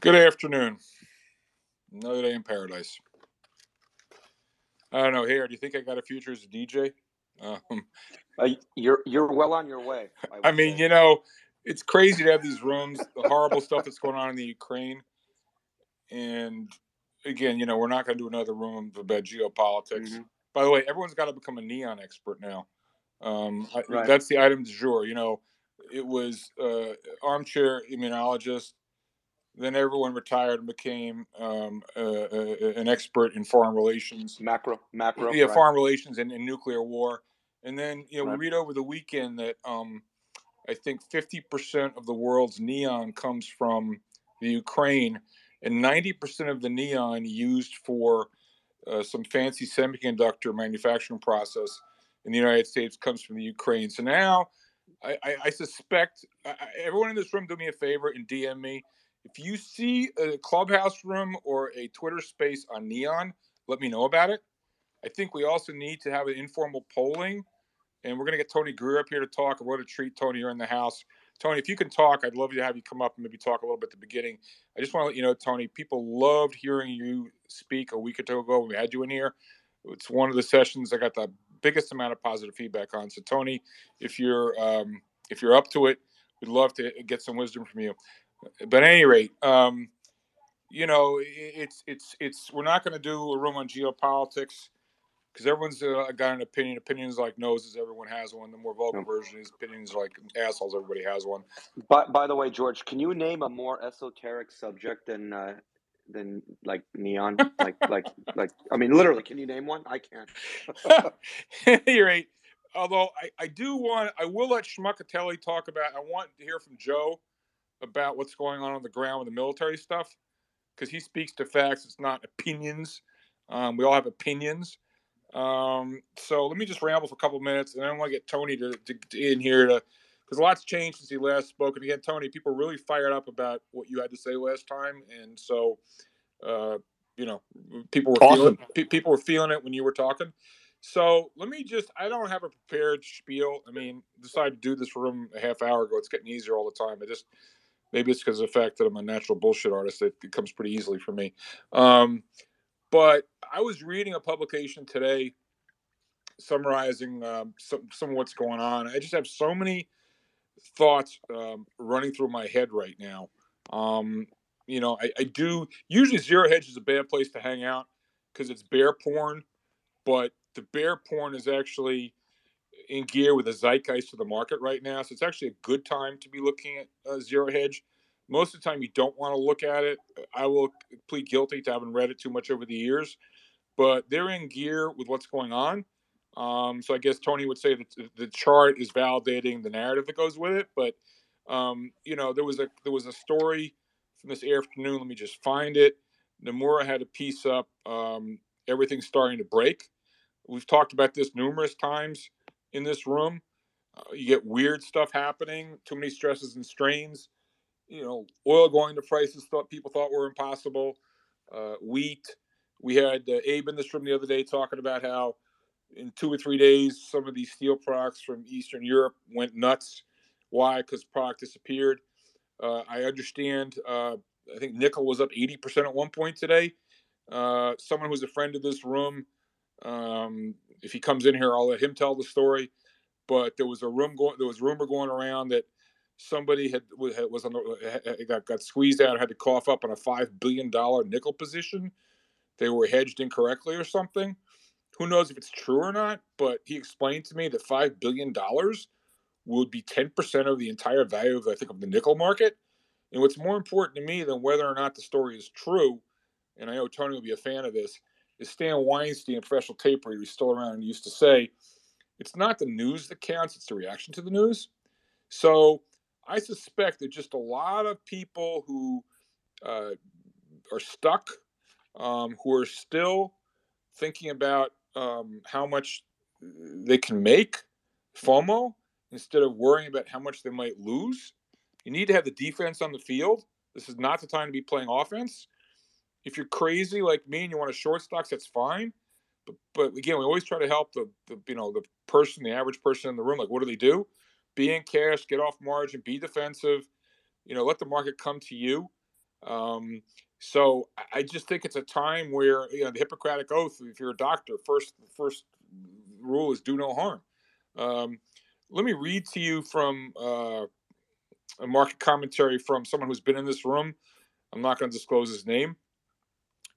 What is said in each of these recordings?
Good afternoon. Another day in paradise. I don't know. Here, do you think I got a future as a DJ? Um, Uh, you're you're well on your way. I would mean, say. you know, it's crazy to have these rooms, the horrible stuff that's going on in the Ukraine. And again, you know, we're not going to do another room about geopolitics. Mhm. By the way, everyone's got to become a neon expert now. Um, I, That's the item du jour. You know, it was uh, armchair immunologist. Then everyone retired and became um, uh, uh, an expert in foreign relations. macro macro. yeah, right. foreign relations and, and nuclear war. And then you know Right. we read over the weekend that um, I think fifty percent of the world's neon comes from the Ukraine, and ninety percent of the neon used for uh, some fancy semiconductor manufacturing process in the United States comes from the Ukraine. So now I, I, I suspect I- everyone in this room do me a favor and DM me. If you see a clubhouse room or a Twitter space on neon, let me know about it. I think we also need to have an informal polling, and we're going to get Tony Greer up here to talk. What a treat, Tony! You're in the house. Tony, if you can talk, I'd love to have you come up and maybe talk a little bit at the beginning. I just want to let you know, Tony, people loved hearing you speak a week or two ago when we had you in here. It's one of the sessions I got the biggest amount of positive feedback on. So, Tony, if you're um, if you're up to it, we'd love to get some wisdom from you. But at any rate, um, you know, it's it's it's we're not going to do a room on geopolitics because everyone's uh, got an opinion. Opinions like noses, everyone has one. The more vulgar version is opinions like assholes, everybody has one. By by the way, George, can you name a more esoteric subject than uh, than like neon? like like like I mean, literally, can you name one? I can't. You're right. Although I, I do want, I will let Schmuckatelli talk about. I want to hear from Joe about what's going on on the ground with the military stuff because he speaks to facts. It's not opinions. Um, we all have opinions. Um, so let me just ramble for a couple minutes, and I want to get Tony to, to, to in here to because a lot's changed since he last spoke. And again, Tony, people are really fired up about what you had to say last time, and so uh, you know, people were feeling pe- people were feeling it when you were talking. So let me just I don't have a prepared spiel. I mean, decided to do this room a half hour ago. It's getting easier all the time. I just maybe it's because of the fact that I'm a natural bullshit artist. It, it comes pretty easily for me. Um, but I was reading a publication today summarizing um, some some of what's going on. I just have so many thoughts um, running through my head right now. Um, you know, I, I do usually zero hedge is a bad place to hang out because it's bear porn, but the bear porn is actually in gear with the zeitgeist of the market right now. So it's actually a good time to be looking at uh, zero hedge. Most of the time, you don't want to look at it. I will plead guilty to having read it too much over the years, but they're in gear with what's going on. Um, so I guess Tony would say that the chart is validating the narrative that goes with it. But um, you know, there was a there was a story from this afternoon. Let me just find it. Nomura had a piece up. Um, everything's starting to break. We've talked about this numerous times in this room. Uh, you get weird stuff happening. Too many stresses and strains. You know, oil going to prices thought people thought were impossible. Uh, wheat. We had uh, Abe in this room the other day talking about how in two or three days, some of these steel products from Eastern Europe went nuts. Why? Because product disappeared. Uh, I understand. Uh, I think nickel was up 80% at one point today. Uh, someone who's a friend of this room, um, if he comes in here, I'll let him tell the story. But there was a room going, there was rumor going around that somebody had was on the, got got squeezed out, had to cough up on a five billion dollar nickel position. They were hedged incorrectly or something who knows if it's true or not, but he explained to me that five billion dollars would be ten percent of the entire value of I think of the nickel market. And what's more important to me than whether or not the story is true, and I know Tony will be a fan of this, is Stan Weinstein, professional tape reader, who's still around, and used to say, "It's not the news that counts; it's the reaction to the news." So I suspect that just a lot of people who uh, are stuck, um, who are still thinking about um, how much they can make FOMO instead of worrying about how much they might lose. You need to have the defense on the field. This is not the time to be playing offense. If you're crazy like me and you want to short stocks, that's fine. But, but again, we always try to help the, the you know the person, the average person in the room. Like, what do they do? Be in cash, get off margin, be defensive. You know, let the market come to you. Um, so I just think it's a time where you know the Hippocratic oath. If you're a doctor, first first rule is do no harm. Um, let me read to you from uh, a market commentary from someone who's been in this room. I'm not going to disclose his name,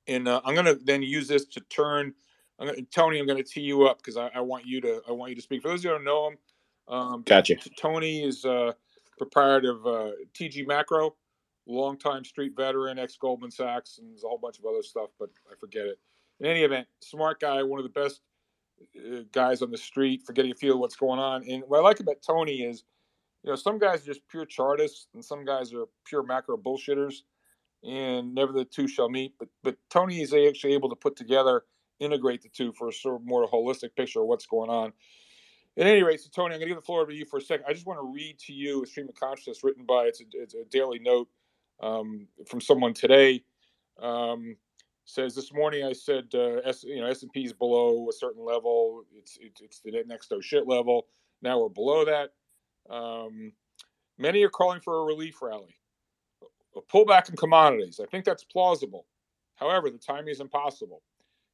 and uh, I'm going to then use this to turn. I'm gonna, Tony, I'm going to tee you up because I, I, want you to. I want you to speak. For those who don't know him, um, gotcha. Tony is uh, proprietor of uh, TG Macro, longtime street veteran, ex Goldman Sachs, and there's a whole bunch of other stuff, but I forget it. In any event, smart guy, one of the best uh, guys on the street for getting a feel of what's going on. And what I like about Tony is, you know, some guys are just pure chartists, and some guys are pure macro bullshitters, and never the two shall meet. But but Tony is actually able to put together, integrate the two for a sort of more holistic picture of what's going on. At any rate, so Tony, I'm going to give the floor over to you for a second. I just want to read to you a stream of consciousness written by it's a, it's a daily note um, from someone today. Um, says this morning I said uh, S, you know S and P is below a certain level. It's it's, it's the next oh shit level. Now we're below that. Um, many are calling for a relief rally, a pullback in commodities. I think that's plausible. However, the timing is impossible.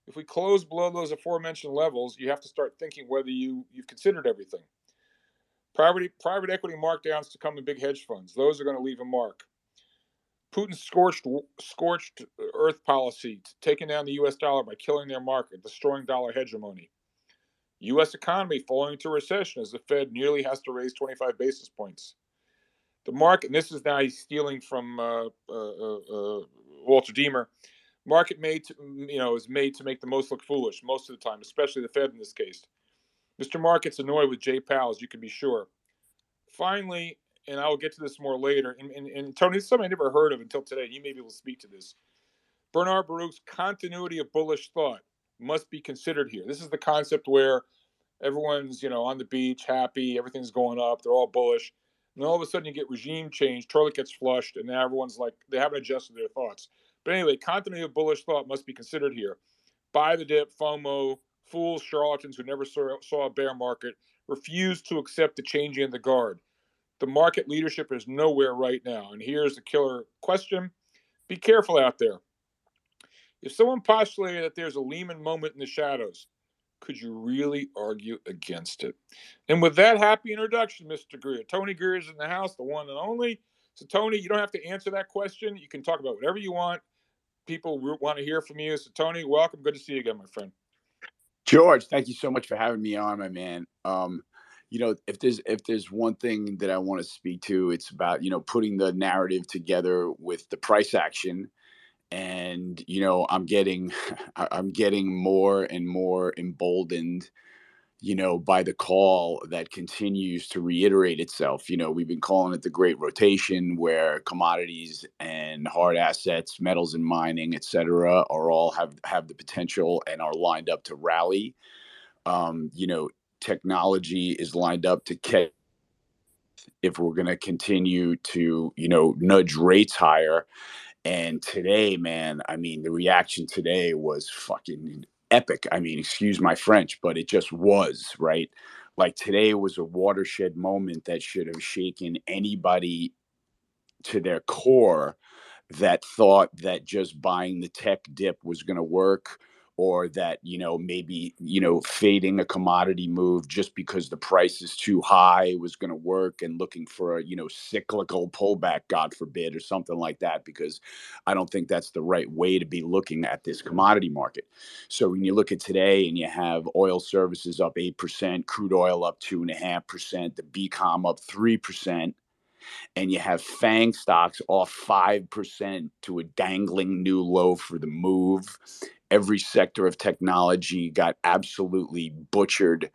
If we close below those aforementioned levels, you have to start thinking whether you you've considered everything. Private private equity markdowns to come in big hedge funds. Those are going to leave a mark. Putin's scorched scorched earth policy, taking down the U.S. dollar by killing their market, destroying dollar hegemony. U.S. economy falling into recession as the Fed nearly has to raise 25 basis points. The market, and this is now he's stealing from uh, uh, uh, uh, Walter Deemer. Market made, to, you know, is made to make the most look foolish most of the time, especially the Fed in this case. Mr. Market's annoyed with Jay Powell, as you can be sure. Finally, and I'll get to this more later. And, and, and Tony, this is something I never heard of until today. You may be able to speak to this. Bernard Baruch's continuity of bullish thought must be considered here. This is the concept where everyone's, you know, on the beach, happy, everything's going up, they're all bullish. And all of a sudden you get regime change, toilet gets flushed, and now everyone's like, they haven't adjusted their thoughts. But anyway, continuity of bullish thought must be considered here. Buy the dip, FOMO, fools, charlatans who never saw, saw a bear market, refuse to accept the changing of the guard. The market leadership is nowhere right now. And here's the killer question be careful out there. If someone postulated that there's a Lehman moment in the shadows, could you really argue against it? And with that happy introduction, Mr. Greer, Tony Greer is in the house, the one and only. So, Tony, you don't have to answer that question. You can talk about whatever you want. People want to hear from you. So, Tony, welcome. Good to see you again, my friend. George, thank you so much for having me on, my man. Um, you know if there's if there's one thing that i want to speak to it's about you know putting the narrative together with the price action and you know i'm getting i'm getting more and more emboldened you know by the call that continues to reiterate itself. You know we've been calling it the great rotation where commodities and hard assets metals and mining et cetera are all have have the potential and are lined up to rally. Um, you know technology is lined up to catch if we're going to continue to you know nudge rates higher and today man i mean the reaction today was fucking epic. I mean excuse my french but it just was right? Like today was a watershed moment that should have shaken anybody to their core that thought that just buying the tech dip was going to work or that you know maybe you know fading a commodity move just because the price is too high was going to work and looking for a you know cyclical pullback god forbid or something like that because i don't think that's the right way to be looking at this commodity market. So when you look at today and you have oil services up 8% crude oil up 2.5% the bcom up 3% and you have FANG stocks off 5% to a dangling new low for the move every sector of technology got absolutely butchered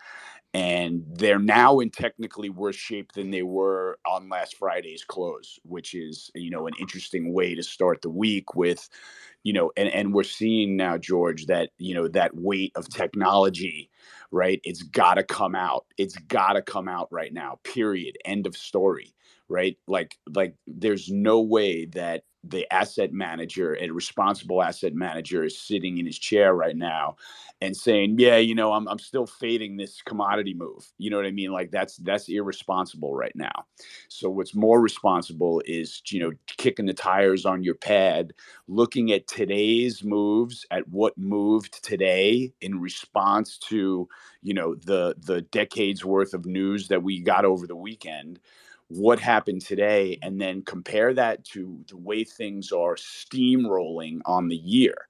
and they're now in technically worse shape than they were on last Friday's close, which is you know an interesting way to start the week with, you know, and and we're seeing now George that you know that weight of technology, right? It's got to come out. It's got to come out right now. Period. End of story. Right? Like like there's no way that the asset manager and responsible asset manager is sitting in his chair right now and saying yeah you know I'm, I'm still fading this commodity move. You know what i mean? Like that's that's irresponsible right now. So what's more responsible is you know kicking the tires on your pad looking at today's moves at what moved today in response to you know the the decades worth of news that we got over the weekend what happened today and then compare that to the way things are steamrolling on the year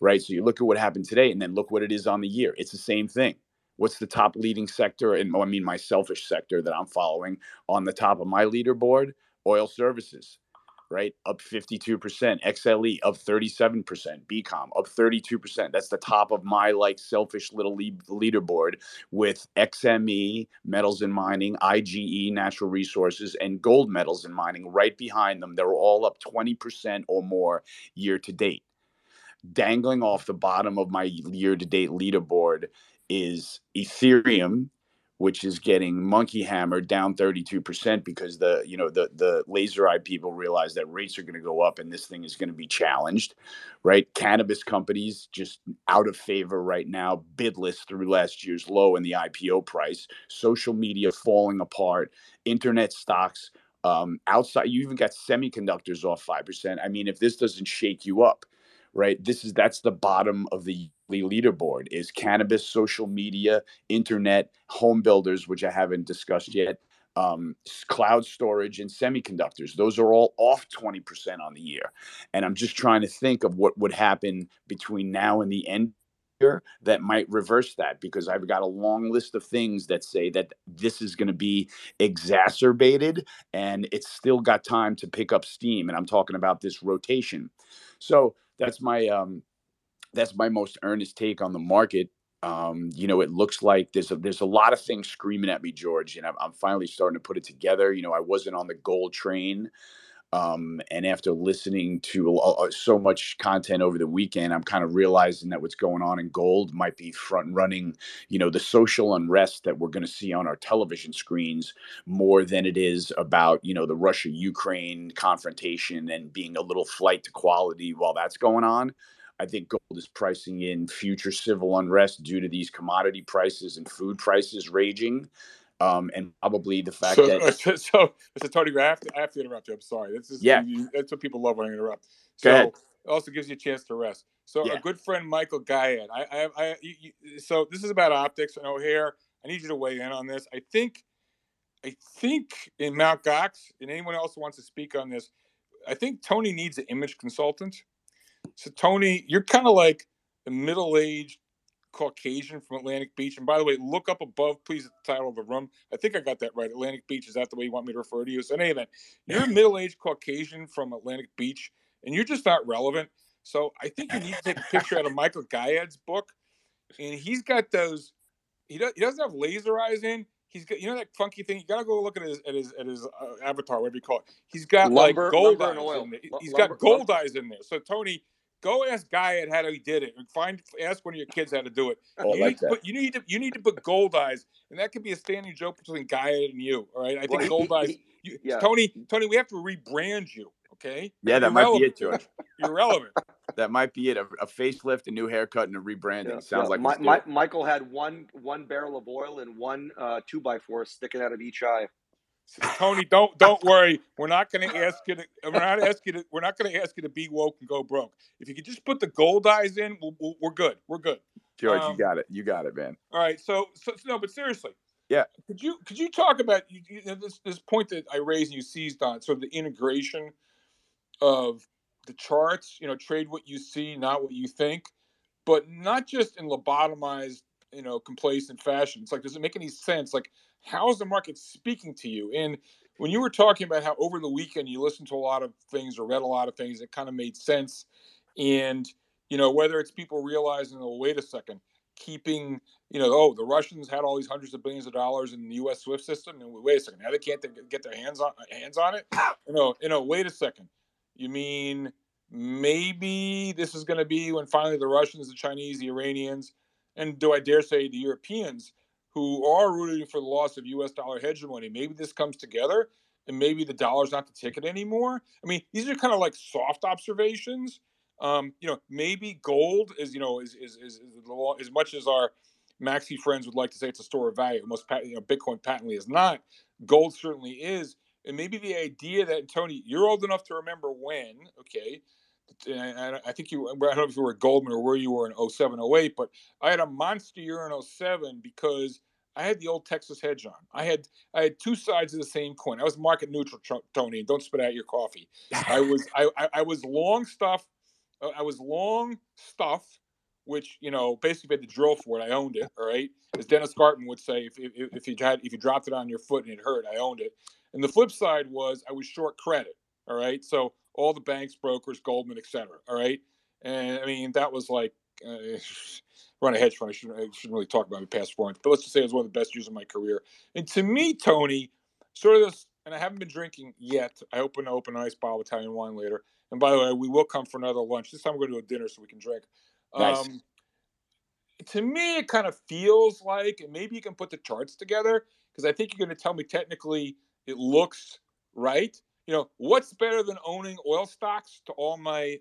right? So you look at what happened today and then look what it is on the year. It's the same thing. What's the top leading sector and oh, i mean my selfish sector that i'm following on the top of my leaderboard? Oil services right? Up 52%. XLE up 37%. BCOM up 32%. That's the top of my like selfish little lead- leaderboard with XME, metals and mining, IGE, natural resources, and gold metals and mining right behind them. They're all up 20% or more year to date. Dangling off the bottom of my year to date leaderboard is Ethereum which is getting monkey hammered down 32% because the you know the the laser eye people realize that rates are going to go up and this thing is going to be challenged right? Cannabis companies just out of favor right now bidless through last year's low in the ipo price social media falling apart internet stocks um, outside you even got semiconductors off 5% i mean if this doesn't shake you up right this is that's the bottom of the leaderboard is cannabis social media internet home builders which i haven't discussed yet um, cloud storage and semiconductors. Those are all off 20% on the year. And i'm just trying to think of what would happen between now and the end year that might reverse that because i've got a long list of things that say that this is going to be exacerbated and it's still got time to pick up steam and i'm talking about this rotation. So that's my um, that's my most earnest take on the market. Um, you know, it looks like there's a, there's a lot of things screaming at me, George, and I'm, I'm finally starting to put it together. You know, I wasn't on the gold train. Um, and after listening to so much content over the weekend, I'm kind of realizing that what's going on in gold might be front running, you know, the social unrest that we're going to see on our television screens more than it is about, you know, the Russia Ukraine confrontation and being a little flight to quality while that's going on. I think gold is pricing in future civil unrest due to these commodity prices and food prices raging. Um, and probably the fact so, that so, so, so Tony, I have, to, I have to interrupt you. I'm sorry. This is yeah. You, that's what people love when I interrupt. So it also gives you a chance to rest. So Yeah. a good friend, Michael Gayed. I, I, I you, so this is about optics and O'Hare. I need you to weigh in on this. I think, I think in Mount Gox and anyone else who wants to speak on this, I think Tony needs an image consultant. So Tony, you're kind of like a middle-aged Caucasian from Atlantic Beach. And by the way, look up above, please, at the title of the room. I think I got that right. Atlantic Beach. Is that the way you want me to refer to you? So in any event, you're a middle-aged Caucasian from Atlantic Beach, and you're just not relevant. So I think you need to take a picture out of Michael Gayed's book, and he's got those. He, does, he doesn't have laser eyes in. He's got you know that funky thing. You gotta go look at his at his at his uh, avatar, whatever you call it. He's got Lumber- like gold eyes in there. He's lumber- got gold eyes in there. So Tony, go ask Gayed how he did it. And find ask one of your kids how to do it. Oh, I you, like need to that. put, you need to you need to put gold eyes, and that could be a standing joke between Gayed and you. All right, I think Well, gold he- eyes. You, yeah. Tony, Tony, we have to rebrand you. Okay. Yeah, that You're might be it, George. You're relevant. That might be it. A, a facelift, a new haircut, and a rebranding. Yeah, Sounds yeah. like Mi- it's Mi- due. Michael had one one barrel of oil and one uh, two by four sticking out of each eye. Tony, don't don't worry. We're not going to ask you to. We're not ask you to. We're not going to ask you to be woke and go broke. If you could just put the gold eyes in, we'll, we'll, we're good. We're good. George, um, you got it. You got it, man. All right. So, so so no, but seriously. Yeah. Could you could you talk about you, you know, this this point that I raised and you seized on, sort of the integration of the charts. You know, trade what you see, not what you think, but not just in lobotomized, you know, complacent fashion. It's like, does it make any sense? Like, how is the market speaking to you? And when you were talking about how over the weekend you listened to a lot of things or read a lot of things, it kind of made sense. And you know, whether it's people realizing, oh, wait a second, keeping, you know, oh, the Russians had all these hundreds of billions of dollars in the U.S. SWIFT system, and wait a second, now they can't get their hands on hands on it. You know, you know, wait a second, you mean maybe this is going to be when finally the Russians, the Chinese, the Iranians, and do I dare say the Europeans, who are rooting for the loss of U.S. dollar hegemony, maybe this comes together and maybe the dollar's not the ticket anymore. I mean, these are kind of like soft observations. Um, you know, maybe gold is you know is is is, is as much as our maxi friends would like to say it's a store of value. Most you know, Bitcoin patently is not. Gold certainly is, and maybe the idea that Tony, you're old enough to remember when, okay. And I think you, I don't know if you were at Goldman or where you were in 07, 08, but I had a monster year in 07 because I had the old Texas hedge on. I had I had two sides of the same coin. I was market neutral, Tony. Don't spit out your coffee. I was I, I, I was long stuff. Uh, I was long stuff, which you know basically had to drill for it. I owned it. All right, as Dennis Gartman would say, if if, if you had if you dropped it on your foot and it hurt, I owned it. And the flip side was I was short credit. All right, so all the banks, brokers, Goldman, etc. All right, and I mean that was like. Uh, run a hedge fund. I shouldn't, I shouldn't really talk about my past performance, but let's just say it was one of the best years of my career. And to me, Tony, sort of this, and I haven't been drinking yet. I open open a nice bottle of Italian wine later. And by the way, we will come for another lunch. This time we're going to do a dinner so we can drink. Nice. Um, to me, it kind of feels like, and maybe you can put the charts together because I think you're going to tell me technically it looks right. You know, what's better than owning oil stocks to all my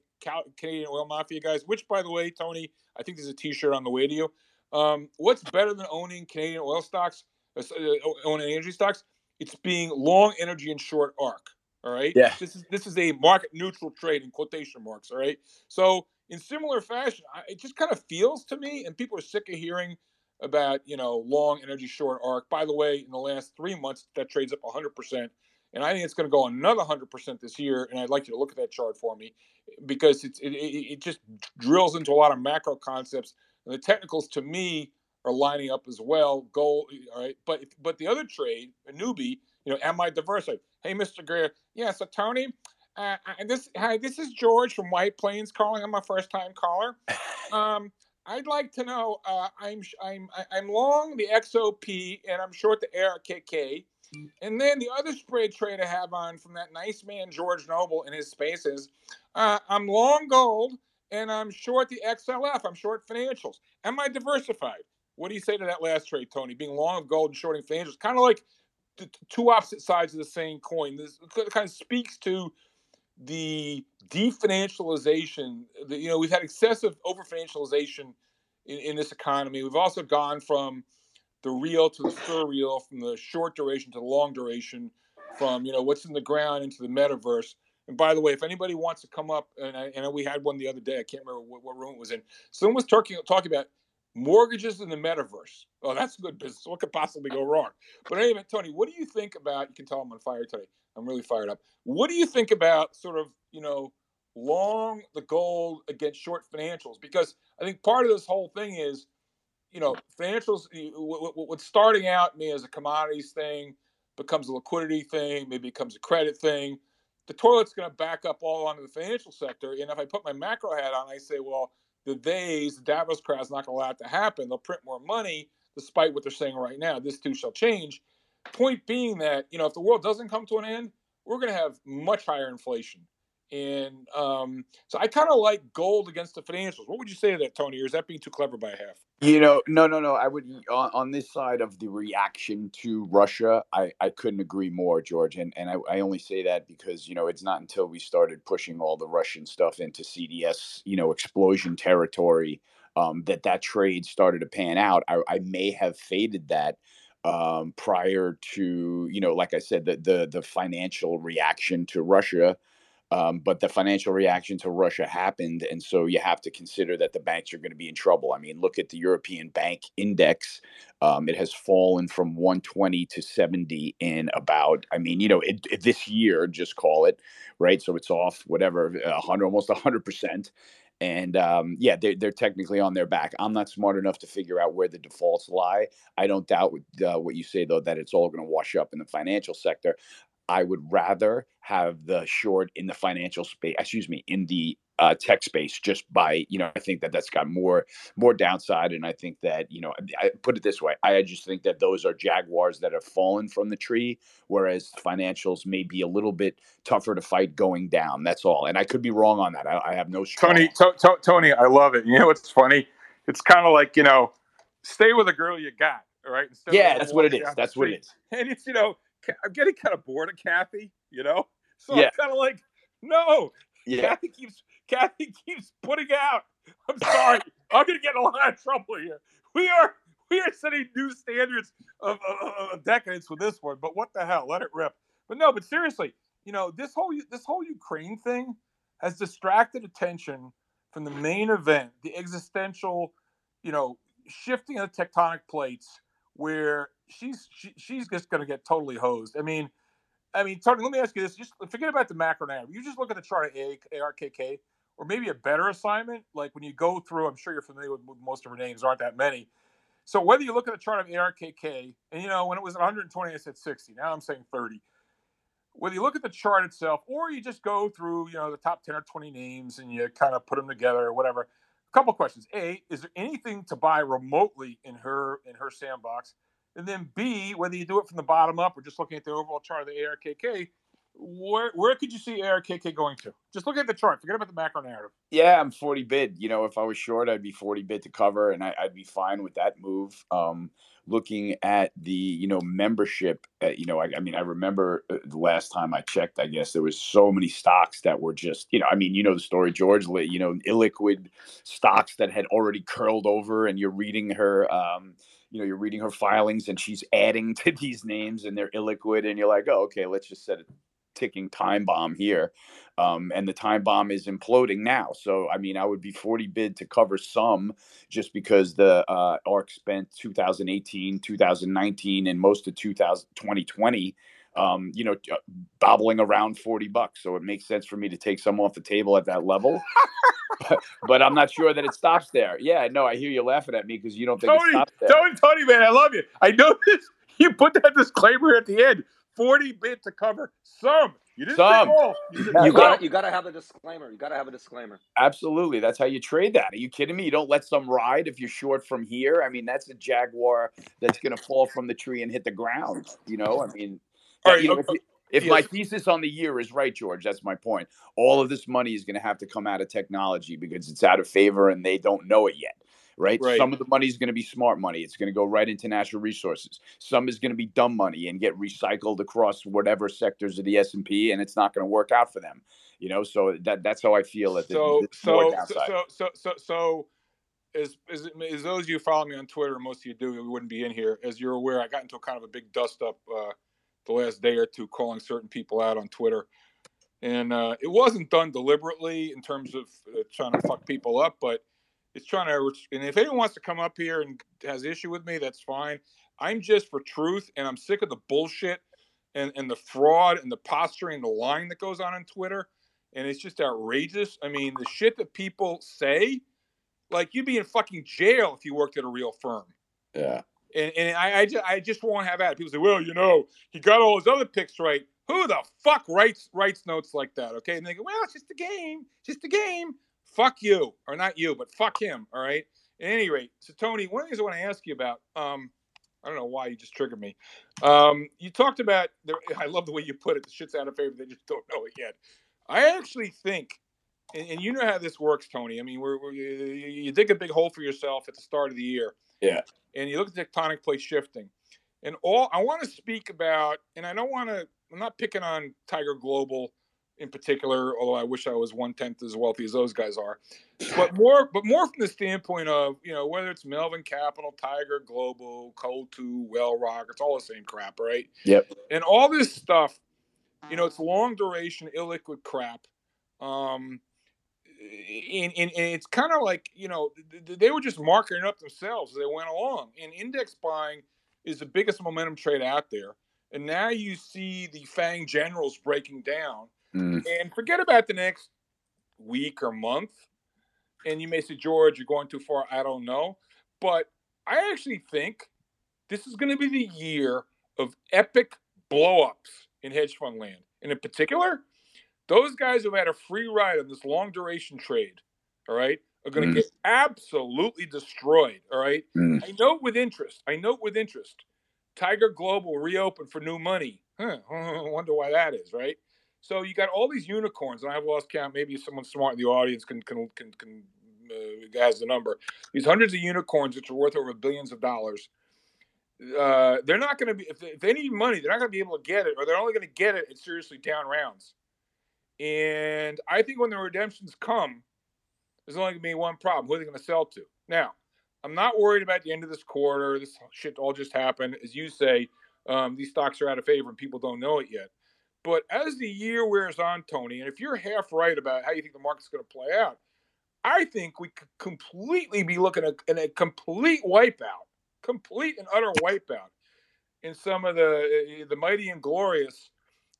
Canadian oil mafia guys? Which, by the way, Tony, I think there's a T-shirt on the way to you. Um, what's better than owning Canadian oil stocks, uh, uh owning energy stocks? It's being long energy and short ARKK. All right. Yeah. This is this is a market neutral trade in quotation marks. All right. So in similar fashion, it just kind of feels to me, and people are sick of hearing about you know long energy short ARKK. By the way, in the last three months, that trades up 100 percent and I think it's going to go another hundred percent this year. And I'd like you to look at that chart for me because it's, it, it just drills into a lot of macro concepts. And the technicals, to me, are lining up as well. Gold, all right. But but the other trade, a newbie, you know, am I diversified? Hey, Mr. Greer. Yeah. So Tony, uh, this hi, this is George from White Plains calling. I'm a first time caller. Um, I'd like to know. Uh, I'm I'm I'm long the XOP and I'm short the ARKK. And then the other spread trade I have on from that nice man George Noble in his spaces, uh, I'm long gold and I'm short the XLF. I'm short financials. Am I diversified? What do you say to that last trade, Tony? Being long of gold and shorting financials, kind of like the two opposite sides of the same coin. This kind of speaks to the definancialization. The, you know, we've had excessive over financialization in, in this economy. We've also gone from the real to the surreal, from the short duration to the long duration, from you know what's in the ground into the metaverse. And by the way, if anybody wants to come up, and I, and we had one the other day, I can't remember what, what room it was in. Someone was talking talking about mortgages in the metaverse. Oh, that's good business. What could possibly go wrong? But anyway, Tony, what do you think about? You can tell I'm on fire today. I'm really fired up. What do you think about sort of you know long the gold against short financials? Because I think part of this whole thing is you know, financials, what's starting out me as a commodities thing becomes a liquidity thing, maybe becomes a credit thing. The toilet's going to back up all onto the financial sector. And if I put my macro hat on, I say, well, the days, the Davos crowd is not going to allow it to happen. They'll print more money, despite what they're saying right now. This too shall change. Point being that, you know, if the world doesn't come to an end, we're going to have much higher inflation. And um, so I kind of like gold against the financials. What would you say to that, Tony? Or is that being too clever by half? You know, no, no, no. I would on, on this side of the reaction to Russia, I, I couldn't agree more, George. And and I, I only say that because you know it's not until we started pushing all the Russian stuff into CDS, you know, explosion territory, um, that that trade started to pan out. I, I may have faded that um, prior to you know, like I said, the the the financial reaction to Russia um, but the financial reaction to Russia happened. And so you have to consider that the banks are going to be in trouble. I mean, look at the European Bank Index. Um, it has fallen from 120 to 70 in about, I mean, you know, it, it, this year, just call it, right? So it's off whatever, 100, almost 100%. And um, yeah, they're, they're technically on their back. I'm not smart enough to figure out where the defaults lie. I don't doubt uh, what you say, though, that it's all going to wash up in the financial sector. I would rather have the short in the financial space, excuse me, in the uh, tech space, just by you know, I think that that's got more more downside, and I think that you know, I put it this way, I just think that those are jaguars that have fallen from the tree, whereas financials may be a little bit tougher to fight going down. That's all, and I could be wrong on that. I, I have no. Tony, to, to, Tony, I love it. You know what's funny? It's kind of like you know, stay with a girl you got, right? Instead yeah, that's what it is. That's what it is. And it's you know I'm getting kind of bored of Cathie, you know. So Yeah. I'm kind of like, no, Yeah. Cathie keeps Cathie keeps putting out. I'm sorry, I'm gonna get in a lot of trouble here. We are we are setting new standards of, of, of decadence with this one, but what the hell? Let it rip. But no, but seriously, you know this whole this whole Ukraine thing has distracted attention from the main event, the existential, you know, shifting of the tectonic plates, where she's she, she's just going to get totally hosed. I mean, I mean, Tony, let me ask you this: just forget about the macro narrative. You just look at the chart of ARKK, or maybe a better assignment, like when you go through. I'm sure you're familiar with most of her names. Aren't that many? So whether you look at the chart of ARKK, and you know when it was at 120, I said 60. Now I'm saying 30 whether you look at the chart itself or you just go through, you know, the top 10 or 20 names and you kind of put them together or whatever. Couple questions. A, is there anything to buy remotely in her in her sandbox? And then B, whether you do it from the bottom up or just looking at the overall chart of the ARKK, where where could you see ARKK going to? Just look at the chart. Forget about the macro narrative. Yeah, I'm 40 bid. You know, if I was short, I'd be 40 bid to cover, and I, I'd be fine with that move. Um, looking at the, you know, membership, uh, you know, I, I mean, I remember uh, the last time I checked, I guess there was so many stocks that were just, you know, I mean, you know the story, George, you know, illiquid stocks that had already curled over, and you're reading her, um, you know, you're reading her filings, and she's adding to these names, and they're illiquid, and you're like, oh, okay, let's just set a ticking time bomb here um, and the time bomb is imploding now. So, I mean, I would be 40 bid to cover some just because the uh, ARKK spent 2018, 2019, and most of 2000, 2020, um, you know, uh, bobbling around 40 bucks. So it makes sense for me to take some off the table at that level. but, but I'm not sure that it stops there. Yeah, no, I hear you laughing at me because you don't think it stops there. Tony, Tony, man, I love you. I know this. You put that disclaimer at the end. 40 bid to cover some. You didn't Some. say all. You said Yeah, You some. got you got to have a disclaimer. You got to have a disclaimer. Absolutely. That's how you trade that. Are you kidding me? You don't let some ride if you're short from here. I mean, that's a jaguar that's going to fall from the tree and hit the ground. You know, I mean, All right, you know, okay, if, you- if my thesis on the year is right, George, that's my point. All of this money is going to have to come out of technology because it's out of favor and they don't know it yet. Right? Right. Some of the money is going to be smart money. It's going to go right into natural resources. Some is going to be dumb money and get recycled across whatever sectors of the S and P, and it's not going to work out for them. You know, so that that's how I feel at the, so so, so so so so so as, as as those of you follow me on Twitter, most of you do, we wouldn't be in here. As you're aware, I got into a kind of a big dust up uh, the last day or two, calling certain people out on Twitter, and uh, it wasn't done deliberately in terms of uh, trying to fuck people up, but it's trying to. And if anyone wants to come up here and has issue with me, that's fine. I'm just for truth, and I'm sick of the bullshit and, and the fraud and the posturing, the lying that goes on on Twitter, and it's just outrageous. I mean, the shit that people say, like you'd be in fucking jail if you worked at a real firm. yeah. And, and I, I, just, I just won't have that. People say, well, you know, he got all his other picks right. Who the fuck writes writes notes like that? Okay, and they go, well, it's just a game, just a game. Fuck you, or not you, but fuck him. All right. At any rate, so Tony, one of the things I want to ask you about, um, I don't know why you just triggered me. Um, you talked about, the, I love the way you put it. The shit's out of favor. They just don't know it yet. I actually think, and, and you know how this works, Tony. I mean, we're, we're you, you dig a big hole for yourself at the start of the year. Yeah. And you look at tectonic plate shifting, and all I want to speak about, and I don't want to. I'm not picking on Tiger Global in particular, although I wish I was one tenth as wealthy as those guys are. But more, but more from the standpoint of you know whether it's Melvin Capital, Tiger Global, Coatue, Whale Rock, it's all the same crap, right? Yep. And all this stuff, you know, it's long duration, illiquid crap. Um, and, and, and it's kind of like you know th- th- they were just marking it up themselves as they went along. And index buying is the biggest momentum trade out there. And now you see the Fang generals breaking down. Mm. And forget about the next week or month. And you may say, George, you're going too far. I don't know. But I actually think this is going to be the year of epic blowups in hedge fund land. And in particular, those guys who've had a free ride on this long duration trade, all right, are going to Mm. get absolutely destroyed. All right. Mm. I note with interest. I note with interest. Tiger Global reopened for new money. Huh. Wonder why that is, right? So you got all these unicorns, and I've lost count. Maybe someone smart in the audience can can can, can uh, has the number. These hundreds of unicorns, which are worth over billions of dollars, uh, they're not going to be if they, if they need money, they're not going to be able to get it, or they're only going to get it at seriously down rounds. And I think when the redemptions come, there's only going to be one problem: who are they going to sell to? Now, I'm not worried about the end of this quarter. This shit all just happened, as you say. Um, these stocks are out of favor, and people don't know it yet. But as the year wears on, Tony, and if you're half right about how you think the market's going to play out, I think we could completely be looking at in a complete wipeout, complete and utter wipeout in some of the uh, the mighty and glorious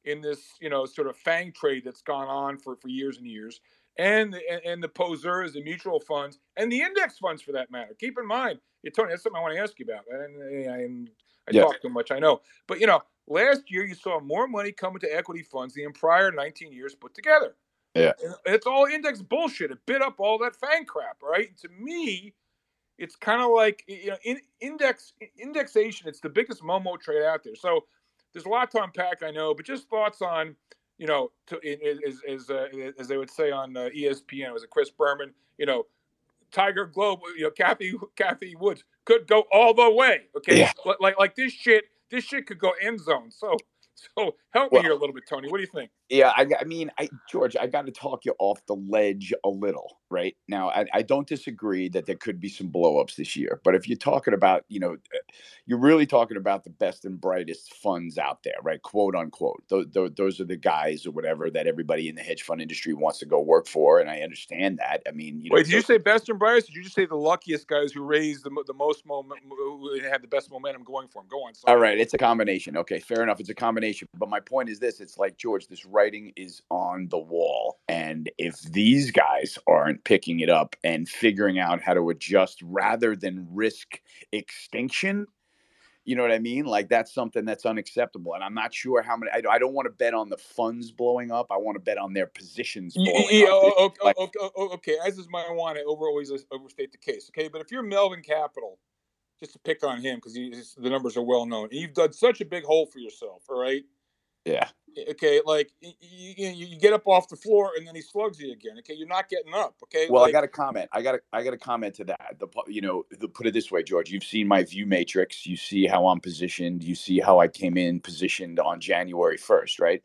in this you know sort of fang trade that's gone on for for years and years, and and, and the posers, the mutual funds, and the index funds for that matter. Keep in mind, yeah, Tony, that's something I want to ask you about, and, and I Yeah. talk too much, I know, but you know, last year you saw more money coming to equity funds than in prior 19 years put together. Yeah. And it's all index bullshit. It bit up all that fang crap, right? And to me, it's kind of like you know, in, index indexation. It's the biggest Momo trade out there. So there's a lot to unpack, I know, but just thoughts on, you know, to, as as uh, as they would say on uh, ESPN, was it Chris Berman? You know, Tiger Globe, you know, Cathie Cathie Woods could go all the way. Okay, Yeah. like like this shit. This shit could go end zone. So so help me here a little bit, Tony. What do you think? Yeah, I, I mean, I George, I got to talk you off the ledge a little, right? Now, I, I don't disagree that there could be some blowups this year, but if you're talking about, you know, uh, you're really talking about the best and brightest funds out there, right? Quote unquote. Those, those are the guys or whatever that everybody in the hedge fund industry wants to go work for, and I understand that. I mean, you know, Wait, did you say best and brightest? Did you just say the luckiest guys who raised the, the most moment, who had the best momentum going for them? Go on. sorry. All right, it's a combination. Okay, fair enough. It's a combination. But my point is this: it's like George, this writing is on the wall, and if these guys aren't picking it up and figuring out how to adjust rather than risk extinction, you know what I mean? Like that's something that's unacceptable. And I'm not sure how many. I, I don't want to bet on the funds blowing up. I want to bet on their positions blowing y- up. oh, Like- oh, okay, as is my want to over always uh, overstate the case. Okay, but if you're Melvin Capital, just to pick on him because the numbers are well known, and you've done such a big hole for yourself. All right. yeah. Okay, like you, you, you get up off the floor and then he slugs you again. Okay, you're not getting up. Okay. Well, like, I got to comment. I got to I got to comment to that. The you know, the, put it this way, George. You've seen my view matrix. You see how I'm positioned. You see how I came in positioned on January 1st, right?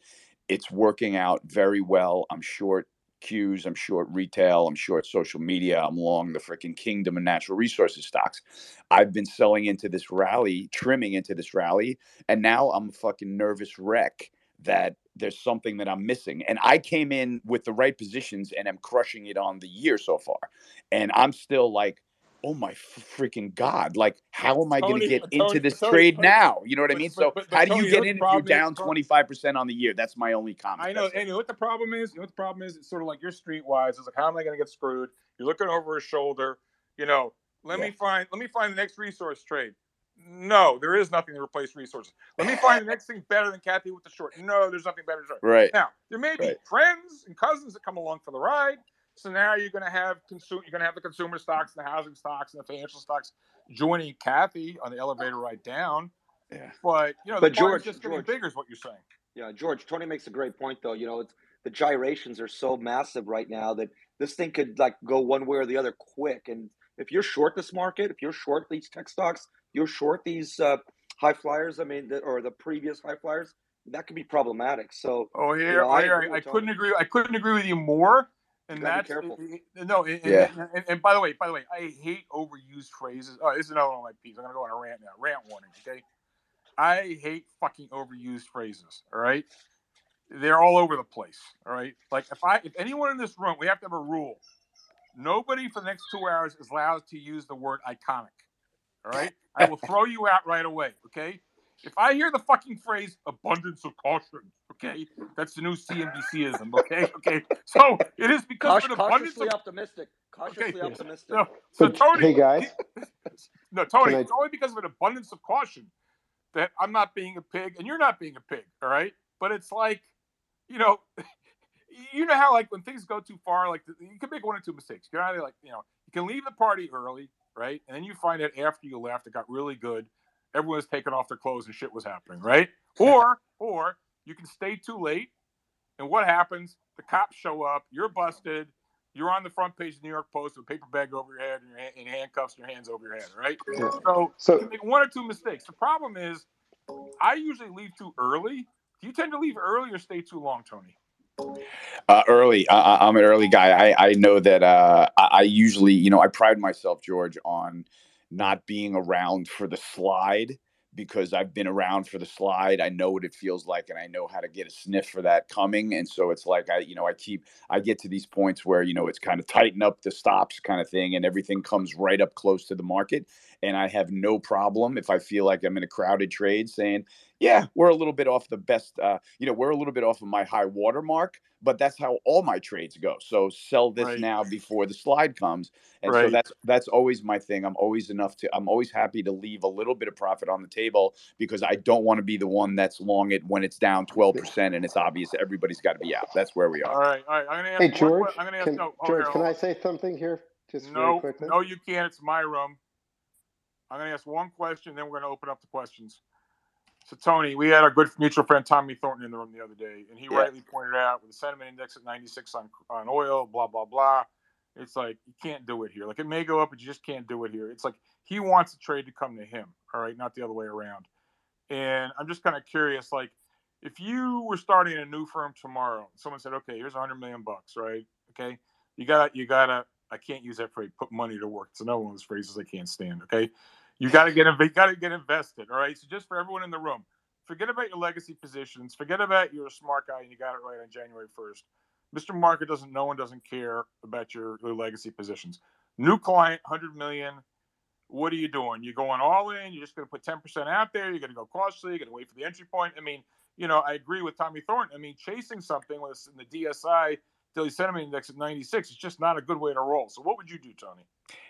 It's working out very well. I'm short Qs. I'm short retail. I'm short social media. I'm long the freaking kingdom of natural resources stocks. I've been selling into this rally, trimming into this rally, and now I'm a fucking nervous wreck that there's something that I'm missing. And I came in with the right positions and I'm crushing it on the year so far. And I'm still like, oh my freaking God, like, how am I going to get Tony, into this Tony, trade Tony, now? You know what I mean? So, but- but how do you get in if you're problem is? down 25% on the year? That's my only comment. I know. And you know what the problem is? You know what the problem is? It's sort of like you're streetwise. It's like, how am I going to get screwed? You're looking over his shoulder. You know, let Yeah. me find. Let me find the next resource trade. No, there is nothing to replace resources. Let me find the next thing better than Cathie with the short. No, there's nothing better. Than Right. now, there may be Right. friends and cousins that come along for the ride. So now you're going to have consume. You're going to have the consumer stocks, and the housing stocks, and the financial stocks joining Cathie on the elevator ride down. Yeah. But you know, But the George- just getting George- bigger, is what you're saying. Yeah, George, Tony makes a great point though. You know, it's the gyrations are so massive right now that this thing could like go one way or the other quick. And if you're short this market, if you're short these tech stocks, you're short these uh, high flyers. I mean, the, or the previous high flyers, that could be problematic. So Oh yeah, know, I I, agree I, couldn't agree. I couldn't agree with you more. And You be that's careful. eh, eh, no. And, and- Yeah. And, and by the way, by the way, I hate overused phrases. Oh, this is another one of my peeves. I'm gonna go on a rant now. Rant warning. Okay. I hate fucking overused phrases. All right. They're all over the place. All right. Like if I, if anyone in this room, we have to have a rule. Nobody for the next two hours is allowed to use the word iconic. All right. I will throw you out right away. Okay. If I hear the fucking phrase abundance of caution, okay, that's the new CNBCism, okay, okay. So it is because caut- of an abundance cautiously of optimistic. Cautiously Okay. optimistic. no. So Tony, Hey guys, no, Tony, I- it's only because of an abundance of caution that I'm not being a pig and you're not being a pig, all right? But it's like, you know, you know how like when things go too far, like you can make one or two mistakes. You can either like, you know, you can leave the party early, right? And then you find out after you left, it got really good. Everyone was taking off their clothes and shit was happening, right? Or, or you can stay too late, and what happens? The cops show up, you're busted, you're on the front page of the New York Post with a paper bag over your head and, your and handcuffs and your hands over your head, right? Yeah. So, So you make one or two mistakes. The problem is, I usually leave too early. Do you tend to leave early or stay too long, Tony? Uh, early. I, I'm an early guy. I, I know that uh, I, I usually, you know, I pride myself, George, on not being around for the slide because I've been around for the slide. I know what it feels like and I know how to get a sniff for that coming. And so it's like I, you know, I keep I get to these points where, you know, it's kind of tighten up the stops kind of thing and everything comes right up close to the market. And I have no problem if I feel like I'm in a crowded trade saying, yeah, we're a little bit off the best, uh, you know, we're a little bit off of my high water mark, but that's how all my trades go. So sell this Right. now before the slide comes. And so that's that's always my thing. I'm always enough to I'm always happy to leave a little bit of profit on the table because I don't want to be the one that's long it when it's down 12% and it's obvious everybody's got to be out. That's where we are. right, all right. I'm gonna ask hey one George, I'm gonna ask can, no, hold George, here, can I say something here, just very No, quickly? no, you can't. It's my room. I'm going to ask one question, then we're going to open up the questions. So, Tony, we had our good mutual friend Tommy Thornton in the room the other day, and he Yeah. rightly pointed out with the sentiment index at 96 on, on oil, blah, blah, blah. It's like, you can't do it here. Like, it may go up, but you just can't do it here. It's like he wants the trade to come to him, all right, not the other way around. And I'm just kind of curious, like, if you were starting a new firm tomorrow, someone said, okay, here's 100 million bucks, right? Okay. You got you got to, I can't use that phrase, put money to work. It's another one of those phrases I can't stand. Okay. You got to get, you got to get invested. All right. So just for everyone in the room, forget about your legacy positions. Forget about you're a smart guy and you got it right on January 1st. Mr. Market doesn't, no one doesn't care about your, your legacy positions. New client, 100 million. What are you doing? You're going all in. You're just going to put 10% out there. You're going to go cautiously. You're going to wait for the entry point. I mean, you know, I agree with Tommy Thornton. I mean, chasing something with in the DSI daily sentiment index at 96 is just not a good way to roll. So, what would you do, Tony?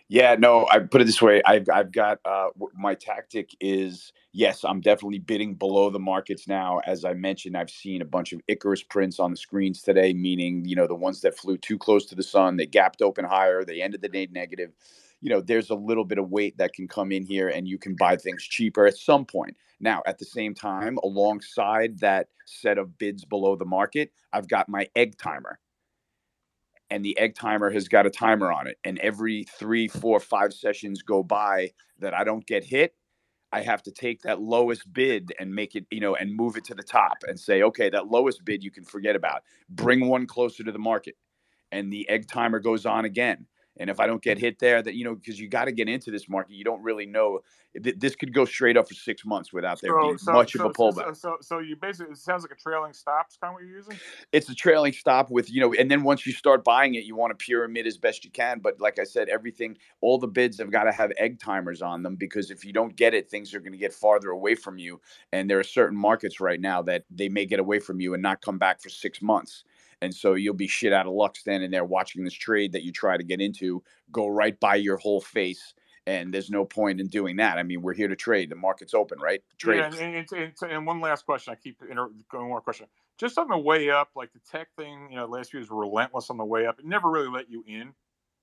Yeah, no, I put it this way. I've I've got uh my tactic is yes, I'm definitely bidding below the markets now. As I mentioned, I've seen a bunch of Icarus prints on the screens today, meaning you know the ones that flew too close to the sun, they gapped open higher, they ended the day negative. You know, there's a little bit of weight that can come in here, and you can buy things cheaper at some point. Now, at the same time, alongside that set of bids below the market, I've got my egg timer and the egg timer has got a timer on it. And every three, four, five sessions go by that I don't get hit, I have to take that lowest bid and make it, you know, and move it to the top and say, okay, that lowest bid you can forget about. Bring one closer to the market. And the egg timer goes on again. And if I don't get hit there, that you know, because you got to get into this market, you don't really know. Eh, th- This could go straight up for six months without there being much of a pullback. So, so, so you basically, it sounds like a trailing stops kind of what you're using. it's a trailing stop with you know and then once you start buying it you want to pyramid as best you can but like i said everything all the bids have got to have egg timers on them because if you don't get it things are going to get farther away from you and there are certain markets right now that they may get away from you and not come back for six months and so you'll be shit out of luck standing there watching this trade that you try to get into go right by your whole face and there's no point in doing that. I mean, we're here to trade. The market's open, right? Trade. Yeah, and, and, and, and one last question. I keep inter- going more question. Just on the way up, like the tech thing, you know, last year was relentless on the way up. It never really let you in.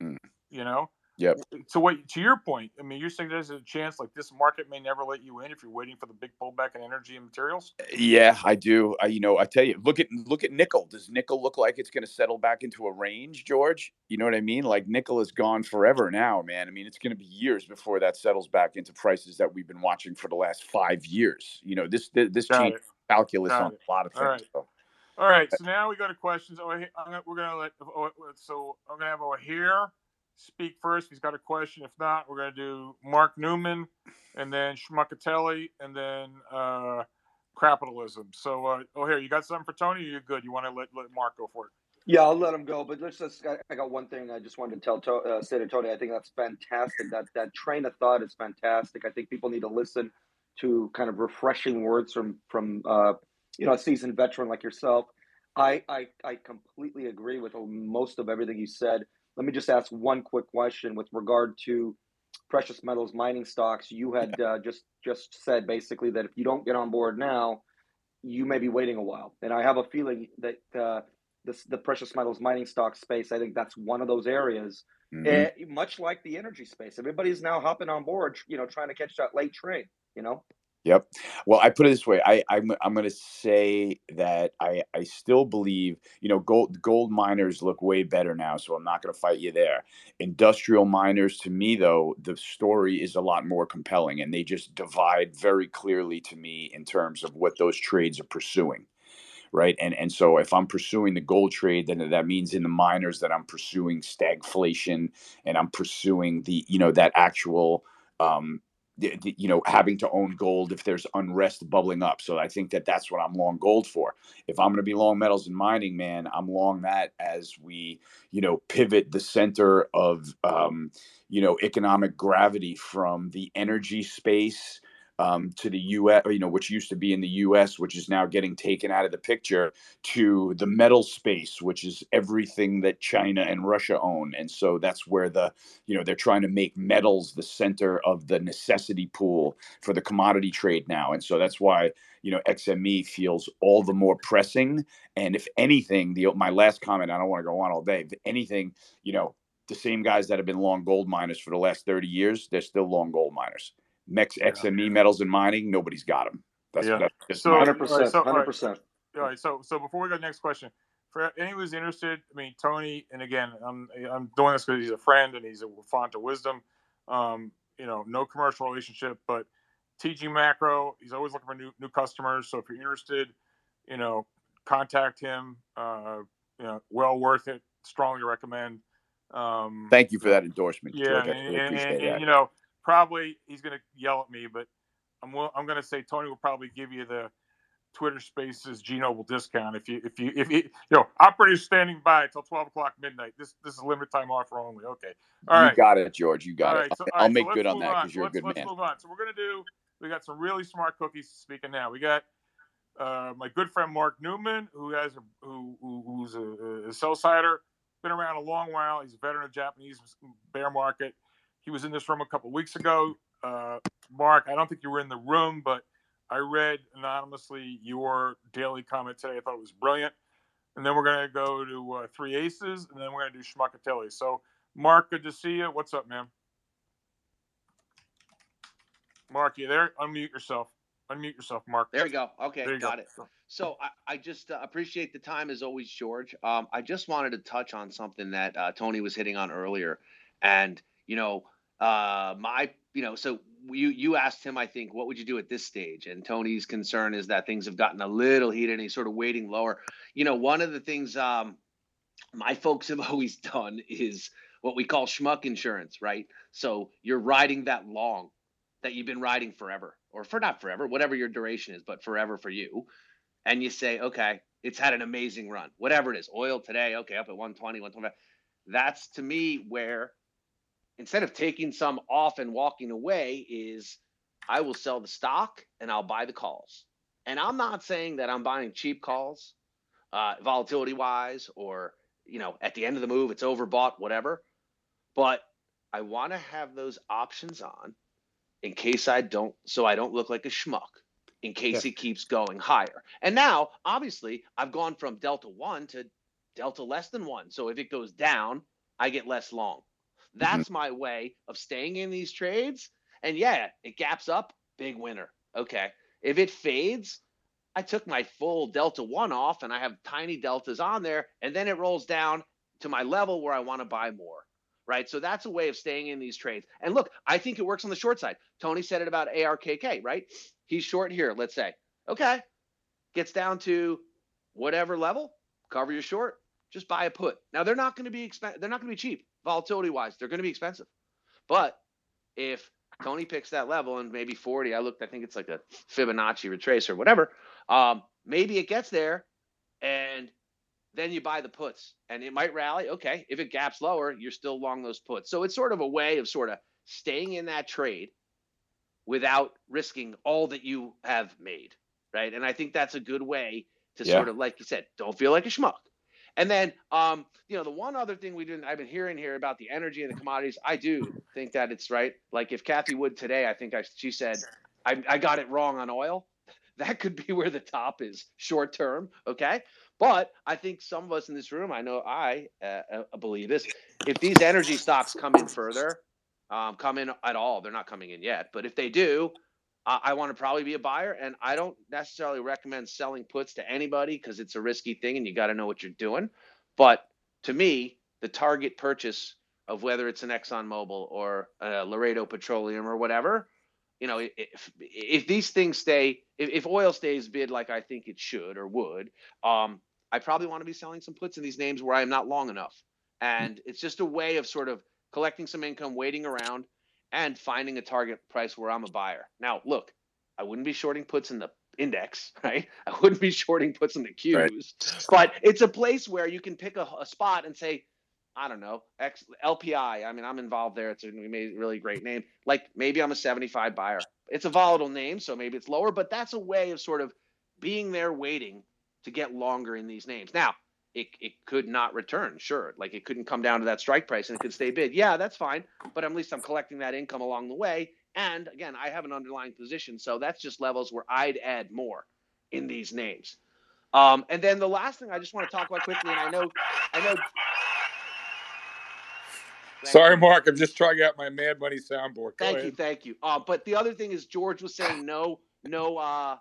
Mm. You know. Yep. Eh, so what? To your point, I mean, you're saying there's a chance like this market may never let you in if you're waiting for the big pullback in energy and materials. Eh, yeah, I do. I, you know, I tell you, look at look at nickel. Does nickel look like it's going to settle back into a range, George? You know what I mean? Like nickel is gone forever now, man. I mean, it's going to be years before that settles back into prices that we've been watching for the last five years. You know, this this, this Got calculus Got on it. a lot of things. right. so. All right, eh so now we go to questions. Oh, I'm gonna, we're gonna let. Oh, oh so I'm gonna have O'Hare speak first. He's got a question. If not, we're gonna do Mark Newman, and then Schmuckatelli, and then uh, capitalism. So uh, oh, here, you got something for Tony? Or you good? You want to let, let Mark go for it? Yeah, I'll let him go. But let's just. I, I got one thing I just wanted to tell to, uh, say to Tony. I think that's fantastic. That that train of thought is fantastic. I think people need to listen to kind of refreshing words from from uh, you know a seasoned veteran like yourself. I, I I completely agree with most of everything you said. Let me just ask one quick question with regard to precious metals mining stocks. You had uh, just just said basically that if you don't get on board now, you may be waiting a while. And I have a feeling that. Uh, this, the precious metals mining stock space, I think that's one of those areas. Mhm. Eh, much like the energy space, everybody's now hopping on board, you know, trying to catch that late train. You know, Yep. Well, I put it this way. I, I'm I'm going to say that I I still believe you know gold gold miners look way better now, so I'm not going to fight you there. Industrial miners, to me though, the story is a lot more compelling, and they just divide very clearly to me in terms of what those trades are pursuing right? And and so if I'm pursuing the gold trade, then that means in the miners that I'm pursuing stagflation and I'm pursuing the you know that actual um, you know having to own gold if there's unrest bubbling up. So I think that that's what I'm long gold for. If I'm going to be long metals and mining, man, I'm long that as we you know pivot the center of um, you know economic gravity from the energy space um, to the U.S., you know, which used to be in the U.S., which is now getting taken out of the picture, to the metal space, which is everything that China and Russia own, and so that's where the, you know, they're trying to make metals the center of the necessity pool for the commodity trade now, and so that's why you know XME feels all the more pressing. And if anything, the my last comment, I don't want to go on all day. If anything, you know, the same guys that have been long gold miners for the last 30 years, they're still long gold miners. Mex XME metals and mining, nobody's got them. That's, Yeah. that's So- Hundred percent, so, all right. hundred percent. All right, so so before we go to the next question, for anyone who's interested, I mean Tony, and again, I'm I'm doing this because he's a friend and he's a font of wisdom. Um, you know, no commercial relationship, but TG Macro, he's always looking for new new customers. So if you're interested, you know, contact him. Uh, you know, well worth it. Strongly recommend. Um, Thank you for that endorsement, yeah, George. I and, really and- appreciate and- and, you know, probably he's gonna yell at me, but I'm I'm gonna say Tony will probably give you the Twitter Spaces G Noble discount if you if you if you you know operators standing by until twelve o'clock midnight. This this is limited time offer only. Okay, all you right. got it, George. You got All it. right, so- I'll, right, so make let's good on that because you're let's, a good let's man. move on. So we're gonna do. We got some really smart cookies speaking now. We got uh, my good friend Mark Newman, who has a who, who who's a, a sell sider, been around a long while. He's a veteran of Japanese bear market. He was in this room a couple weeks ago. Uh, Mark, I don't think you were in the room, but I read anonymously your daily comment today. I thought it was brilliant. And then we're gonna go to uh, Three Aces, and then we're gonna do Schmuckatelli. So, Mark, good to see you. What's up, man? Mark, you there? Unmute yourself. Unmute yourself, Mark. There we go. Okay, got go. it. So I, I just uh, appreciate the time as always, George. Um, I just wanted to touch on something that uh, Tony was hitting on earlier, and you know, uh, my, you know, so you you asked him, I think, what would you do at this stage? And Tony's concern is that things have gotten a little heated, and he's sort of waiting lower. You know, one of the things um, my folks have always done is what we call schmuck insurance, right? So you're riding that long that you've been riding forever, or for not forever, whatever your duration is, but forever for you. And you say, okay, it's had an amazing run, whatever it is. Oil today, okay, up at 120, 125. That's to me where instead of taking some off and walking away, is I will sell the stock and I'll buy the calls. And I'm not saying that I'm buying cheap calls, uh, volatility wise, or you know, at the end of the move, it's overbought, whatever. But I want to have those options on in case I don't, so I don't look like a schmuck in case it keeps going higher. And now, obviously, I've gone from delta one to delta less than one. So if it goes down, I get less long. Mm-hmm. That's my way of staying in these trades. And yeah, it gaps up, big winner. Okay. If it fades, I took my full delta one off and I have tiny deltas on there, and then it rolls down to my level where I want to buy more. Right. So that's a way of staying in these trades. And look, I think it works on the short side. Tony said it about ARKK, right? He's short here, let's say. Okay. Gets down to whatever level, cover your short, just buy a put. Now they're not going to be expensive. They're not going to be cheap volatility wise. They're going to be expensive. But if Tony picks that level and maybe 40, I looked, I think it's like a Fibonacci retrace or whatever. Um, maybe it gets there and then you buy the puts and it might rally. Okay. If it gaps lower, you're still long those puts. So it's sort of a way of sort of staying in that trade without risking all that you have made. Right. And I think that's a good way to Yeah. sort of, like you said, don't feel like a schmuck. And then, um, you know, the one other thing we didn't, I've been hearing here about the energy and the commodities. I do think that it's right. Like if Cathie Wood today, I think I, she said, I, I got it wrong on oil. That could be where the top is short term. Okay. But I think some of us in this room, I know I uh, uh, believe this. If these energy stocks come in further, um, come in at all, they're not coming in yet. But if they do, I, I want to probably be a buyer, and I don't necessarily recommend selling puts to anybody because it's a risky thing and you got to know what you're doing. But to me, the target purchase of whether it's an ExxonMobil or a Laredo Petroleum or whatever, you know, if if these things stay, if, if oil stays bid like I think it should or would, um, I probably want to be selling some puts in these names where I am not long enough. And it's just a way of sort of collecting some income, waiting around, and finding a target price where I'm a buyer. Now, look, I wouldn't be shorting puts in the index, right? I wouldn't be shorting puts in the Qs, right. but it's a place where you can pick a, a, spot and say, I don't know, X, LPI. I mean, I'm involved there. It's a really great name. Like maybe I'm a 75 buyer. It's a volatile name, so maybe it's lower, but that's a way of sort of being there waiting to get longer in these names. Now, it, it could not return, sure. Like it couldn't come down to that strike price and it could stay bid. Yeah, that's fine. But at least I'm collecting that income along the way. And again, I have an underlying position. So that's just levels where I'd add more in these names. Um, and then the last thing I just want to talk about quickly, and I know, I know. Sorry, Mark. I'm just trying out my Mad Money soundboard. Go thank ahead. you, thank you. Uh, but the other thing is, George was saying no, no, uh,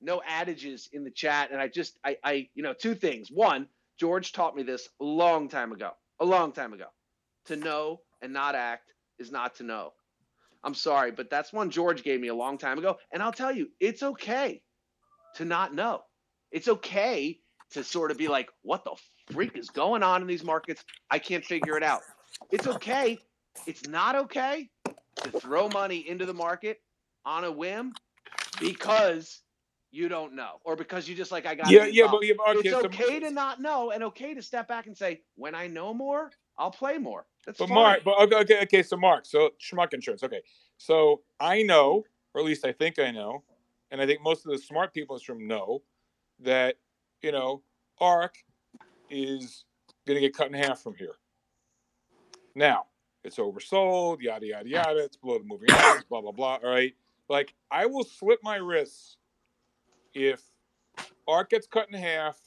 no adages in the chat, and I just, I, I, you know, two things. One, George taught me this a long time ago, a long time ago. To know and not act is not to know. I'm sorry, but that's one George gave me a long time ago. And I'll tell you, it's okay to not know. It's okay to sort of be like, what the freak is going on in these markets? I can't figure it out. It's okay. It's not okay to throw money into the market on a whim because you don't know, or because you just like I got. Yeah, yeah, but, yeah, but okay, it's okay so, to not know, and okay to step back and say, when I know more, I'll play more. That's but fine. Mark, but okay, okay, okay. So Mark, so schmuck insurance. Okay, so I know, or at least I think I know, and I think most of the smart people in this room know that you know ARKK is going to get cut in half from here. Now it's oversold, yada yada yada. It's below the moving average, blah blah blah. All right, like I will slip my wrists if ARKK gets cut in half,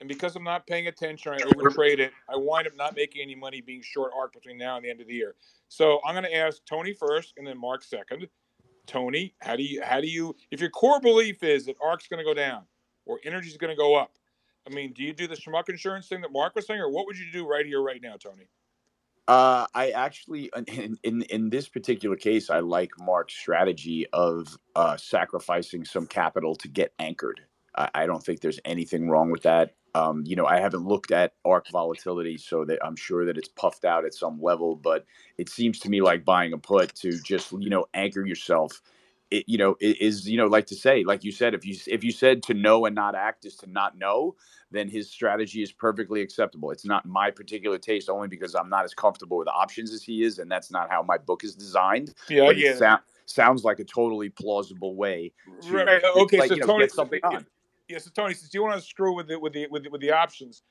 and because I'm not paying attention, I overtrade it. I wind up not making any money being short ARKK between now and the end of the year. So I'm going to ask Tony first, and then Mark second. Tony, how do you how do you if your core belief is that ARKK's going to go down or energy is going to go up? I mean, do you do the schmuck insurance thing that Mark was saying, or what would you do right here, right now, Tony? Uh, I actually, in, in, in this particular case, I like Mark's strategy of uh, sacrificing some capital to get anchored. I, I, don't think there's anything wrong with that. Um, you know, I haven't looked at ARKK volatility, so that I'm sure that it's puffed out at some level. But it seems to me like buying a put to just you know anchor yourself it, you know, is you know, like to say, like you said, if you if you said to know and not act is to not know, then his strategy is perfectly acceptable. It's not my particular taste, only because I'm not as comfortable with options as he is, and that's not how my book is designed. Yeah, but yeah. So- sounds like a totally plausible way. To, right. Okay. Like, so you know, Tony, something on. Yeah. So Tony, since you want to screw with it with the with the, with the options,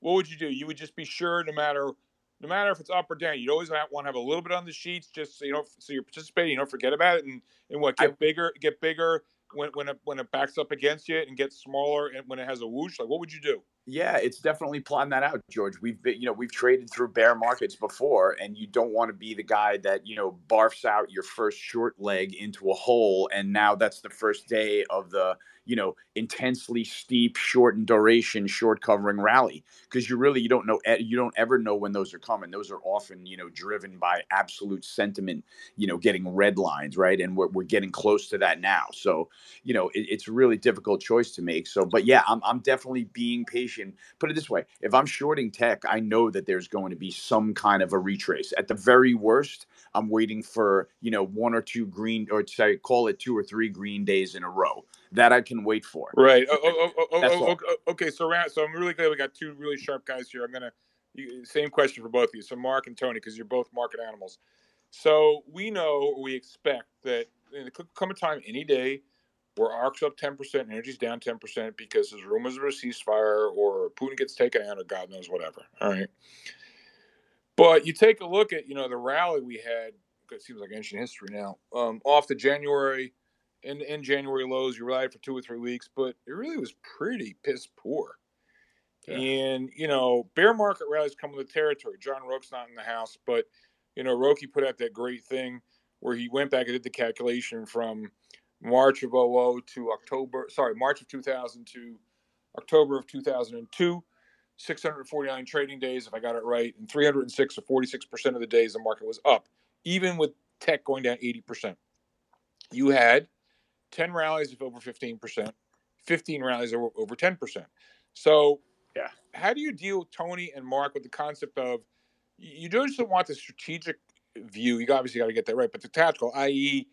what would you do? You would just be sure, no matter no matter if it's up or down, you'd always want to have a little bit on the sheets, just so you know, so you're participating. You don't forget about it, and and what get I, bigger, get bigger when when it when it backs up against you, and gets smaller, and when it has a whoosh. Like, what would you do? Yeah, it's definitely plotting that out, George. We've been, you know, we've traded through bear markets before, and you don't want to be the guy that you know barfs out your first short leg into a hole, and now that's the first day of the you know intensely steep, short in duration, short covering rally because you really you don't know eh, you don't ever know when those are coming. Those are often you know driven by absolute sentiment, you know, getting red lines, right? And we're we're getting close to that now, so you know it, it's a really difficult choice to make. So, but yeah, I'm I'm definitely being patient Put it this way: if I'm shorting tech, I know that there's going to be some kind of a retrace. At the very worst, I'm waiting for you know one or two green, or sorry, call it two or three green days in a row. That I can wait for. Right. Oh, oh, oh, oh, oh okay. So, so I'm really glad we got two really sharp guys here. I'm gonna same question for both of you. So, Mark and Tony, because you're both market animals. So we know, we expect that there could come a time any day where ARKK's up 10%, energy's down 10% because there's rumors of a ceasefire or Putin gets taken out or God knows whatever. All right. But you take a look at, you know, the rally we had, it seems like ancient history now, um, off the January and in January lows, you rallied for two or three weeks, but it really was pretty piss poor. Yeah. And, you know, bear market rallies come with the territory. John Roque's not in the house, but, you know, Roki put out that great thing where he went back and did the calculation from – March of 00 to October, sorry, March of 2000 to October of 2002. 649 trading days, if I got it right, and 306 or 46% of the days the market was up, even with tech going down 80%. You had 10 rallies of over 15%, 15 rallies of over 10%. So, yeah, how do you deal, Tony and Mark, with the concept of you don't just want the strategic view? You obviously got to get that right, but the tactical, i.e.,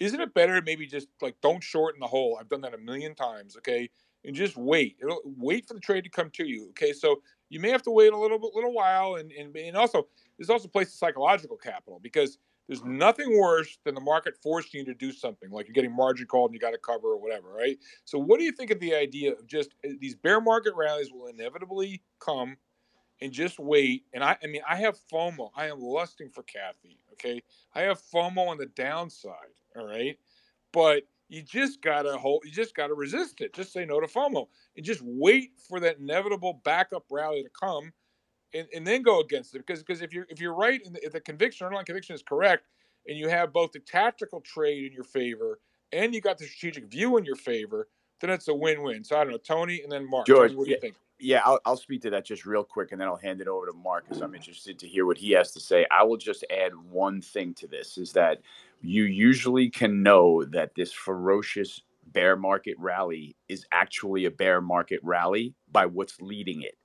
isn't it better maybe just like don't shorten the hole? I've done that a million times. Okay, and just wait. It'll, wait for the trade to come to you. Okay, so you may have to wait a little bit, little while, and and, and also there's also placed psychological capital because there's nothing worse than the market forcing you to do something like you're getting margin called and you got to cover or whatever, right? So what do you think of the idea of just uh, these bear market rallies will inevitably come? And just wait. And I, I mean, I have FOMO. I am lusting for Cathie. Okay, I have FOMO on the downside. All right, but you just gotta hold. You just gotta resist it. Just say no to FOMO and just wait for that inevitable backup rally to come, and, and then go against it. Because because if you're if you're right and the, if the conviction, underlying conviction is correct, and you have both the tactical trade in your favor and you got the strategic view in your favor, then it's a win-win. So I don't know, Tony, and then Mark. George, what do yeah, you think? Yeah, I'll, I'll speak to that just real quick, and then I'll hand it over to Mark because I'm interested to hear what he has to say. I will just add one thing to this: is that you usually can know that this ferocious bear market rally is actually a bear market rally by what's leading it.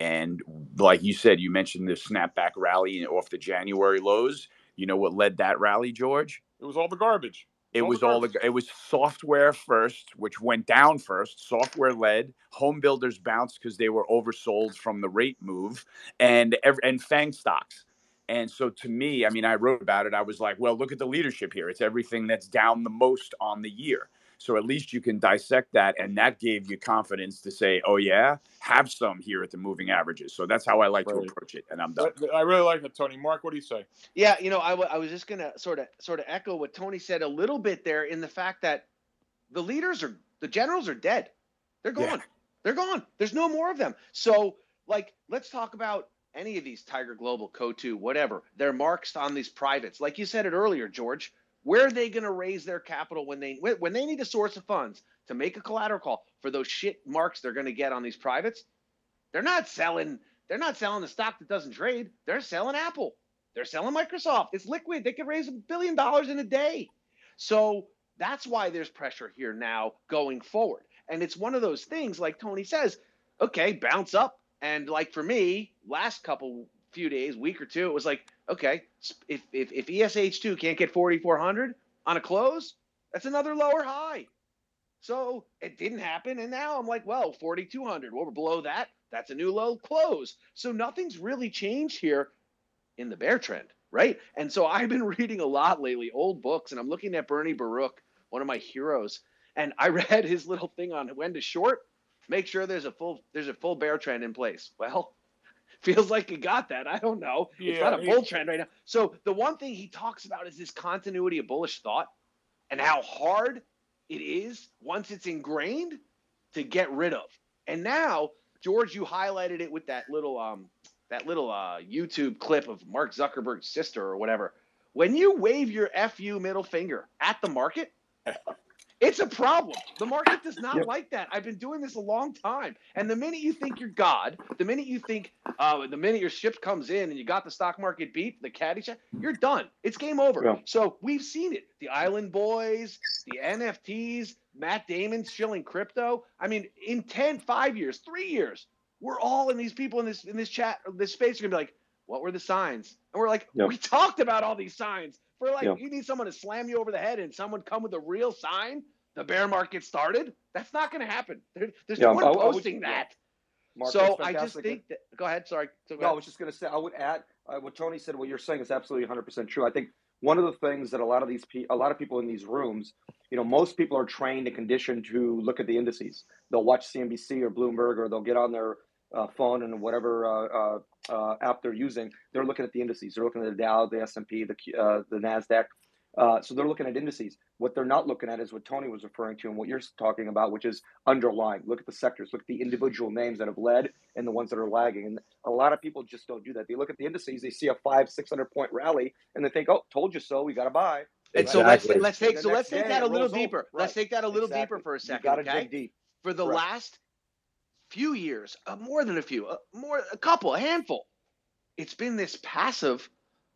And like you said, you mentioned the snapback rally off the January lows. You know what led that rally, George? It was all the garbage. It was all the it was software first, which went down first. Software led. Home builders bounced because they were oversold from the rate move, and and Fang stocks. And so to me, I mean, I wrote about it. I was like, well, look at the leadership here. It's everything that's down the most on the year. So at least you can dissect that, and that gave you confidence to say, "Oh yeah, have some here at the moving averages." So that's how I like right. to approach it, and I'm done. I really like that, Tony. Mark, what do you say? Yeah, you know, I, w- I was just gonna sort of sort of echo what Tony said a little bit there in the fact that the leaders are the generals are dead. They're gone. Yeah. They're gone. There's no more of them. So like, let's talk about any of these Tiger Global, Coatue, whatever. They're marks on these privates, like you said it earlier, George. Where are they going to raise their capital when they when they need a source of funds to make a collateral call for those shit marks they're going to get on these privates? They're not selling. They're not selling the stock that doesn't trade. They're selling Apple. They're selling Microsoft. It's liquid. They could raise a billion dollars in a day. So that's why there's pressure here now going forward. And it's one of those things, like Tony says, okay, bounce up. And like for me, last couple few days, week or two, it was like, okay, if if, if ESH2 can't get 4,400 on a close, that's another lower high. So it didn't happen. And now I'm like, well, 4,200. Well, we're below that. That's a new low close. So nothing's really changed here in the bear trend, right? And so I've been reading a lot lately, old books, and I'm looking at Bernie Baruch, one of my heroes. And I read his little thing on when to short. Make sure there's a full there's a full bear trend in place. Well, feels like he got that. I don't know. Yeah, it's not a bull trend right now. So the one thing he talks about is this continuity of bullish thought and how hard it is once it's ingrained to get rid of. And now, George, you highlighted it with that little um that little uh YouTube clip of Mark Zuckerberg's sister or whatever. When you wave your FU middle finger at the market, it's a problem. The market does not yep. like that. I've been doing this a long time. And the minute you think you're God, the minute you think, uh, the minute your ship comes in and you got the stock market beat, the caddy check, you're done. It's game over. Yeah. So we've seen it. The Island Boys, the NFTs, Matt Damon's shilling crypto. I mean, in 10, five years, three years, we're all in these people in this in this chat, this space are gonna be like, what were the signs? And we're like, yep. we talked about all these signs. For like, yep. you need someone to slam you over the head and someone come with a real sign the bear market started. That's not going to happen. There, there's yeah, no one posting would, that. Yeah. so I just think that. Go ahead. Sorry. So go no, ahead. I was just going to say. I would add uh, what Tony said. What you're saying is absolutely 100 percent true. I think one of the things that a lot of these pe- a lot of people in these rooms, you know, most people are trained and conditioned to look at the indices. They'll watch CNBC or Bloomberg, or they'll get on their uh, phone and whatever uh, uh, uh app they're using. They're looking at the indices. They're looking at the Dow, the S and P, the uh, the Nasdaq. Uh, so they're looking at indices. What they're not looking at is what Tony was referring to and what you're talking about, which is underlying. Look at the sectors, look at the individual names that have led and the ones that are lagging. And a lot of people just don't do that. They look at the indices, they see a five, 600 point rally, and they think, oh, told you so, we got to buy. And so let's let's take so let's take that a little rolls over. deeper. Let's take that a little deeper for a second, okay? For the Right. last few years, uh, more than a few, uh, more a couple, a handful, it's been this passive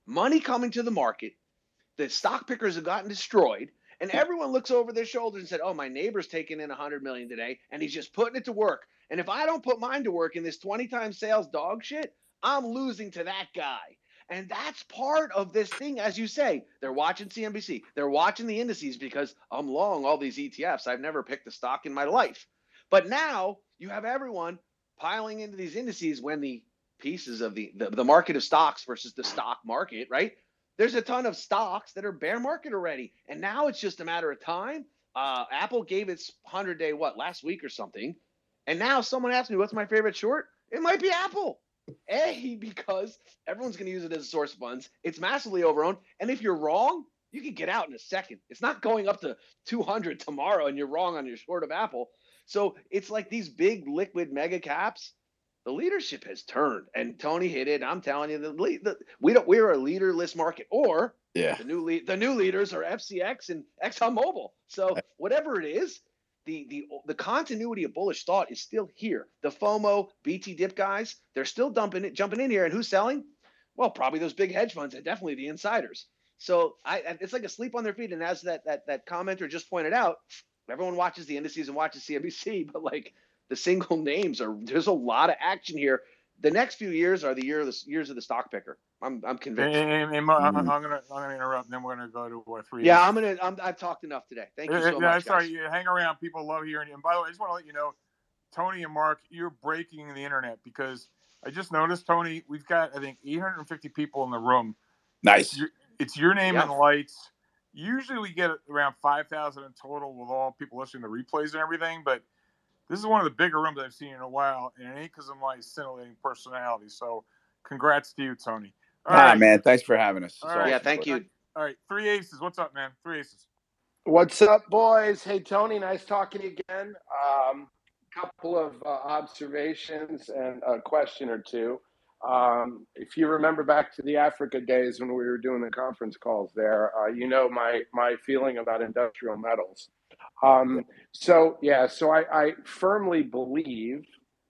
money coming to the market. The stock pickers have gotten destroyed, and everyone looks over their shoulders and said, "Oh, my neighbor's taking in a hundred million today, and he's just putting it to work. And if I don't put mine to work in this twenty times sales dog shit, I'm losing to that guy." And that's part of this thing, as you say. They're watching CNBC. They're watching the indices because I'm long all these ETFs. I've never picked a stock in my life. But now you have everyone piling into these indices when the pieces of the, the, the market of stocks versus the stock market, right? There's a ton of stocks that are bear market already. And now it's just a matter of time. Uh, Apple gave its 100 day, what, last week or something. And now someone asked me, what's my favorite short? It might be Apple. A, because everyone's going to use it as a source of funds. It's massively overowned. And if you're wrong, you can get out in a second. It's not going up to 200 tomorrow and you're wrong on your short of Apple. So it's like these big liquid mega caps. The leadership has turned, and Tony hit it. I'm telling you, the, lead, the we don't we're a leaderless market, or Yeah. the new lead, the new leaders are FCX and ExxonMobil. So whatever it is, the the the continuity of bullish thought is still here. The FOMO BT dip guys, they're still dumping it, jumping in here, and who's selling? Well, probably those big hedge funds and definitely the insiders. So I, it's like a sleep on their feet. And as that that that commenter just pointed out, everyone watches the indices and watches CNBC, but like the single names are there's a lot of action here. The next few years are the year of the years of the stock picker. I'm I'm And, convinced. and- and I'm, Mm. I'm gonna I'm gonna interrupt, and then we're gonna go to uh, three. Yeah, I'm gonna. I'm, I've talked enough today. Thank you Uh, so no, much, sorry, guys. hang around. People love hearing you. And by the way, I just want to let you know, Tony and Mark, you're breaking the internet because I just noticed, Tony, we've got I think 850 people in the room. Nice. Your- It's your name Yeah. and lights. Usually we get around 5,000 in total with all people listening to replays and everything, but this is one of the bigger rooms I've seen in a while, and it ain't because of my scintillating personality. So, congrats to you, Tony. All Ah, right, man. Thanks for having us. It's All right. Yeah, thank you. all right, three aces. What's up, man? Three aces. What's up, boys? Hey, Tony, nice talking to you again. Um, couple of uh, observations and a question or two. Um, if you remember back to the Africa days when we were doing the conference calls there, uh, you know my my feeling about industrial metals. Um, so yeah, so I, I firmly believe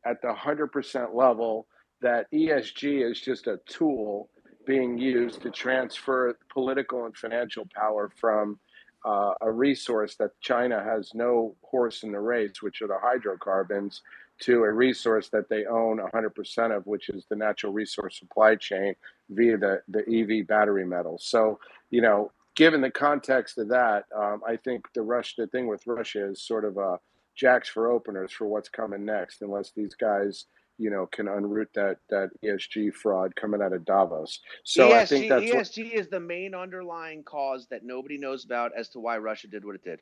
at the hundred percent level that ESG is just a tool being used to transfer political and financial power from uh, a resource that China has no horse in the race, which are the hydrocarbons, to a resource that they own 100% of, which is the natural resource supply chain via the, the EV battery metals. So, you know, given the context of that, um, I think the rush, the thing with Russia is sort of a jacks for openers for what's coming next, unless these guys, you know, can unroot that that ESG fraud coming out of Davos. So I think ESG, that's ESG is the main underlying cause that nobody knows about as to why Russia did what it did.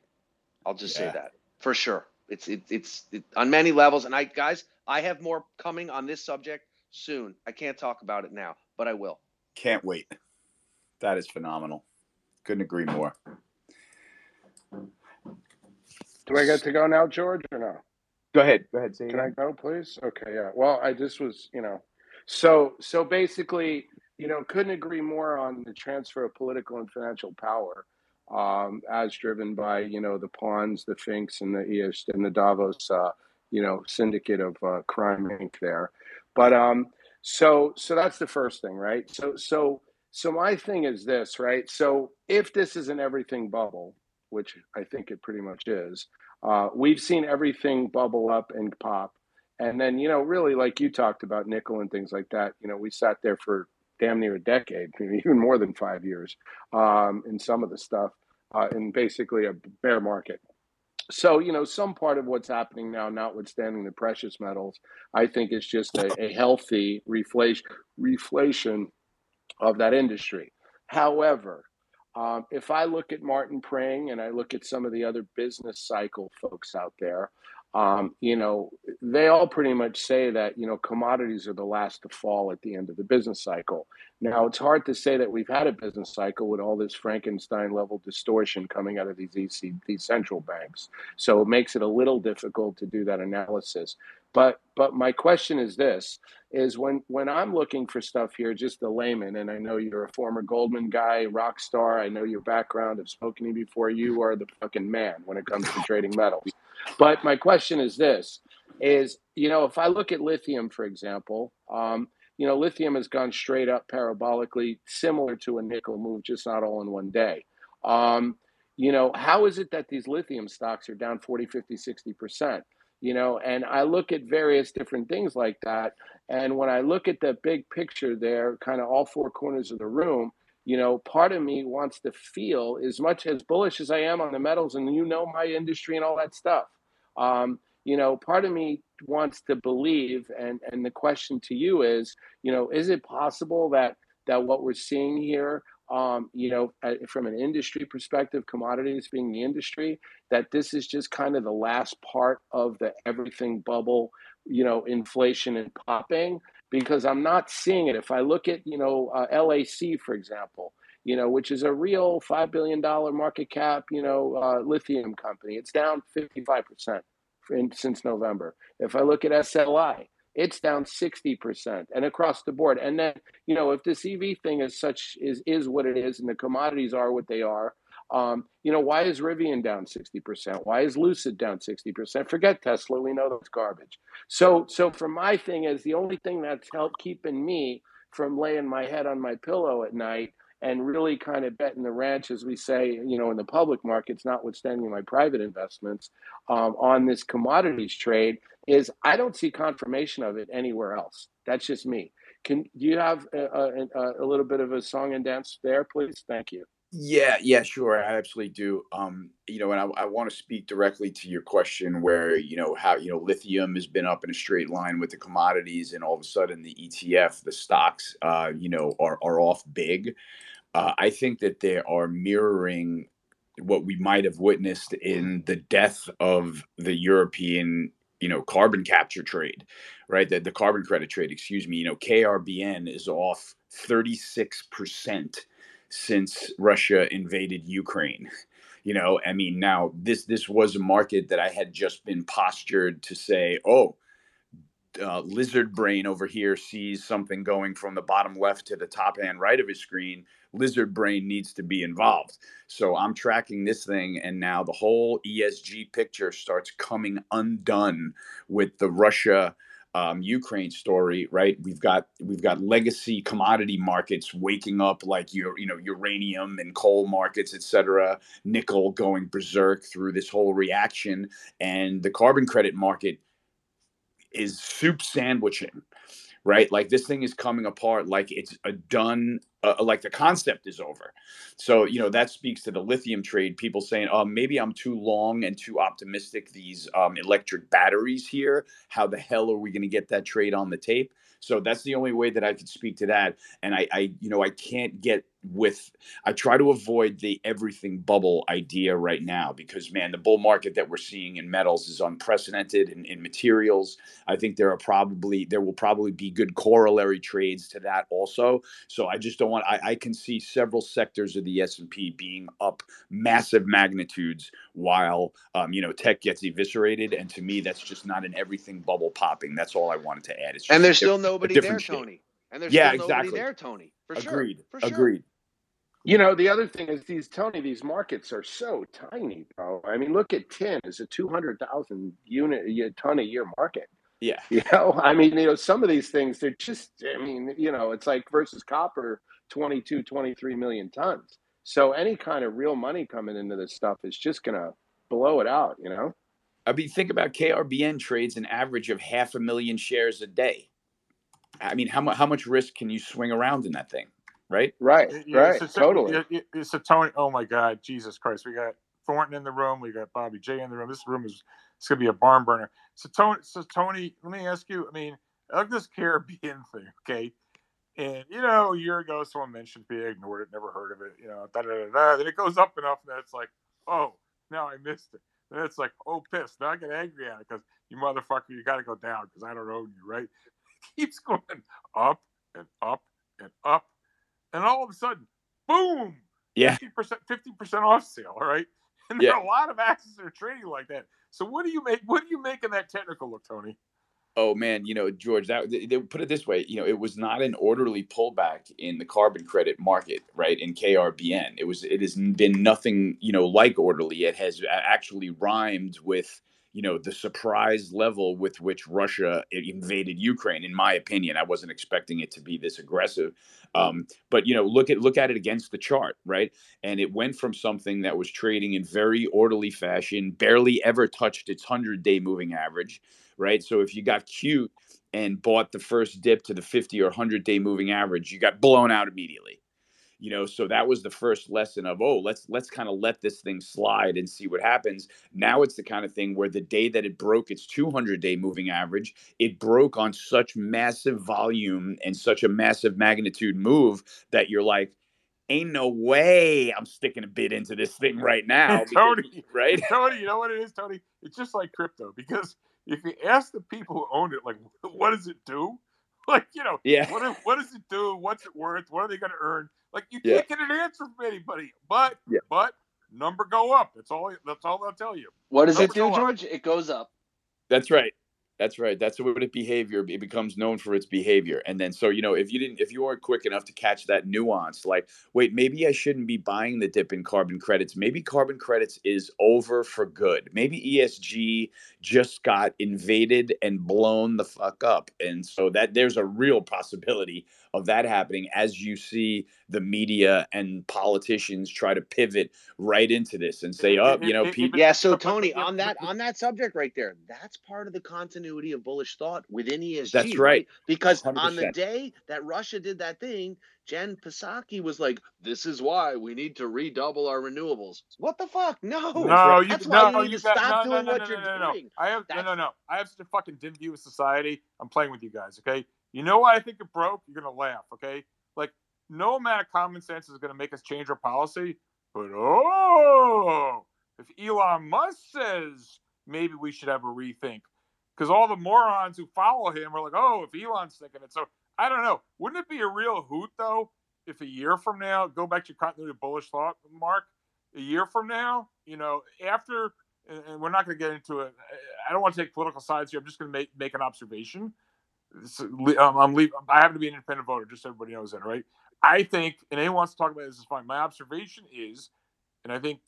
I'll just Yeah. say that for sure. It's it, it's it, on many levels, and I guys, I have more coming on this subject soon. I can't talk about it now, but I will. Can't wait. That is phenomenal. Couldn't agree more. do I get to go now, George, or no? Go ahead. Go ahead. Say Can I go, please? Okay, yeah. Well, I just was, you know, so so basically, you know, couldn't agree more on the transfer of political and financial power, um, as driven by you know the pawns, the Finks, and the ES and the Davos, uh, you know, syndicate of uh, crime Inc. There, but um, so so that's the first thing, right? So so so my thing is this, right? So if this is an everything bubble, which I think it pretty much is, uh, we've seen everything bubble up and pop. And then, you know, really, like you talked about nickel and things like that, you know, we sat there for damn near a decade, even more than five years um, in some of the stuff, uh, in basically a bear market. So, you know, some part of what's happening now, notwithstanding the precious metals, I think is just a, a healthy reflation, reflation of that industry. However, um, if I look at Martin Pring and I look at some of the other business cycle folks out there, um, you know, they all pretty much say that, you know, commodities are the last to fall at the end of the business cycle. Now, it's hard to say that we've had a business cycle with all this Frankenstein level distortion coming out of these EC, these central banks. So it makes it a little difficult to do that analysis. But but my question is this is when when I'm looking for stuff here, just a layman, and I know you're a former Goldman guy, rock star. I know your background. I've spoken to you before. You are the fucking man when it comes to trading metals. But my question is this: is you know if I look at lithium, for example, um, you know lithium has gone straight up parabolically, similar to a nickel move, just not all in one day. Um, you know how is it that these lithium stocks are down 40 50 60 percent you know and i look at various different things like that and when i look at the big picture there kind of all four corners of the room you know part of me wants to feel as much as bullish as i am on the metals and you know my industry and all that stuff um, you know part of me wants to believe and and the question to you is you know is it possible that that what we're seeing here um, you know, from an industry perspective, commodities being the industry, that this is just kind of the last part of the everything bubble, you know, inflation and popping, because I'm not seeing it. If I look at, you know, uh, LAC, for example, you know, which is a real $5 billion market cap, you know, uh, lithium company, it's down 55% in, since November. If I look at SLI, it's down 60% and across the board. And then you know if this ev thing is such is is what it is and the commodities are what they are um, you know why is rivian down 60% why is lucid down 60% forget tesla we know that's garbage. So so for my thing is the only thing that's helped keeping me from laying my head on my pillow at night and really kind of betting the ranch, as we say, you know, in the public markets, notwithstanding my private investments, um, on this commodities trade, is I don't see confirmation of it anywhere else. That's just me. Can do you have a, a, a little bit of a song and dance there, please? Thank you. Yeah, yeah, sure. I absolutely do. Um, you know, and I, I want to speak directly to your question where, you know, how, you know, lithium has been up in a straight line with the commodities and all of a sudden the ETF, the stocks, uh, you know, are, are off big. Uh, I think that they are mirroring what we might have witnessed in the death of the European, you know, carbon capture trade, right? The, the carbon credit trade, excuse me. You know, KRBN is off 36% since Russia invaded Ukraine. You know, I mean, now this this was a market that I had just been postured to say, oh, uh, lizard brain over here sees something going from the bottom left to the top hand right of his screen lizard brain needs to be involved so i'm tracking this thing and now the whole esg picture starts coming undone with the russia um, Ukraine story, right? We've got we've got legacy commodity markets waking up, like your you know uranium and coal markets, et cetera. Nickel going berserk through this whole reaction, and the carbon credit market is soup sandwiching right like this thing is coming apart like it's a done uh, like the concept is over. So you know that speaks to the lithium trade people saying oh maybe i'm too long and too optimistic these um, electric batteries here. How the hell are we going to get that trade on the tape? So that's the only way that i could speak to that. And i i you know i can't get with I try to avoid the everything bubble idea right now because man, the bull market that we're seeing in metals is unprecedented in, in materials. I think there are probably there will probably be good corollary trades to that also. So I just don't want I, I can see several sectors of the S and P being up massive magnitudes while um, you know tech gets eviscerated. And to me, that's just not an everything bubble popping. That's all I wanted to add. and there's still nobody there, Tony. And there's yeah, still nobody exactly. there, Tony. For Agreed. Sure. For sure. Agreed. You know, the other thing is these Tony, these markets are so tiny, bro. I mean, look at tin is a two hundred thousand unit ton a year market. Yeah. You know, I mean, you know, some of these things they're just I mean, you know, it's like versus copper 22, 23 million tons. So any kind of real money coming into this stuff is just gonna blow it out, you know? I mean, think about KRBN trades an average of half a million shares a day. I mean, how much how much risk can you swing around in that thing? Right? Right, yeah, right, so, totally. It's a Tony. Oh my God, Jesus Christ! We got Thornton in the room. We got Bobby J in the room. This room is it's gonna be a barn burner. So Tony, so Tony, let me ask you. I mean, I like this Caribbean thing, okay? And you know, a year ago, someone mentioned it, ignored it, never heard of it. You know, da da da da. Then it goes up and enough that it's like, oh, now I missed it. Then it's like, oh, piss. Now I get angry at it because you motherfucker, you got to go down because I don't own you, right? It keeps going up and up and up. And all of a sudden, boom, Yeah. 50%, 50% off sale, all right? And there Yeah. are a lot of axes that are trading like that. So what do you make? What do you make of that technical look, Tony? Oh man, you know, George, that they, they put it this way, you know, it was not an orderly pullback in the carbon credit market, right? In KRBN, it was, it has been nothing, you know, like orderly. It has actually rhymed with, you know, the surprise level with which Russia invaded Ukraine. In my opinion, I wasn't expecting it to be this aggressive. Um, but you know, look at look at it against the chart, right? And it went from something that was trading in very orderly fashion, barely ever touched its hundred-day moving average right? So if you got cute and bought the first dip to the 50 or 100 day moving average, you got blown out immediately. You know, so that was the first lesson of oh, let's let's kind of let this thing slide and see what happens. Now it's the kind of thing where the day that it broke its 200 day moving average, it broke on such massive volume and such a massive magnitude move that you're like, ain't no way I'm sticking a bid into this thing right now, because- Tony, right? Tony, you know what it is, Tony? It's just like crypto because if you ask the people who own it, like, what does it do? Like, you know, Yeah. what, what does it do? What's it worth? What are they going to earn? Like, you Yeah. can't get an answer from anybody. But, Yeah. but number go up. That's all. That's all they'll tell you. What does it do, go up. George? It goes up. That's right. That's right. That's what it behavior. It becomes known for its behavior. And then, so, you know, if you didn't, if you weren't quick enough to catch that nuance, like, wait, maybe I shouldn't be buying the dip in carbon credits. Maybe carbon credits is over for good. Maybe ESG just got invaded and blown the fuck up. And so that there's a real possibility of that happening as you see the media and politicians try to pivot right into this and say, It- oh, you know, it- it- people. Yeah, so but- but- Tony, on that on that subject right there, that's part of the continuity of bullish thought within ESG. That's right. Because on the day that Russia did that thing, Jen Psaki was like, "This is why we need to redouble our renewables." What the fuck? No, No, you, that's why no, you need you to got, stop no, doing no, no, what you're doing. I have no, no, no. I have such a fucking dim view of society. I'm playing with you guys. Okay, you know why I think it broke? You're gonna laugh. Okay, like no amount of common sense is gonna make us change our policy. But oh, if Elon Musk says maybe we should have a rethink, because all the morons who follow him are like, oh, if Elon's thinking it, so I don't know. Wouldn't it be a real hoot though if a year from now, go back to your continuity of bullish thought, Mark? A year from now, you know, after, and we're not going to get into it. I don't want to take political sides here. I'm just going to make make an observation. So, um, I'm leave, I happen to be an independent voter, just so everybody knows that, right? I think, and anyone wants to talk about this is fine. My observation is, and I think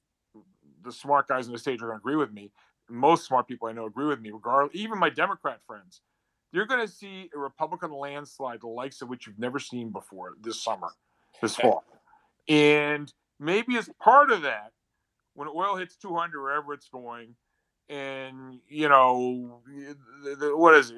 the smart guys on the stage are going to agree with me. Most smart people I know agree with me, regardless. Even my Democrat friends, you're going to see a Republican landslide, the likes of which you've never seen before this summer, this fall, and maybe as part of that, when oil hits 200, wherever it's going, and you know, the, the, what is it?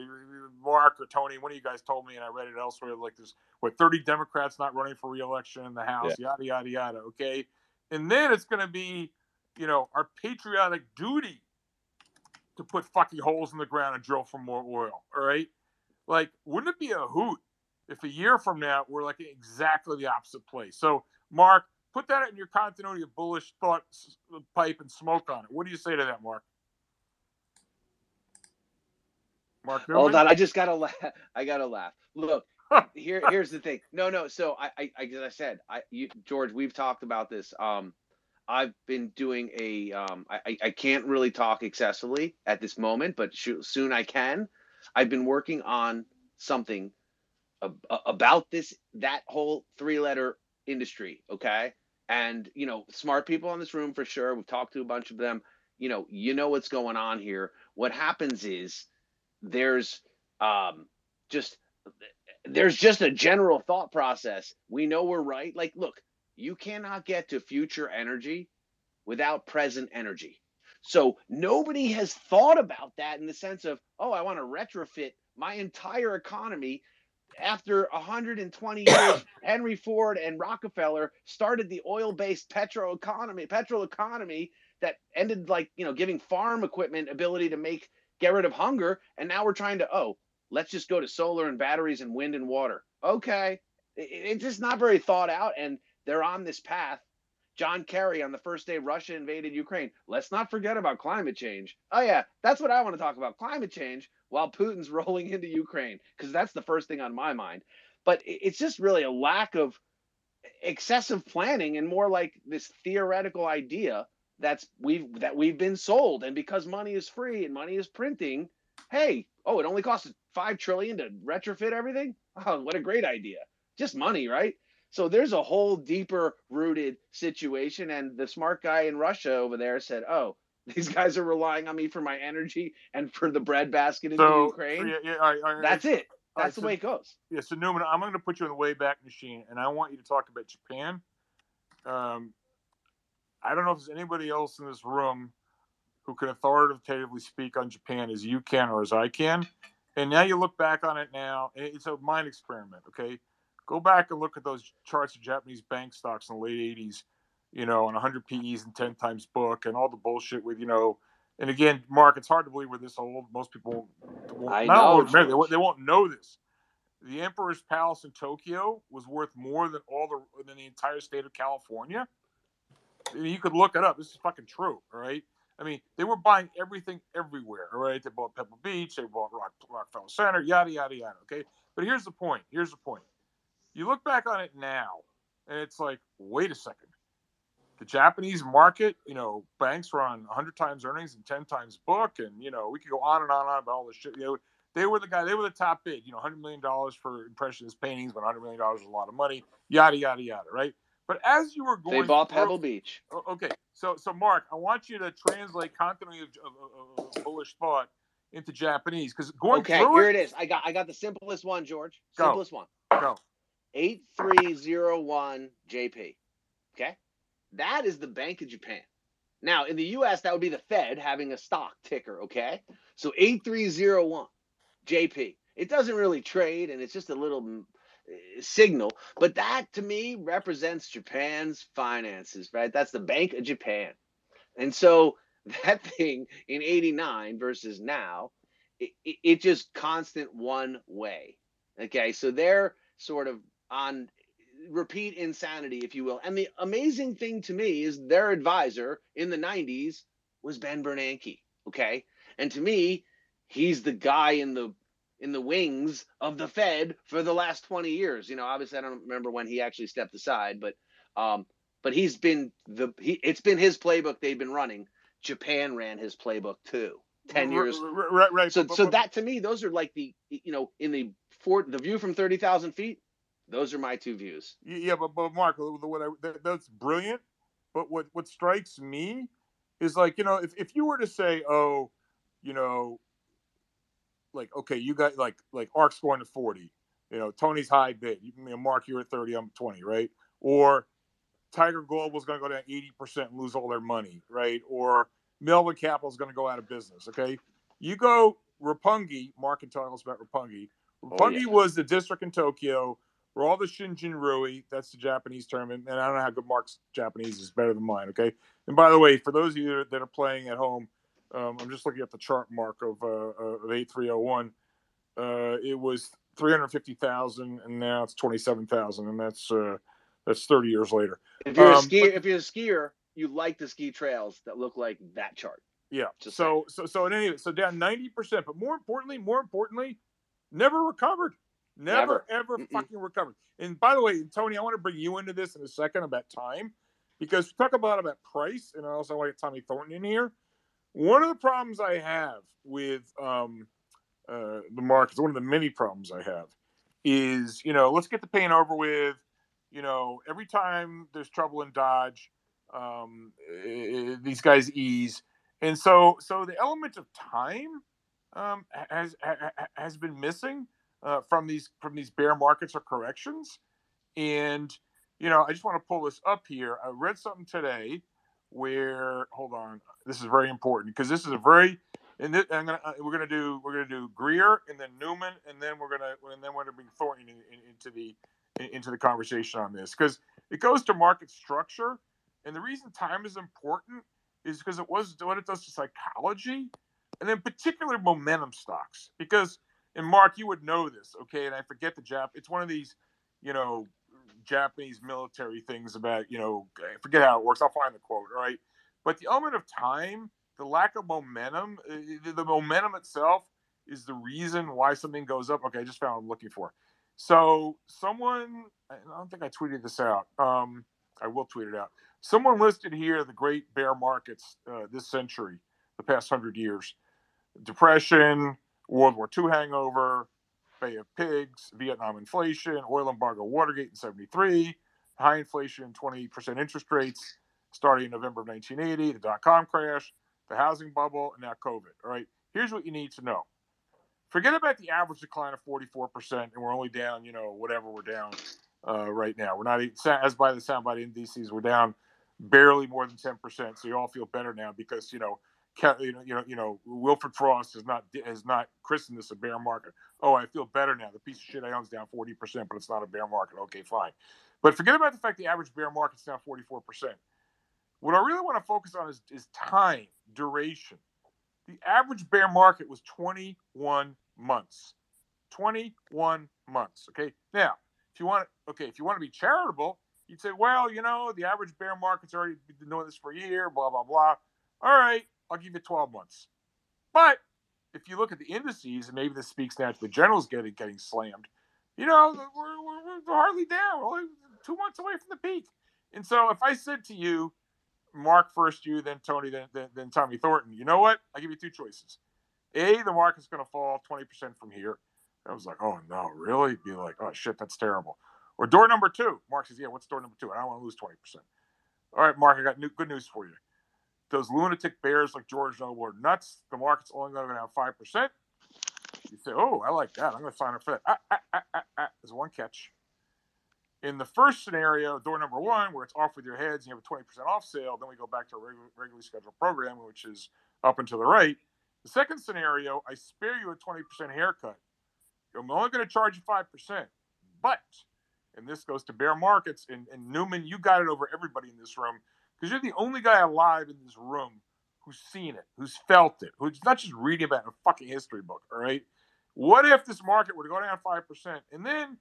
Mark or Tony, one of you guys told me, and I read it elsewhere. Like there's what 30 Democrats not running for reelection in the House, yada yada yada. Okay, and then it's going to be, you know, our patriotic duty to put fucking holes in the ground and drill for more oil. All right, like wouldn't it be a hoot if a year from now we're like exactly the opposite place? So, Mark, put that in your continuity of bullish thought pipe and smoke on it. What do you say to that, Mark? Mark, Hold on, I just gotta laugh. I gotta laugh. Look, here, here's the thing. No, no. So I, I, I as I said, I, you, George, we've talked about this. Um, I've been doing a. Um, I, I- can't really talk excessively at this moment, but sh- soon I can. I've been working on something ab- about this that whole three-letter industry. Okay, and you know, smart people in this room for sure. We've talked to a bunch of them. You know, you know what's going on here. What happens is there's um just there's just a general thought process we know we're right like look you cannot get to future energy without present energy. So nobody has thought about that in the sense of oh i want to retrofit my entire economy after 120 years henry ford and rockefeller started the oil-based petro economy petrol economy that ended like you know giving farm equipment ability to make get rid of hunger. And now we're trying to oh let's just go to solar and batteries and wind and water. Okay. It, it's just not very thought out. And they're on this path John Kerry on the first day Russia invaded Ukraine. Let's not forget about climate change. Oh yeah, that's what I want to talk about, climate change while Putin's rolling into Ukraine because that's the first thing on my mind. But it's just really a lack of excessive planning and more like this theoretical idea that's we've that we've been sold and because money is free and money is printing hey oh it only costs 5 trillion to retrofit everything oh what a great idea just money right so there's a whole deeper rooted situation and the smart guy in russia over there said oh these guys are relying on me for my energy and for the breadbasket in So, ukraine yeah, yeah, all right, all right. that's it that's the way it goes Yeah, so Newman, I'm going to put you in the Wayback Machine, and I want you to talk about Japan. Um, I don't know if there's anybody else in this room who can authoritatively speak on Japan as you can or as I can. And now you look back on it now, it's a mind experiment. Okay, go back and look at those charts of Japanese bank stocks in the late '80s. You know, on 100 PEs and 10 times book, and all the bullshit with you know. And again, Mark, it's hard to believe we're this old. Most people won't, I know, only- they, won't- they won't know this the Emperor's Palace in Tokyo was worth more than all the than the entire state of California. You could look it up. This is fucking true. All right. I mean, they were buying everything everywhere. All right. They bought Pebble Beach. They bought Rock, Rockefeller Center. Yada yada yada. Okay. But here's the point. Here's the point. You look back on it now, and it's like, wait a second. The Japanese market, you know, banks were on 100 times earnings and 10 times book, and you know, we could go on and on and on about all this shit. You know, they were the guy. They were the top bid. You know, hundred million dollars for impressionist paintings, but hundred million dollars is a lot of money. Yada yada yada. Right. But as you were going, they bought through- pebble beach oh, Okay, so so Mark, I want you to translate continuity of, of, of, bullish thought into Japanese because going okay through here it, it is i got i got the simplest one george Go. simplest one go. 8301 JP. Okay? That is the Bank of Japan. Now, in the US, that would be the Fed having a stock ticker, okay? So 8301 JP. It doesn't really trade and it's just a little mm, eh, signal, but that to me represents Japan's finances, right? That's the Bank of Japan. And so that thing in 89 versus now, it, it, it just constant one way. Okay, so they're sort of on repeat insanity, if you will. And the amazing thing to me is their advisor in the 90s was Ben Bernanke. Okay. And to me, he's the guy in the in the wings of the Fed for the last 20 years. You know, obviously I don't remember when he actually stepped aside, but um, but he's been the he it's been his playbook they've been running. Japan ran his playbook too. 10 years Right, right. so but- so but- that to me those are like the you know in the for the view from 30,000 feet those are my two views Yeah, but but Mark, uh, what I, that, that's brilliant. But what what strikes me is like you know if if you were to say oh, you know, like okay, you got like like ARKK's scoring to forty, you know, Tony's high bid. You, you know, Mark, you're at thirty, I'm twenty, right? Or Tiger Global was going to go down eighty percent and lose all their money, right? Or Melvin is going to go out of business. Okay, you go Roppongi. Mark can tell us about Roppongi. Oh, Roppongi yeah. was the district in Tokyo where all the Shinjinrui, that's the Japanese term, and, and I don't know how good Mark's Japanese is better than mine, okay? And by the way, for those of you that are playing at home, um, I'm just looking at the chart mark of, uh, of 8301. Uh, it was 350,000 and now it's 27,000 and that's uh, that's 30 years later. if you're a Um, skier but- if you're a skier you like the ski trails that look like that chart Yeah. Just so so so in any so down 90%, but more importantly, more importantly, never recovered. Never, ever Mm-mm. fucking recovered. And by the way, Tony, I want to bring you into this in a second about time because we talk about about price, and I also want to get Tommy Thornton in here. One of the problems I have with um, uh, the markets, one of the many problems I have, is you know let's get the pain over with. You know, every time there's trouble in Dodge, um, eh, these guys ease, and so so the element of time um, has ha- ha- has been missing uh, from these from these bear markets or corrections. And you know, I just want to pull this up here. I read something today where hold on, this is very important because this is a very and this, I'm gonna uh, we're gonna do we're gonna do Greer and then Newman and then we're gonna and then we're gonna bring Thornton in, in, into the in, into the conversation on this because it goes to market structure and the reason time is important is because it was what it does to psychology and then particular momentum stocks because and Mark, you would know this, okay? And I forget the Jap. It's one of these, you know, Japanese military things about, you know, I forget how it works. I'll find the quote, all right? But the element of time, the lack of momentum, uh, the, momentum itself is the reason why something goes up. Okay, I just found what I'm looking for. So someone, I don't think I tweeted this out. Um, I will tweet it out. Someone listed here the great bear markets uh, this century, the past hundred years: depression, World War II hangover, Bay of Pigs, Vietnam inflation, oil embargo, Watergate in '73, high inflation, 20% interest rates starting in November of 1980, the dot com crash, the housing bubble, and now COVID. All right, here's what you need to know. Forget about the average decline of 44%, and we're only down, you know, whatever we're down uh, right now. We're not, as by the soundbite indices, we're down barely more than 10%. So you all feel better now because, you know, you know, you know, you know, Wilfred Frost has not has not christened this a bear market. Oh, I feel better now. The piece of shit I own is down forty percent, but it's not a bear market. Okay, fine. But forget about the fact the average bear market's down forty four percent. What I really want to focus on is, is time, duration. The average bear market was 21 months. 21 months. Okay. Now, if you want, okay, if you want to be charitable, you'd say, well, you know, the average bear market's already been doing this for a year, blah, blah, blah. All right, I'll give you 12 months. But if you look at the indices, and maybe this speaks now to the generals getting getting slammed, you know, we're, we're, we're hardly down. We're only two months away from the peak. And so if I said to you, Mark first, you, then Tony, then, then, then Tommy Thornton, you know what? I give you two choices. A, the market's going to fall 20% from here. I was like, oh no, really? Be like, oh shit, that's terrible. Or door number two. Mark says, yeah, what's door number two? I don't want to lose 20%. All right, Mark, I got new, good news for you those lunatic bears like George Noble are nuts. The market's only going to have five percent. You say, "Oh, I like that. I'm going to sign up for that." Ah, ah, ah, ah, ah. There's one catch. In the first scenario, door number one, where it's off with your heads and you have a 20% off sale, then we go back to a regular, regularly scheduled program, which is up and to the right. The second scenario, I spare you a 20% haircut. I'm only going to charge you 5%. But, and this goes to bear markets, and, and Newman, you got it over everybody in this room because you're the only guy alive in this room who's seen it, who's felt it, who's not just reading about it in a fucking history book. All right. What if this market were to go down five percent, and then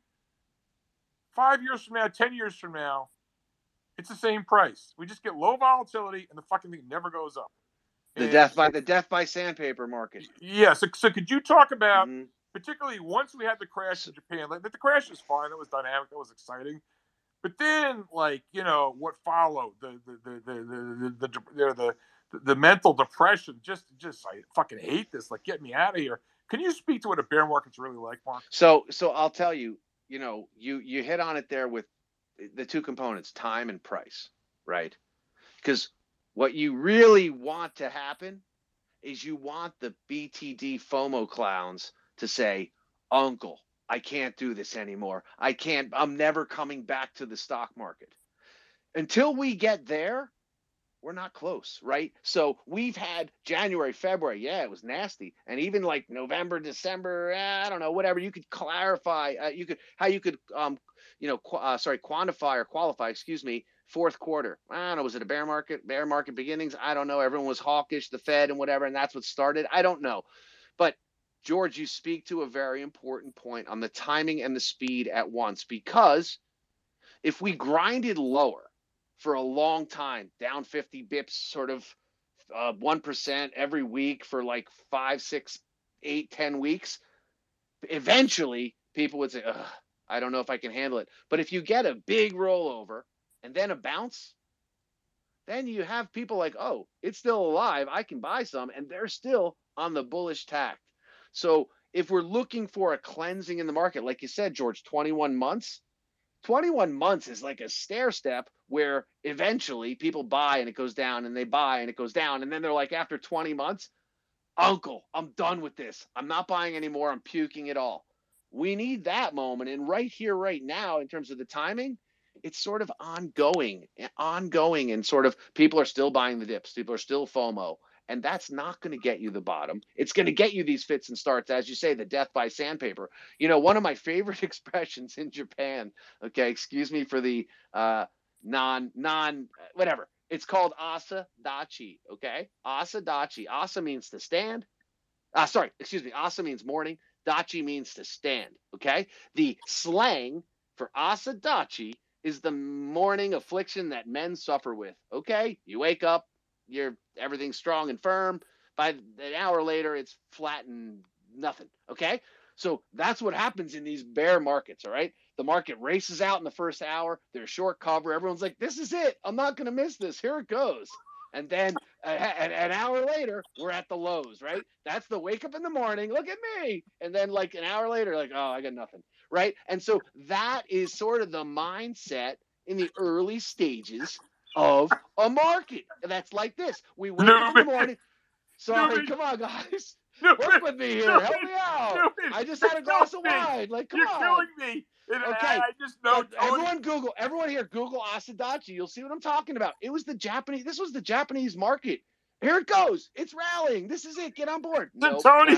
five years from now, ten years from now, it's the same price? We just get low volatility, and the fucking thing never goes up. The and, death by the death by sandpaper market. Yeah. So, so could you talk about, mm-hmm. particularly once we had the crash in Japan? Like the crash was fine. It was dynamic. It was exciting. But then, like you know, what followed the the the the the the, the, the, the, mental depression. Just just I fucking hate this. Like, get me out of here. Can you speak to what a bear market's really like, Mark? So so I'll tell you. You know, you you hit on it there with eh, the two components, time and price, right? Because what you really want to happen is you want the BTD FOMO clowns to say, Uncle, I can't do this anymore. I can't, I'm never coming back to the stock market. Until we get there, we're not close, right? So we've had January, February, yeah, it was nasty, and even like November, December, eh, I don't know, whatever. You could clarify, uh, you could how you could, um, you know, qu- uh, sorry, quantify or qualify, excuse me, fourth quarter. I don't know, was it a bear market, bear market beginnings? I don't know. Everyone was hawkish, the Fed and whatever, and that's what started. I don't know, George, you speak to a very important point on the timing and the speed at once because if we grinded lower for a long time, down 50 bips, sort of uh, 1% every week for like five, six, eight, ten weeks, eventually people would say, I don't know if I can handle it. But if you get a big rollover and then a bounce, then you have people like, oh, it's still alive. I can buy some. And they're still on the bullish tack. So if we're looking for a cleansing in the market, like you said, George, 21 months, 21 months is like a stair step where eventually people buy and it goes down and they buy and it goes down. And then they're like, after 20 months, uncle, I'm done with this. I'm not buying anymore. I'm puking it all. We need that moment. And right here, right now, in terms of the timing, it's sort of ongoing, ongoing, and sort of people are still buying the dips. People are still FOMO and that's not going to get you the bottom. It's going to get you these fits and starts, as you say, the death by sandpaper. You know, one of my favorite expressions in Japan. Okay, excuse me for the uh, non non whatever. It's called asa dachi. Okay, asa dachi. Asa means to stand. Uh, sorry, excuse me. Asa means morning. Dachi means to stand. Okay, the slang for Asadachi is the morning affliction that men suffer with. Okay, you wake up, you're everything's strong and firm. By an hour later, it's flat and nothing. Okay, so that's what happens in these bear markets. All right, the market races out in the first hour. There's short cover. Everyone's like, "This is it. I'm not going to miss this. Here it goes." And then a, an hour later, we're at the lows, right? That's the wake up in the morning. Look at me. And then, like an hour later, like, oh, I got nothing, right? And so that is sort of the mindset in the early stages of a market. And That's like this. We wake up in the morning. Sorry, come on, guys. Work with me here. Help me out. I just had a glass of wine. Like, come You're on. killing me. And Okay, I, just know. Everyone Google, everyone here, Google Asadachi. You'll see what I'm talking about. It was the Japanese. This was the Japanese market. Here it goes. It's rallying. This is it. Get on board. So Nope, Tony-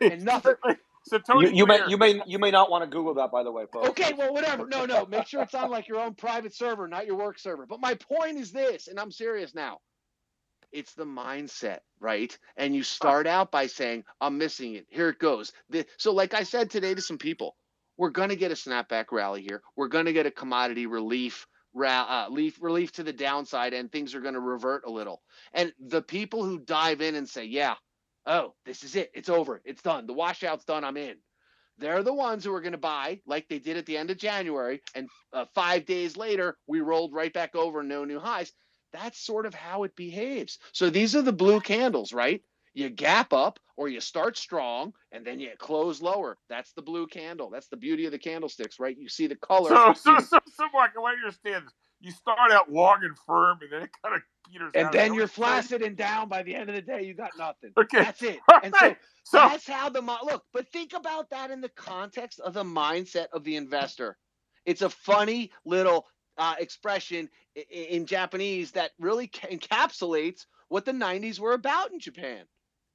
and nothing. So Tony, You, you may you may you may not want to Google that by the way, folks. Okay, well, whatever. No, no. Make sure it's on like your own private server, not your work server. But my point is this, and I'm serious now. It's the mindset, right? And you start out by saying, I'm missing it. Here it goes. The, so, like I said today to some people, we're going to get a snapback rally here. We're going to get a commodity relief, ra- uh, leaf, relief to the downside, and things are going to revert a little. And the people who dive in and say, yeah, oh, this is it. It's over. It's done. The washout's done. I'm in. They're the ones who are going to buy like they did at the end of January. And uh, five days later, we rolled right back over no new highs. That's sort of how it behaves. So these are the blue candles, right? You gap up or you start strong and then you close lower. That's the blue candle. That's the beauty of the candlesticks, right? You see the color. So, so, so, so, Mark, I want to understand. You start out long and firm, and then it kind of peters and out. then you're flaccid and down by the end of the day. You got nothing. Okay. That's it. All And so right. So, That's how the look, but think about that in the context of the mindset of the investor. It's a funny little uh, expression in, in Japanese that really ca- encapsulates what the 90s were about in Japan.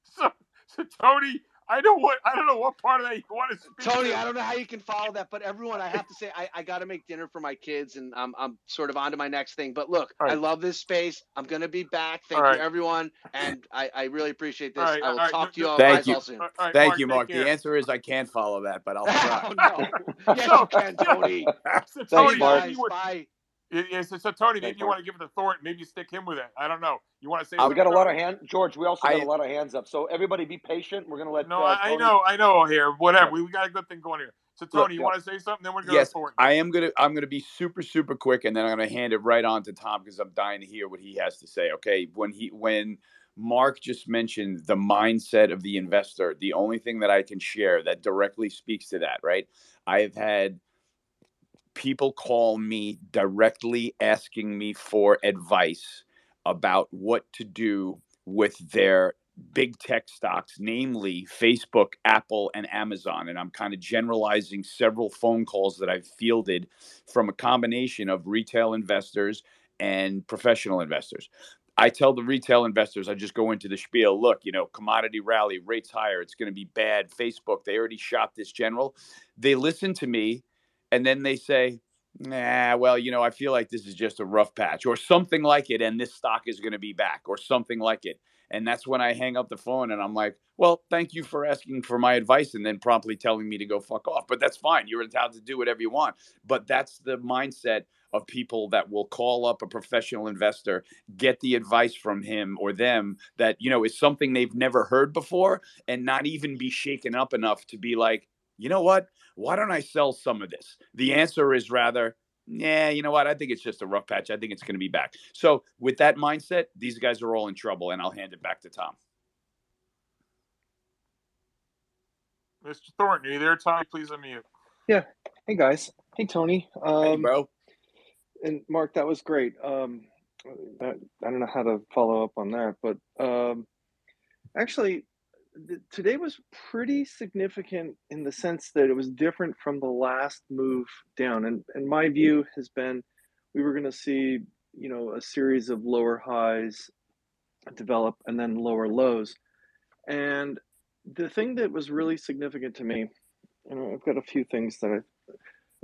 so, so, Tony, I know what I don't know what part of that you want to speak. Tony, to. I don't know how you can follow that, but everyone, I have to say, I, I got to make dinner for my kids, and I'm, I'm sort of on to my next thing. But look, All I love this space. I'm going to be back. Thank All you, right. everyone. And I, I really appreciate this. All right, I will all right, talk to you all no- guys Thank you. all soon. All right, take Mark, take care. care. The answer is I can't follow that, but I'll try. oh, no. Yes, you can, Tony. so, Thanks, Tony, Mark. guys, bye. Yeah, yeah, so, so, Tony, maybe you want to give it to Thornton. Maybe you stick him with it. I don't know. You want to say? Uh, we got a lot of Tony? hand George. We also got I- a lot of hands up. So everybody, be patient. We're gonna let. No, uh, I, I know, I know. Here, whatever. Yeah. We, we got a good thing going here. So, Tony, you yeah. want to say something? Then we're going Yes, to Thornton. I am gonna I'm gonna be super super quick, and then I'm gonna hand it right on to Tom because I'm dying to hear what he has to say. Okay, when he when Mark just mentioned the mindset of the investor, the only thing that I can share that directly speaks to that, right? I have had people call me directly asking me for advice about what to do with their big tech stocks, namely Facebook, Apple, and Amazon. And I'm kind of generalizing several phone calls that I've fielded from a combination of retail investors and professional investors. I tell the retail investors, I just go into the spiel look, you know, commodity rally, rates higher, it's going to be bad. Facebook, they already shot this general. They listen to me and then they say, nah, well, you know, I feel like this is just a rough patch or something like it, and this stock is going to be back or something like it. And that's when I hang up the phone and I'm like, well, thank you for asking for my advice and then promptly telling me to go fuck off. But that's fine. You're entitled to do whatever you want. But that's the mindset of people that will call up a professional investor, get the advice from him or them that, you know, is something they've never heard before and not even be shaken up enough to be like, you know what? Why don't I sell some of this? The answer is rather, yeah, you know what? I think it's just a rough patch. I think it's going to be back. So, with that mindset, these guys are all in trouble, and I'll hand it back to Tom. Mr. Thornton, are you there, Tom? Please unmute. Yeah. Hey guys. Hey Tony. Um, hey, bro. and Mark, that was great. Um, that, I don't know how to follow up on that, but um, actually, th- today was pretty significant in the sense that it was different from the last move down. And and my view has been, we were going to see, you know, a series of lower highs develop and then lower lows. And the thing that was really significant to me, and I've got a few things that I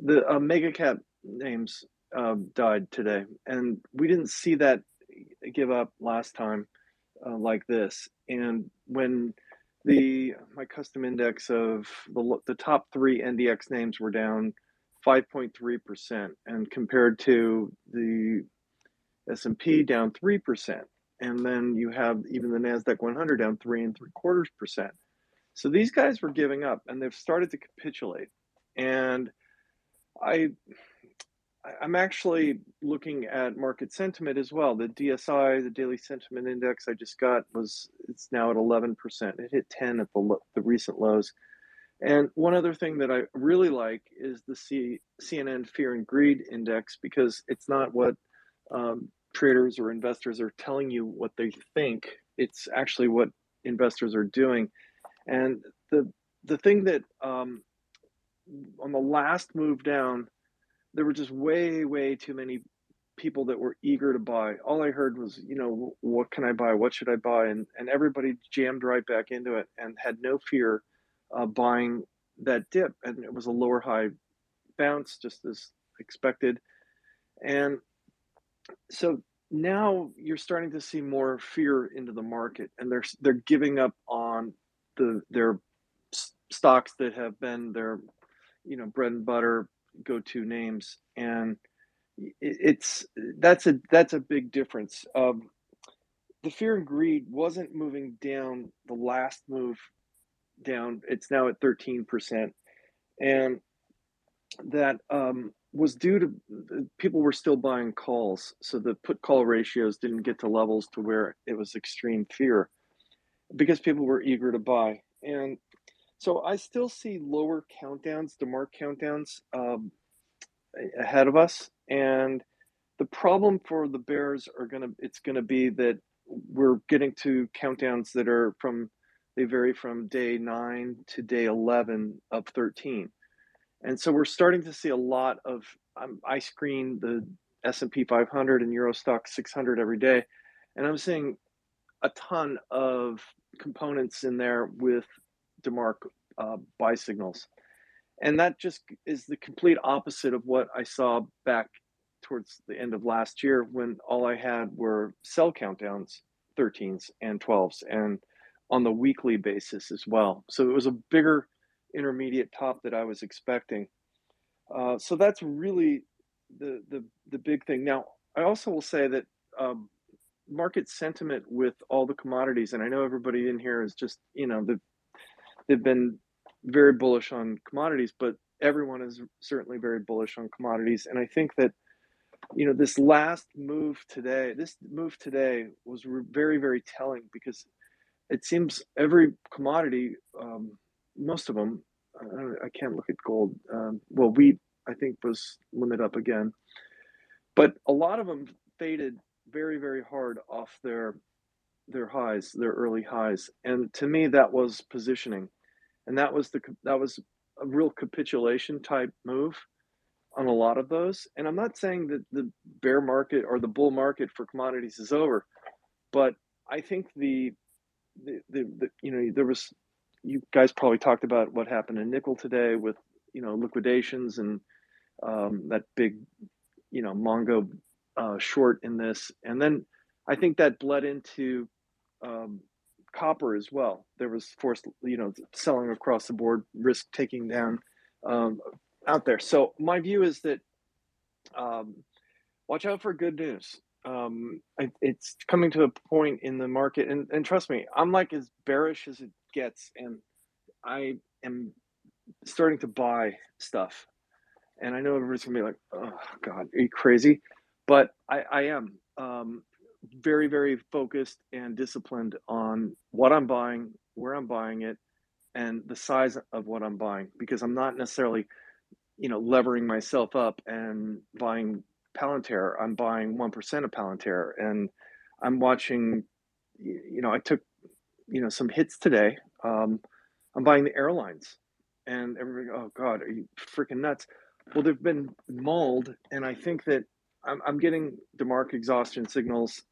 the uh, mega cap names um, died today, and we didn't see that give up last time uh, like this. And when the my custom index of the the top three NDX names were down 5.3%, and compared to the S&P hmm. down 3%. And then you have even the Nasdaq 100 down three and three quarters percent. So these guys were giving up, and they've started to capitulate. And I, I'm actually looking at market sentiment as well. The DSI, the daily sentiment index I just got was it's now at 11%. It hit 10 at the the recent lows. And one other thing that I really like is the C, CNN Fear and Greed Index because it's not what um, traders or investors are telling you what they think. It's actually what investors are doing. And the the thing that um, on the last move down, there were just way way too many people that were eager to buy. All I heard was, you know, what can I buy? What should I buy? And and everybody jammed right back into it and had no fear uh, buying that dip. And it was a lower high bounce, just as expected. And so now you're starting to see more fear into the market, and they're they're giving up on the their stocks that have been their you know bread and butter go to names, and it's that's a that's a big difference. Um, the fear and greed wasn't moving down the last move down. It's now at thirteen percent, and that um, was due to people were still buying calls, so the put call ratios didn't get to levels to where it was extreme fear because people were eager to buy. And so I still see lower countdowns, the DeMark countdowns um, ahead of us. And the problem for the Bears are going to, it's going to be that we're getting to countdowns that are from, they vary from day nine to day 11 of 13 and so we're starting to see a lot of um, i screen the s&p 500 and euro Stoxx 600 every day and i'm seeing a ton of components in there with demark uh, buy signals and that just is the complete opposite of what i saw back towards the end of last year when all i had were sell countdowns 13s and 12s and on the weekly basis as well so it was a bigger intermediate top that I was expecting. Uh, so that's really the, the the big thing. Now, I also will say that um, market sentiment with all the commodities, and I know everybody in here is just you know they've they've been very bullish on commodities, but everyone is certainly very bullish on commodities, and I think that you know this last move today, this move today was very very telling because it seems every commodity um, most of them. I, I can't look at gold. Um, well, wheat I think was limit up again, but a lot of them faded very very hard off their their highs, their early highs, and to me that was positioning, and that was the that was a real capitulation type move on a lot of those. And I'm not saying that the bear market or the bull market for commodities is over, but I think the the, the, the you know there was you guys probably talked about what happened in nickel today with you know liquidations and um, that big you know Mongo uh, short in this, and then I think that bled into um, copper as well. There was forced you know selling across the board, risk taking down um, out there. So my view is that um, watch out for good news. Um, it's coming to a point in the market, and, and trust me, I'm like as bearish as it gets and i am starting to buy stuff and i know everybody's gonna be like oh god are you crazy but i i am um, very very focused and disciplined on what i'm buying where i'm buying it and the size of what i'm buying because i'm not necessarily you know levering myself up and buying palantir i'm buying 1% of palantir and i'm watching you know i took you know some hits today. Um, I'm buying the airlines, and everybody, oh God, are you freaking nuts? Well, they've been mauled, and I think that I'm, I'm getting Demark exhaustion signals,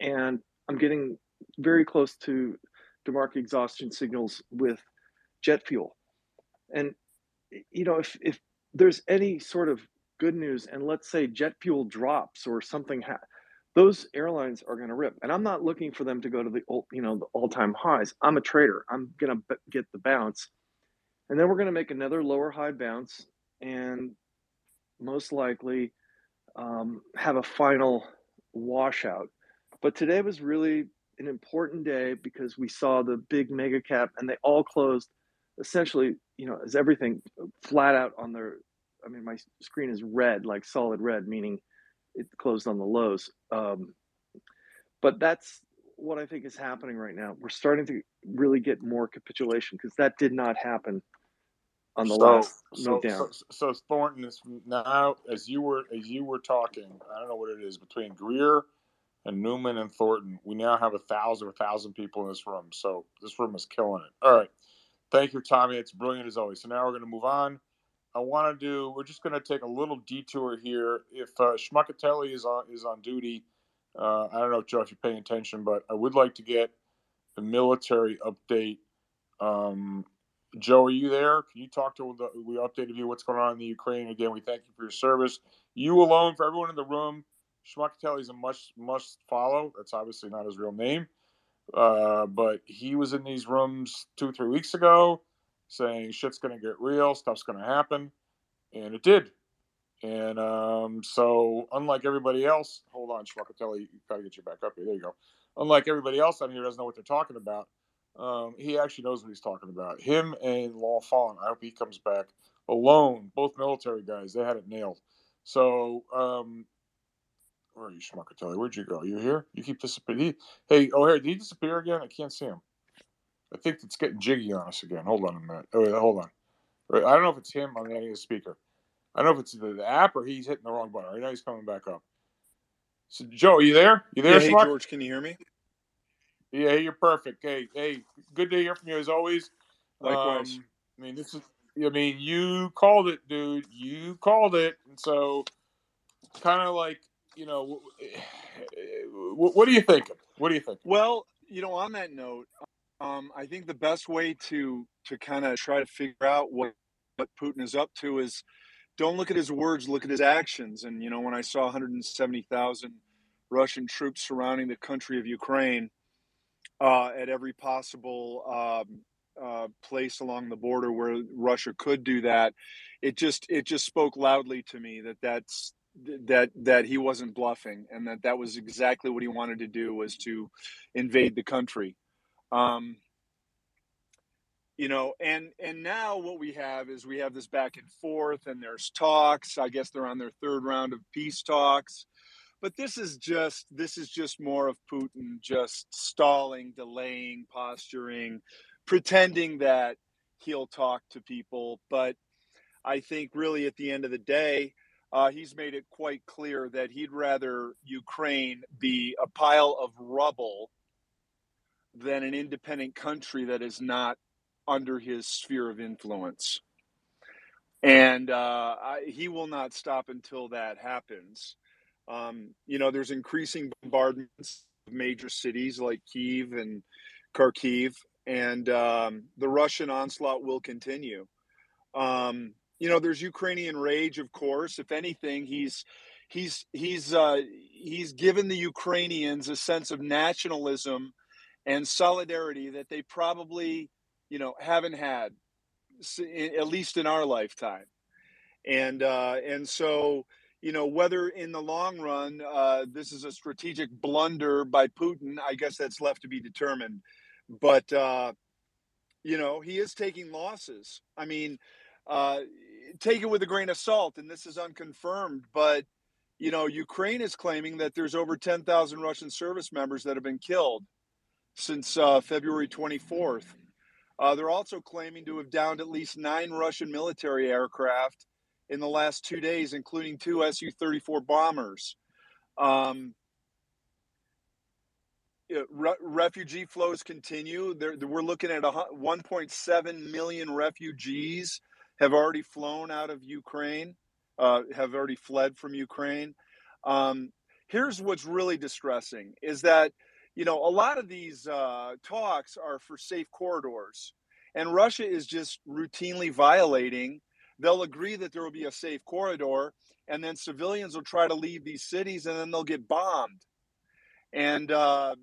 and I'm getting very close to Demark exhaustion signals with jet fuel, and you know if if there's any sort of good news, and let's say jet fuel drops or something. Ha- those airlines are going to rip. And I'm not looking for them to go to the old, you know the all-time highs. I'm a trader. I'm going to get the bounce, and then we're going to make another lower high bounce, and most likely um, have a final washout. But today was really an important day because we saw the big mega cap and they all closed essentially, you know, as everything flat out on their. I mean, my screen is red, like solid red, meaning it closed on the lows. Um, but that's what I think is happening right now. We're starting to really get more capitulation because that did not happen on the So, last so, so, so Thornton is now as you were as you were talking. I don't know what it is between Greer and Newman and Thornton. We now have a thousand, a thousand people in this room. So this room is killing it. All right, thank you, Tommy. It's brilliant as always. So now we're going to move on. I want to do. We're just going to take a little detour here. If uh, Schmuckatelli is on is on duty, uh, I don't know, Joe, if you're paying attention, but I would like to get the military update. Um, Joe, are you there? Can you talk to the? We updated you what's going on in the Ukraine. Again, we thank you for your service. You alone, for everyone in the room, Schmuckatelli is a must must follow. That's obviously not his real name, uh, but he was in these rooms two three weeks ago, saying shit's to get real, stuff's to happen, and it did. And um, so, unlike everybody else, hold on, Schmuckatelli, you got to get you back up here. There you go. Unlike everybody else on here, doesn't know what they're talking about. Um, he actually knows what he's talking about. Him and Law Fallen. I hope he comes back alone. Both military guys. They had it nailed. So, um, where are you, Schmuckatelli? Where'd you go? You here? You keep disappearing. Hey, oh, here, did he disappear again? I can't see him. I think it's getting jiggy on us again. Hold on a minute. Oh, wait, hold on. Right, I don't know if it's him on the speaker. I don't know if it's the, the app or he's hitting the wrong button. Right now he's coming back up. So, Joe, are you there? You there, Yeah, hey George, can you hear me? Yeah, you're perfect. Hey, hey, good to hear from you as always. Likewise. Um, I mean, this is. I mean, you called it, dude. You called it, and so kind of like you know, what, are you thinking? What do you think? Well, you know, on that note, um, I think the best way to to kind of try to figure out what what Putin is up to is don't look at his words, look at his actions. And you know, when I saw 170,000 Russian troops surrounding the country of Ukraine uh, at every possible um, uh, place along the border where Russia could do that, it just it just spoke loudly to me that that's that that he wasn't bluffing and that that was exactly what he wanted to do was to invade the country. Um you know and and now what we have is we have this back and forth and there's talks. I guess they're on their third round of peace talks. But this is just this is just more of putin just stalling delaying posturing pretending that he'll talk to people. But i think really at the end of the day uh, he's made it quite clear that he'd rather Ukraine be a pile of rubble than an independent country that is not under his sphere of influence. And uh, I, he will not stop until that happens. Um, you know, there's increasing bombardments of major cities like Kiev and Kharkiv, and um, the Russian onslaught will continue. Um, you know there's ukrainian rage of course. If anything he's he's he's uh, he's given the ukrainians a sense of nationalism and solidarity that they probably you know haven't had at least in our lifetime. And uh, and so you know whether in the long run uh, this is a strategic blunder by putin i guess that's left to be determined. But uh, you know he is taking losses. I mean uh, take it with a grain of salt, and this is unconfirmed, but you know, Ukraine is claiming that there's over 10,000 Russian service members that have been killed since uh, February 24th. Uh, they're also claiming to have downed at least nine Russian military aircraft in the last two days, including two Su 34 bombers. Um, re- refugee flows continue. They're, we're looking at a 1.7 million refugees have already flown out of Ukraine, uh, have already fled from Ukraine. Um, here's what's really distressing is that, you know, a lot of these uh, talks are for safe corridors, and Russia is just routinely violating. They'll agree that there will be a safe corridor, and then civilians will try to leave these cities, and then they'll get bombed. And uh,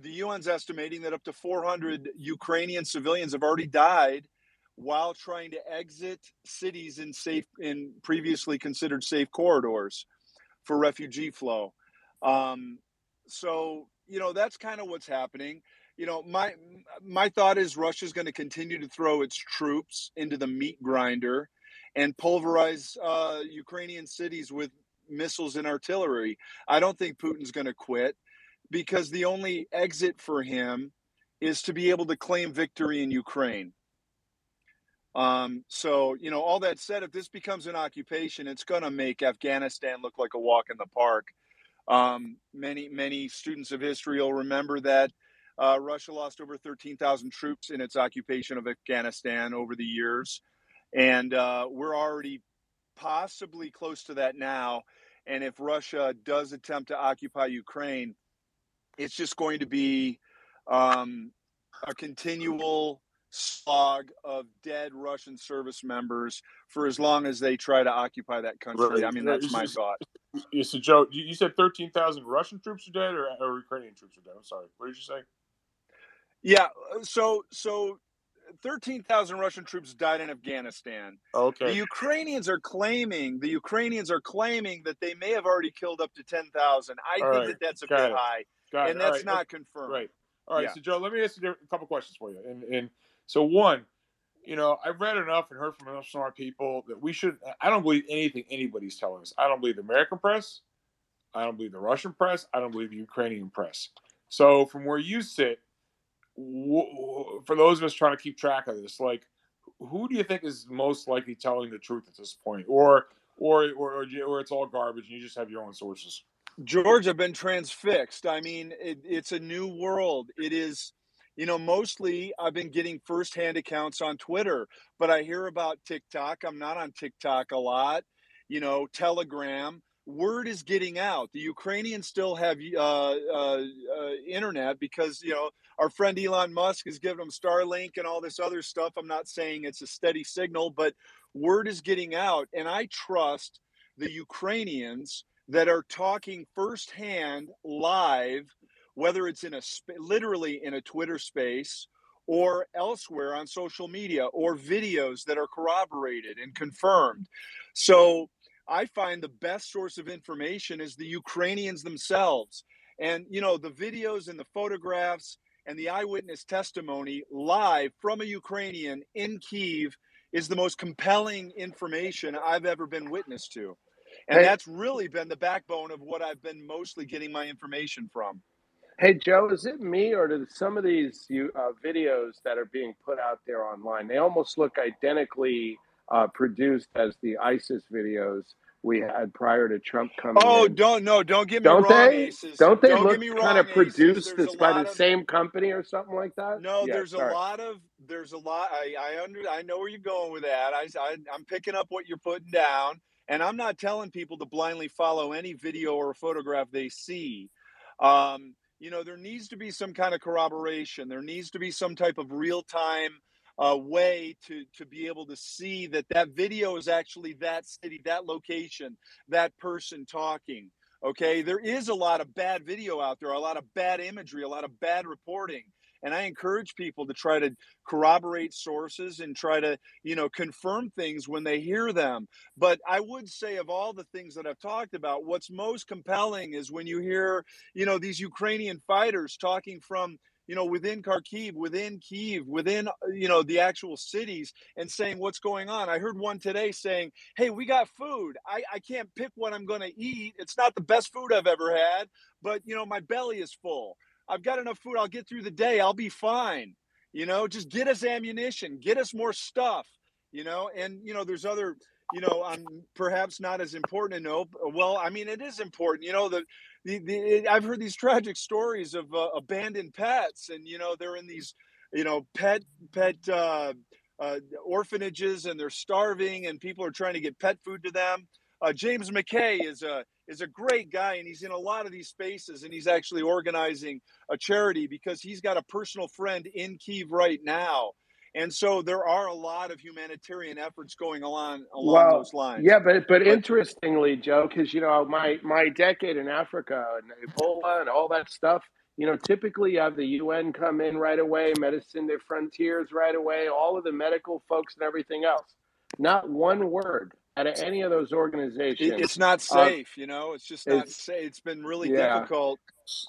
the UN's estimating that up to 400 Ukrainian civilians have already died while trying to exit cities in safe in previously considered safe corridors for refugee flow. Um, so you know that's kind of what's happening. You know, my my thought is Russia's going to continue to throw its troops into the meat grinder and pulverize uh, Ukrainian cities with missiles and artillery. I don't think Putin's going to quit because the only exit for him is to be able to claim victory in Ukraine. Um, so, you know, all that said, if this becomes an occupation, it's going to make Afghanistan look like a walk in the park. Um, many, many students of history will remember that uh, Russia lost over 13,000 troops in its occupation of Afghanistan over the years. And uh, we're already possibly close to that now. And if Russia does attempt to occupy Ukraine, it's just going to be um, a continual slog of dead Russian service members for as long as they try to occupy that country. I mean, that's my thought. Yeah, so Joe, you said thirteen thousand Russian troops are dead, or, or Ukrainian troops are dead. I'm sorry. What did you say? Yeah. Uh, so so 13,000 Russian troops died in Afghanistan. Okay. The Ukrainians are claiming the Ukrainians are claiming that they may have already killed up to 10,000. I All think right. that that's a Got bit it. high, Got and it. that's right. not confirmed. Right. All right. Yeah. So Joe, let me ask you a couple questions for you. And and so one, you know, I've read enough and heard from enough smart people that we should. I don't believe anything anybody's telling us. I don't believe the American press. I don't believe the Russian press. I don't believe the Ukrainian press. So from where you sit, for those of us trying to keep track of this, like who do you think is most likely telling the truth at this point, or or or, or it's all garbage and you just have your own sources? George, I've been transfixed. I mean, it, it's a new world. It is, you know, mostly I've been getting firsthand accounts on Twitter, but I hear about TikTok. I'm not on TikTok a lot. You know, Telegram word is getting out. The Ukrainians still have uh, uh, uh, internet because you know our friend Elon Musk has given them Starlink and all this other stuff. I'm not saying it's a steady signal, but word is getting out, and I trust the Ukrainians that are talking firsthand live, whether it's in a literally in a Twitter space or elsewhere on social media or videos that are corroborated and confirmed. So I find the best source of information is the Ukrainians themselves. And, you know, the videos and the photographs and the eyewitness testimony live from a Ukrainian in Kiev is the most compelling information I've ever been witness to. And hey, that's really been the backbone of what I've been mostly getting my information from. Hey, Joe, is it me or do some of these uh, videos that are being put out there online, they almost look identically uh, produced as the ISIS videos we had prior to Trump coming. Oh, in. don't no, don't get me don't wrong. They, Aces. Don't they don't look wrong, kind of produced this by the of, same company or something like that? No, yeah, there's sorry. a lot of there's a lot. I I under I know where you're going with that. I, I I'm picking up what you're putting down, and I'm not telling people to blindly follow any video or photograph they see. Um, you know, there needs to be some kind of corroboration. There needs to be some type of real time uh, way to to be able to see that that video is actually that city, that location, that person talking. Okay, there is a lot of bad video out there, a lot of bad imagery, a lot of bad reporting. And I encourage people to try to corroborate sources and try to, you know, confirm things when they hear them. But I would say, of all the things that I've talked about, what's most compelling is when you hear, you know, these Ukrainian fighters talking from you know, within Kharkiv, within Kiev, within, uh, you know, the actual cities and saying what's going on. I heard one today saying, hey, we got food. I, I can't pick what I'm going to eat. It's not the best food I've ever had, but, you know, my belly is full. I've got enough food. I'll get through the day. I'll be fine. You know, just get us ammunition, get us more stuff, you know, and, you know, there's other you know, I'm perhaps not as important to know. Well, I mean, it is important. You know, the, the, the I've heard these tragic stories of uh, abandoned pets, and you know, they're in these, you know, pet pet uh, uh, orphanages, and they're starving, and people are trying to get pet food to them. Uh, James McKay is a is a great guy, and he's in a lot of these spaces, and he's actually organizing a charity because he's got a personal friend in Kiev right now and so there are a lot of humanitarian efforts going along along well, those lines. Yeah, but but, but interestingly, Joe, because you know my my decade in Africa and Ebola and all that stuff, You know, typically you have the UN come in right away, Médecins Sans Frontières right away, all of the medical folks and everything else. Not one word out of any of those organizations. It's not um, safe, you know. It's just not it's- safe. It's been really yeah. difficult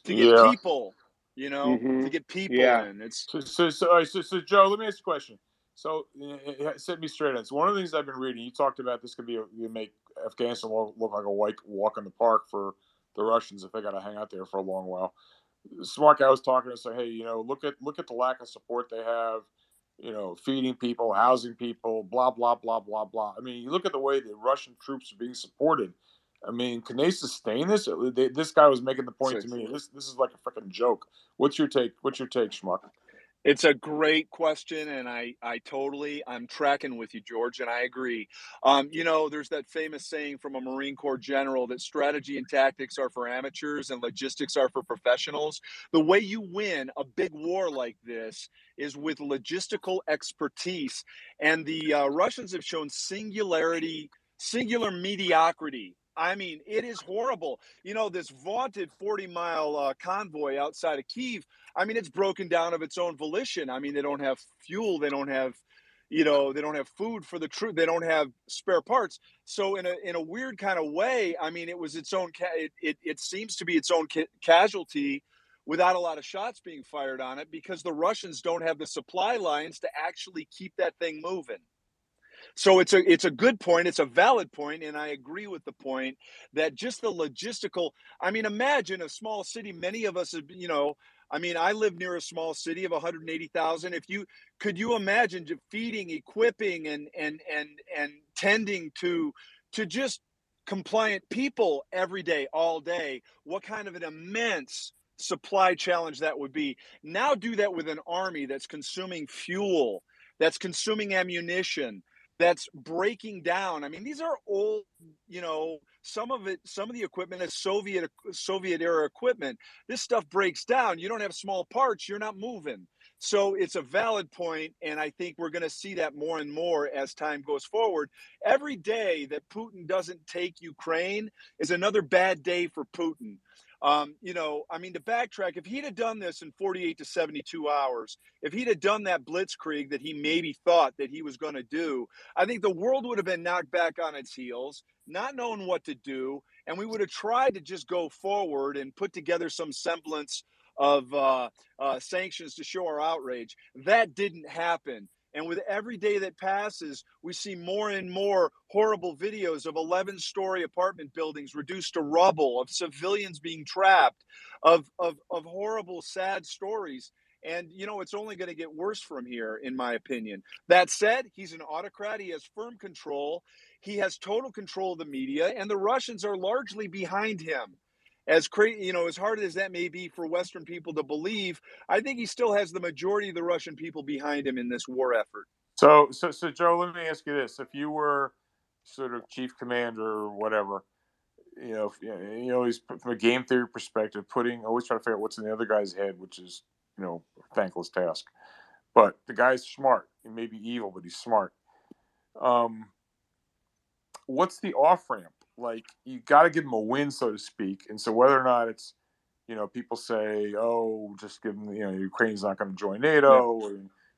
to get Yeah. people, you know, Mhm. to get people Yeah. in. It's So, so, so, all right, so, so, Joe, let me ask you a question. So, uh, set me straight on. So, one of the things I've been reading, you talked about this could be a, you make Afghanistan look, look like a white walk in the park for the Russians if they got to hang out there for a long while. Smart guy was talking to say, hey, you know, look at look at the lack of support they have. You know, feeding people, housing people, blah blah blah blah blah. I mean, you look at the way the Russian troops are being supported. I mean, can they sustain this? They, this guy was making the point to me. This this is like a freaking joke. What's your take? What's your take, Schmuck? It's a great question, and I, I totally, I'm tracking with you, George, and I agree. Um, you know, there's that famous saying from a Marine Corps general that strategy and tactics are for amateurs and logistics are for professionals. The way you win a big war like this is with logistical expertise, and the uh, Russians have shown singularity, singular mediocrity. I mean, it is horrible. You know, this vaunted 40 mile uh, convoy outside of Kiev. I mean, it's broken down of its own volition. I mean, they don't have fuel, they don't have, you know, they don't have food for the troop, they don't have spare parts. So, in a in a weird kind of way, I mean, it was its own. Ca- it, it it seems to be its own ca- casualty, without a lot of shots being fired on it, because the Russians don't have the supply lines to actually keep that thing moving. So it's a it's a good point. It's a valid point, and I agree with the point that just the logistical. I mean, imagine a small city. Many of us, have, you know, I mean, I live near a small city of 180,000. If you could, you imagine feeding, equipping, and and and and tending to to just compliant people every day, all day. What kind of an immense supply challenge that would be. Now do that with an army that's consuming fuel, that's consuming ammunition, that's breaking down. I mean, these are old, you know, some of it, some of the equipment is Soviet Soviet era equipment. This stuff breaks down. You don't have small parts, you're not moving. So it's a valid point, and I think we're going to see that more and more as time goes forward. Every day that Putin doesn't take Ukraine is another bad day for Putin. Um, you know, I mean, to backtrack, if he'd have done this in 48 to 72 hours, if he'd have done that blitzkrieg that he maybe thought that he was going to do, I think the world would have been knocked back on its heels, not knowing what to do, and we would have tried to just go forward and put together some semblance of uh, uh, sanctions to show our outrage. That didn't happen. And with every day that passes, we see more and more horrible videos of 11 story apartment buildings reduced to rubble, of civilians being trapped, of, of, of horrible, sad stories. And, you know, it's only going to get worse from here, in my opinion. That said, he's an autocrat. He has firm control. He has total control of the media, and the Russians are largely behind him as crazy, you know, as hard as that may be for Western people to believe, I think he still has the majority of the Russian people behind him in this war effort. So, so, so, Joe, let me ask you this: If you were sort of chief commander or whatever, you know, you know, he's from a game theory perspective, Putin always trying to figure out what's in the other guy's head, which is, you know, a thankless task. But the guy's smart. He may be evil, but he's smart. Um, what's the off ramp? Like, you got to give them a win, so to speak. And so, whether or not it's, you know, people say, "Oh, just give them you know, Ukraine's not going to join NATO, or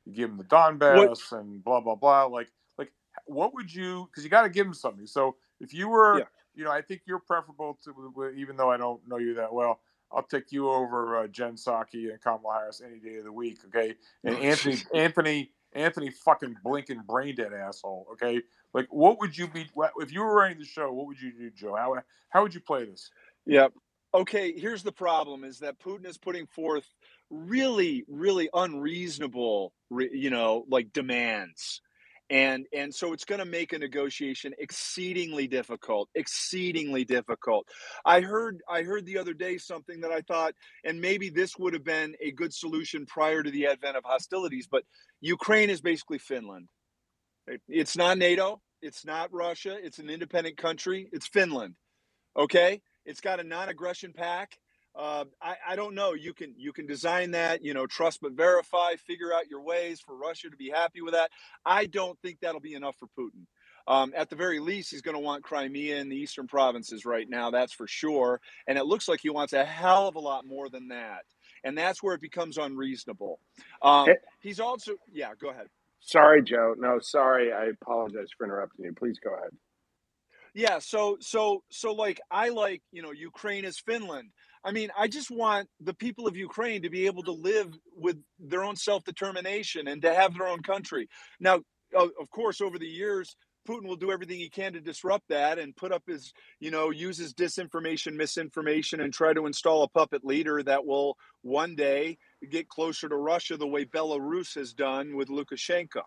you give them the Donbass, What- and blah blah blah. Like, like, what would you? Because you got to give them something. So, if you were, Yeah. you know, I think you're preferable to, even though I don't know you that well. I'll take you over uh, Jen Psaki and Kamala Harris any day of the week, okay? And Oh, Anthony. Anthony, Anthony, fucking Blinken brain dead asshole, okay? Like, what would you be if you were running the show? What would you do, Joe? How how would you play this? Yep. Okay, here's the problem is that Putin is putting forth really really unreasonable, you know, like demands. And and so it's going to make a negotiation exceedingly difficult, exceedingly difficult. I heard I heard the other day something that I thought and maybe this would have been a good solution prior to the advent of hostilities, but Ukraine is basically Finland. It's not NATO, it's not Russia, it's an independent country, it's Finland. Okay? It's got a non-aggression pact. Uh, I, I don't know. You can you can design that, you know, trust but verify, figure out your ways for Russia to be happy with that. I don't think that'll be enough for Putin. Um, at the very least, he's going to want Crimea and the eastern provinces right now. That's for sure. And it looks like he wants a hell of a lot more than that. and that's where it becomes unreasonable. Um, he's also, yeah, go ahead. Sorry, Joe. No, sorry. I apologize for interrupting you. Please go ahead. Yeah, so so so like I like, you know, Ukraine is Finland. I mean, I just want the people of Ukraine to be able to live with their own self-determination and to have their own country. Now, of course, over the years, Putin will do everything he can to disrupt that and put up his, you know, use his disinformation, misinformation, and try to install a puppet leader that will one day get closer to Russia the way Belarus has done with Lukashenko.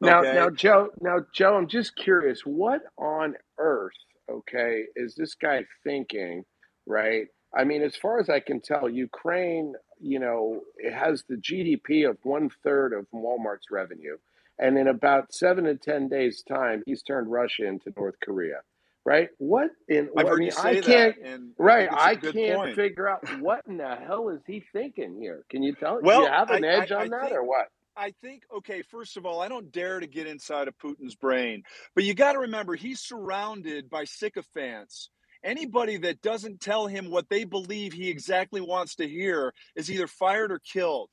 Now, now, Joe. Now, Joe. I'm just curious. What on earth, okay, is this guy thinking? Right. I mean, as far as I can tell, Ukraine, you know, it has the GDP of one third of Walmart's revenue, and in about seven to ten days' time, he's turned Russia into North Korea. Right. What in? I've I mean, I can't. and Right, think it's a I can't point. figure out what in the hell is he thinking here. Can you tell? do Well, you have an I- edge I- on that, think- or what? I think, okay, first of all, I don't dare to get inside of Putin's brain, but you got to remember he's surrounded by sycophants. Anybody that doesn't tell him what they believe he exactly wants to hear is either fired or killed.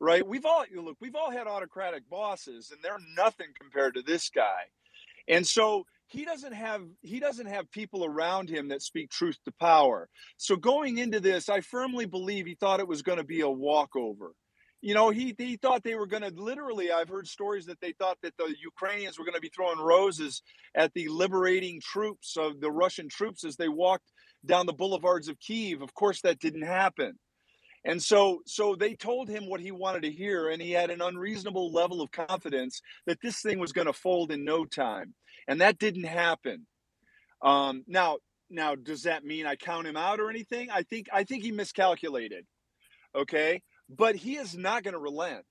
Right? We've all look, we've all had autocratic bosses and they're nothing compared to this guy. And so he doesn't have he doesn't have people around him that speak truth to power. So going into this, I firmly believe he thought it was going to be a walkover. You know he he thought they were going to literally i've heard stories that they thought that the ukrainians were going to be throwing roses at the liberating troops of the russian troops as they walked down the boulevards of kiev of course that didn't happen. And so so they told him what he wanted to hear and he had an unreasonable level of confidence that this thing was going to fold in no time and that didn't happen. Um now now does that mean i count him out or anything? I think i think he miscalculated okay? But he is not going to relent.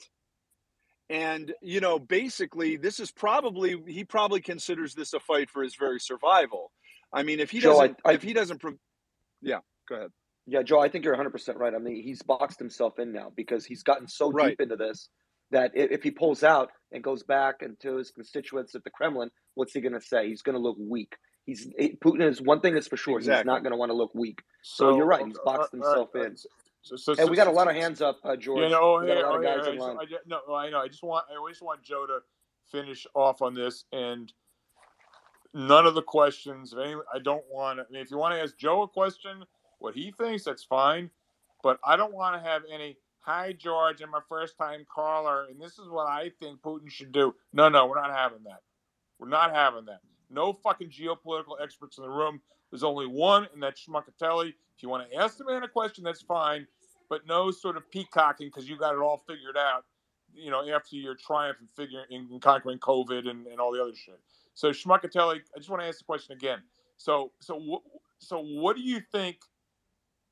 And you know basically this is probably he probably considers this a fight for his very survival. I mean if he Joe, doesn't I- if he doesn't yeah go ahead. Yeah, Joe, I think you're 100% right. I mean, he's boxed himself in now because he's gotten so Right. deep into this that if he pulls out and goes back into his constituents at the Kremlin, what's he going to say? He's going to look weak. He's Putin is one thing is for sure. He's not going to want to look weak. So you're right, he's boxed uh, uh, himself uh, in. So, so, And we got a lot of hands up, uh, George. Yeah, no, oh, we got hey, a lot oh, of guys I in line. I ju- no, I know. I just want, I always want Joe to finish off on this, and none of the questions. If any, I don't want. I mean, if you want to ask Joe a question, what he thinks, that's fine. But I don't want to have any. Hi, George. I'm a first-time caller, and this is what I think Putin should do. No, no, we're not having that. We're not having that. No fucking geopolitical experts in the room. There's only one, and that's Schmuckatelli. If you want to ask the man a question, that's fine, but no sort of peacocking because you got it all figured out. You know, after your triumph in figuring in conquering COVID and, and all the other shit. So Schmuckatelli, I just want to ask the question again. So, so? So what do you think?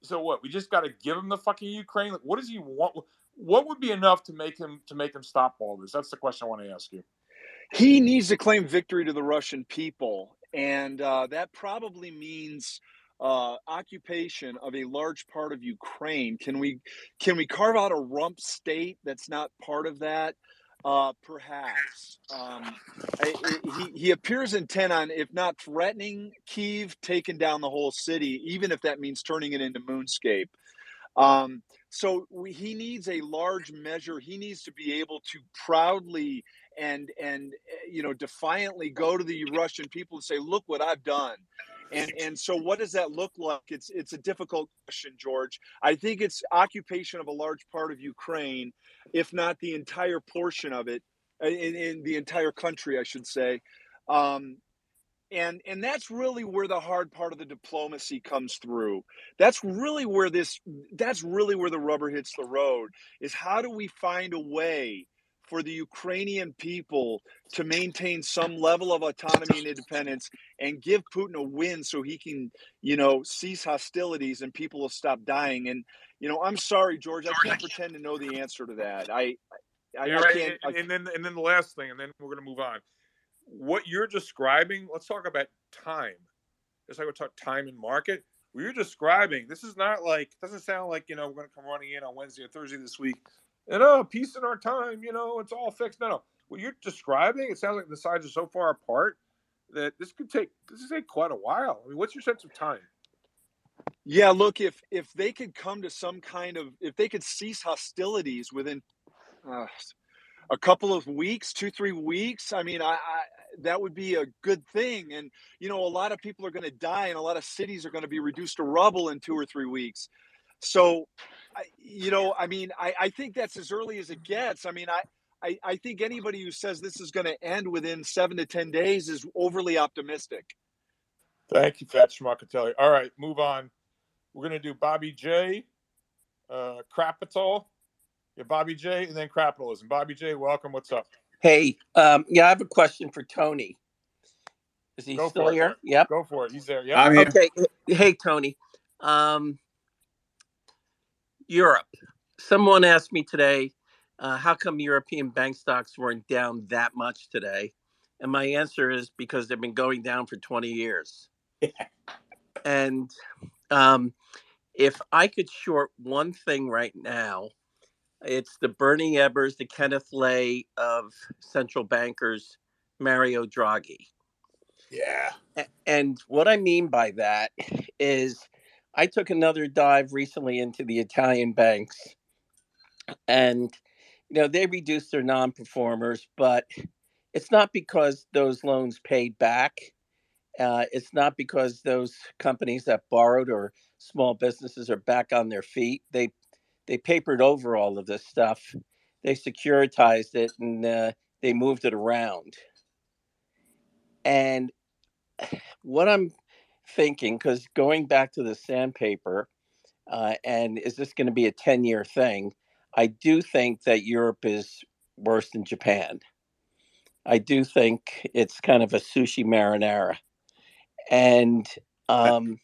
So what? We just got to give him the fucking Ukraine. Like, what does he want? What would be enough to make him to make him stop all this? That's the question I want to ask you. He needs to claim victory to the russian people and uh, that probably means uh, occupation of a large part of ukraine. Can we can we carve out a rump state that's not part of that? Uh, perhaps. Um, I, I- he, he appears intent on if not threatening kiev taking down the whole city even if that means turning it into moonscape. Um, so we, he needs a large measure. He needs to be able to proudly and and uh, you know defiantly go to the Russian people and say, "Look what I've done." And and so what does that look like? It's it's a difficult question, George. I think it's occupation of a large part of Ukraine, if not the entire portion of it, uh, in, in the entire country, I should say. Um, and and that's really where the hard part of the diplomacy comes through. That's really where this. That's really where the rubber hits the road. Is how do we find a way for the Ukrainian people to maintain some level of autonomy and independence and give Putin a win so he can, you know, cease hostilities and people will stop dying. And, you know, I'm sorry, George, I can't pretend to know the answer to that. I, I, I can't. I, and, and then and then the last thing, and then we're gonna move on. What you're describing, let's talk about time. Just like we talk time and market. What you're describing, this is not like doesn't sound like you know we're gonna come running in on Wednesday or Thursday this week. And oh, peace in our time, you know, it's all fixed. No, no. What you're describing, it sounds like the sides are so far apart that this could take this could take quite a while. I mean, what's your sense of time? Yeah, look, if if they could come to some kind of if they could cease hostilities within uh, a couple of weeks, two three weeks, I mean, I, I that would be a good thing. And you know, a lot of people are going to die, and a lot of cities are going to be reduced to rubble in two or three weeks. So, you know, I mean, I, I think that's as early as it gets. I mean, I. I, I think anybody who says this is going to end within seven to ten days is overly optimistic. Thank you, Fat Schmuckatelli. All right, move on. We're gonna do Bobby J, uh, Capital, yeah, Bobby J, and then Capitalism. Bobby J, welcome. What's up? Hey, um, yeah, I have a question for Tony. Is he Go still for it. here? Yep. Go for it. He's there. Yeah. Okay. Hey, Tony. Um, Europe. Someone asked me today, uh, how come European bank stocks weren't down that much today? And my answer is because they've been going down for 20 years. and um, if I could short one thing right now, it's the Bernie Ebbers, the Kenneth Lay of central bankers, Mario Draghi. Yeah. And what I mean by that is I took another dive recently into the Italian banks and you know they reduced their non-performers but it's not because those loans paid back uh, it's not because those companies that borrowed or small businesses are back on their feet. They they papered over all of this stuff. They securitized it and uh, they moved it around. And what i'm thinking because going back to the sandpaper uh, and is this going to be a 10 year thing? I do think that europe is worse than japan. I do think it's kind of a sushi marinara. And um,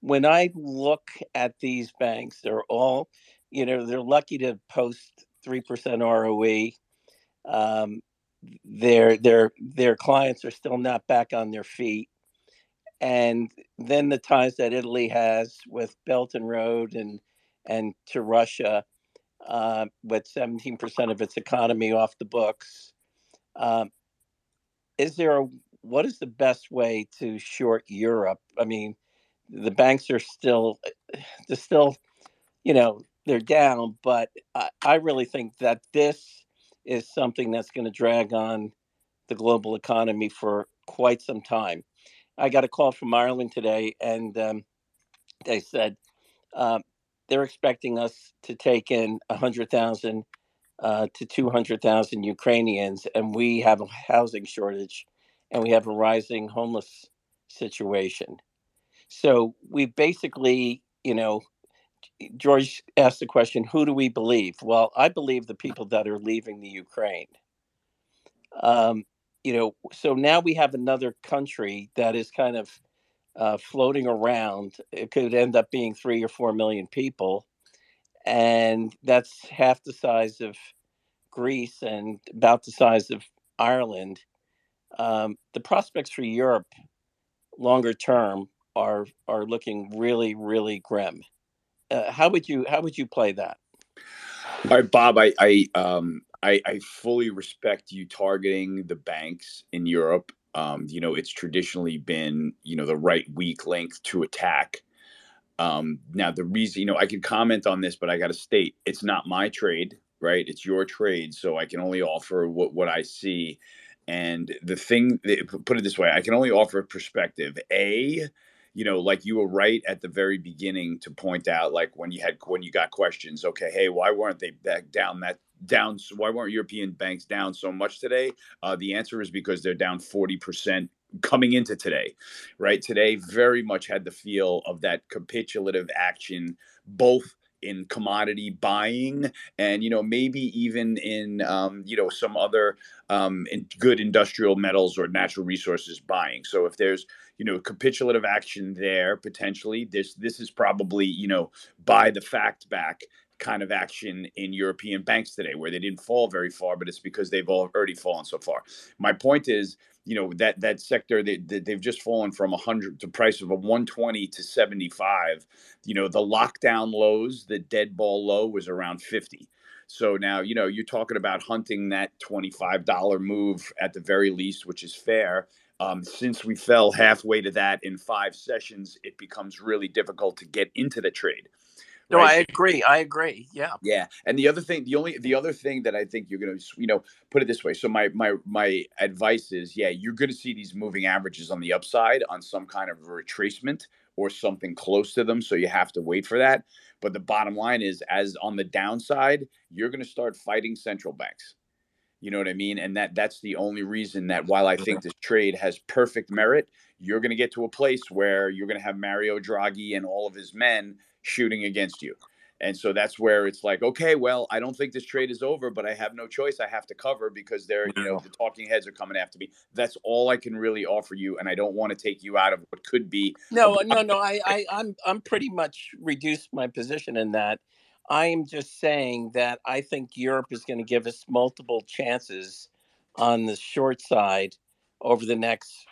when i look at these banks they're all you know they're lucky to post 3% roe um, their their their clients are still not back on their feet and then the ties that Italy has with Belt and Road and and to Russia, uh, with 17% of its economy off the books. Um, is there a what is the best way to short Europe? I mean, the banks are still they're still, you know, they're down, but I, I really think that this is something that's going to drag on the global economy for quite some time. I got a call from Ireland today, and um, they said um, they're expecting us to take in 100,000 uh, to 200,000 Ukrainians, and we have a housing shortage and we have a rising homeless situation. So we basically, you know, George asked the question who do we believe? Well, I believe the people that are leaving the Ukraine. Um, you know, so now we have another country that is kind of uh, floating around. It could end up being three or four million people, and that's half the size of Greece and about the size of Ireland. Um, the prospects for Europe, longer term, are are looking really, really grim. Uh, how would you how would you play that? All right, Bob. I I um I, I fully respect you targeting the banks in Europe. Um, you know, it's traditionally been you know the right weak link to attack. Um, now the reason you know I can comment on this, but I got to state it's not my trade, right? It's your trade, so I can only offer what what I see. And the thing, put it this way, I can only offer perspective. A, you know like you were right at the very beginning to point out like when you had when you got questions okay hey why weren't they back down that down why weren't european banks down so much today? Uh, the answer is because they're down 40% coming into today right? Today very much had the feel of that capitulative action both in commodity buying and you know maybe even in um, you know some other um, in good industrial metals or natural resources buying. So if there's you know capitulative action there potentially. This this is probably you know buy the fact back kind of action in European banks today where they didn't fall very far but it's because they've already fallen so far. My point is you know that that sector they, they've just fallen from 100 to price of a 120 to 75 you know the lockdown lows the dead ball low was around 50 so now you know you're talking about hunting that $25 move at the very least which is fair Um, since we fell halfway to that in five sessions, it becomes really difficult to get into the trade. No, right? I agree. I agree. Yeah. Yeah. And the other thing, the only the other thing that I think you're gonna, you know, put it this way. So my my my advice is, yeah, you're gonna see these moving averages on the upside on some kind of retracement or something close to them. So you have to wait for that. But the bottom line is, as on the downside, you're gonna start fighting central banks. You know what I mean? And that that's the only reason that while I think mm-hmm. this trade has perfect merit, you're going to get to a place where you're going to have Mario Draghi and all of his men shooting against you. And so that's where it's like, okay, well, I don't think this trade is over, but I have no choice. I have to cover because they're, you know, the talking heads are coming after me. That's all I can really offer you, and I don't want to take you out of what could be. No, no, no. I, I, I'm, I'm pretty much reduced my position in that. I am just saying that I think Europe is going to give us multiple chances on the short side over the next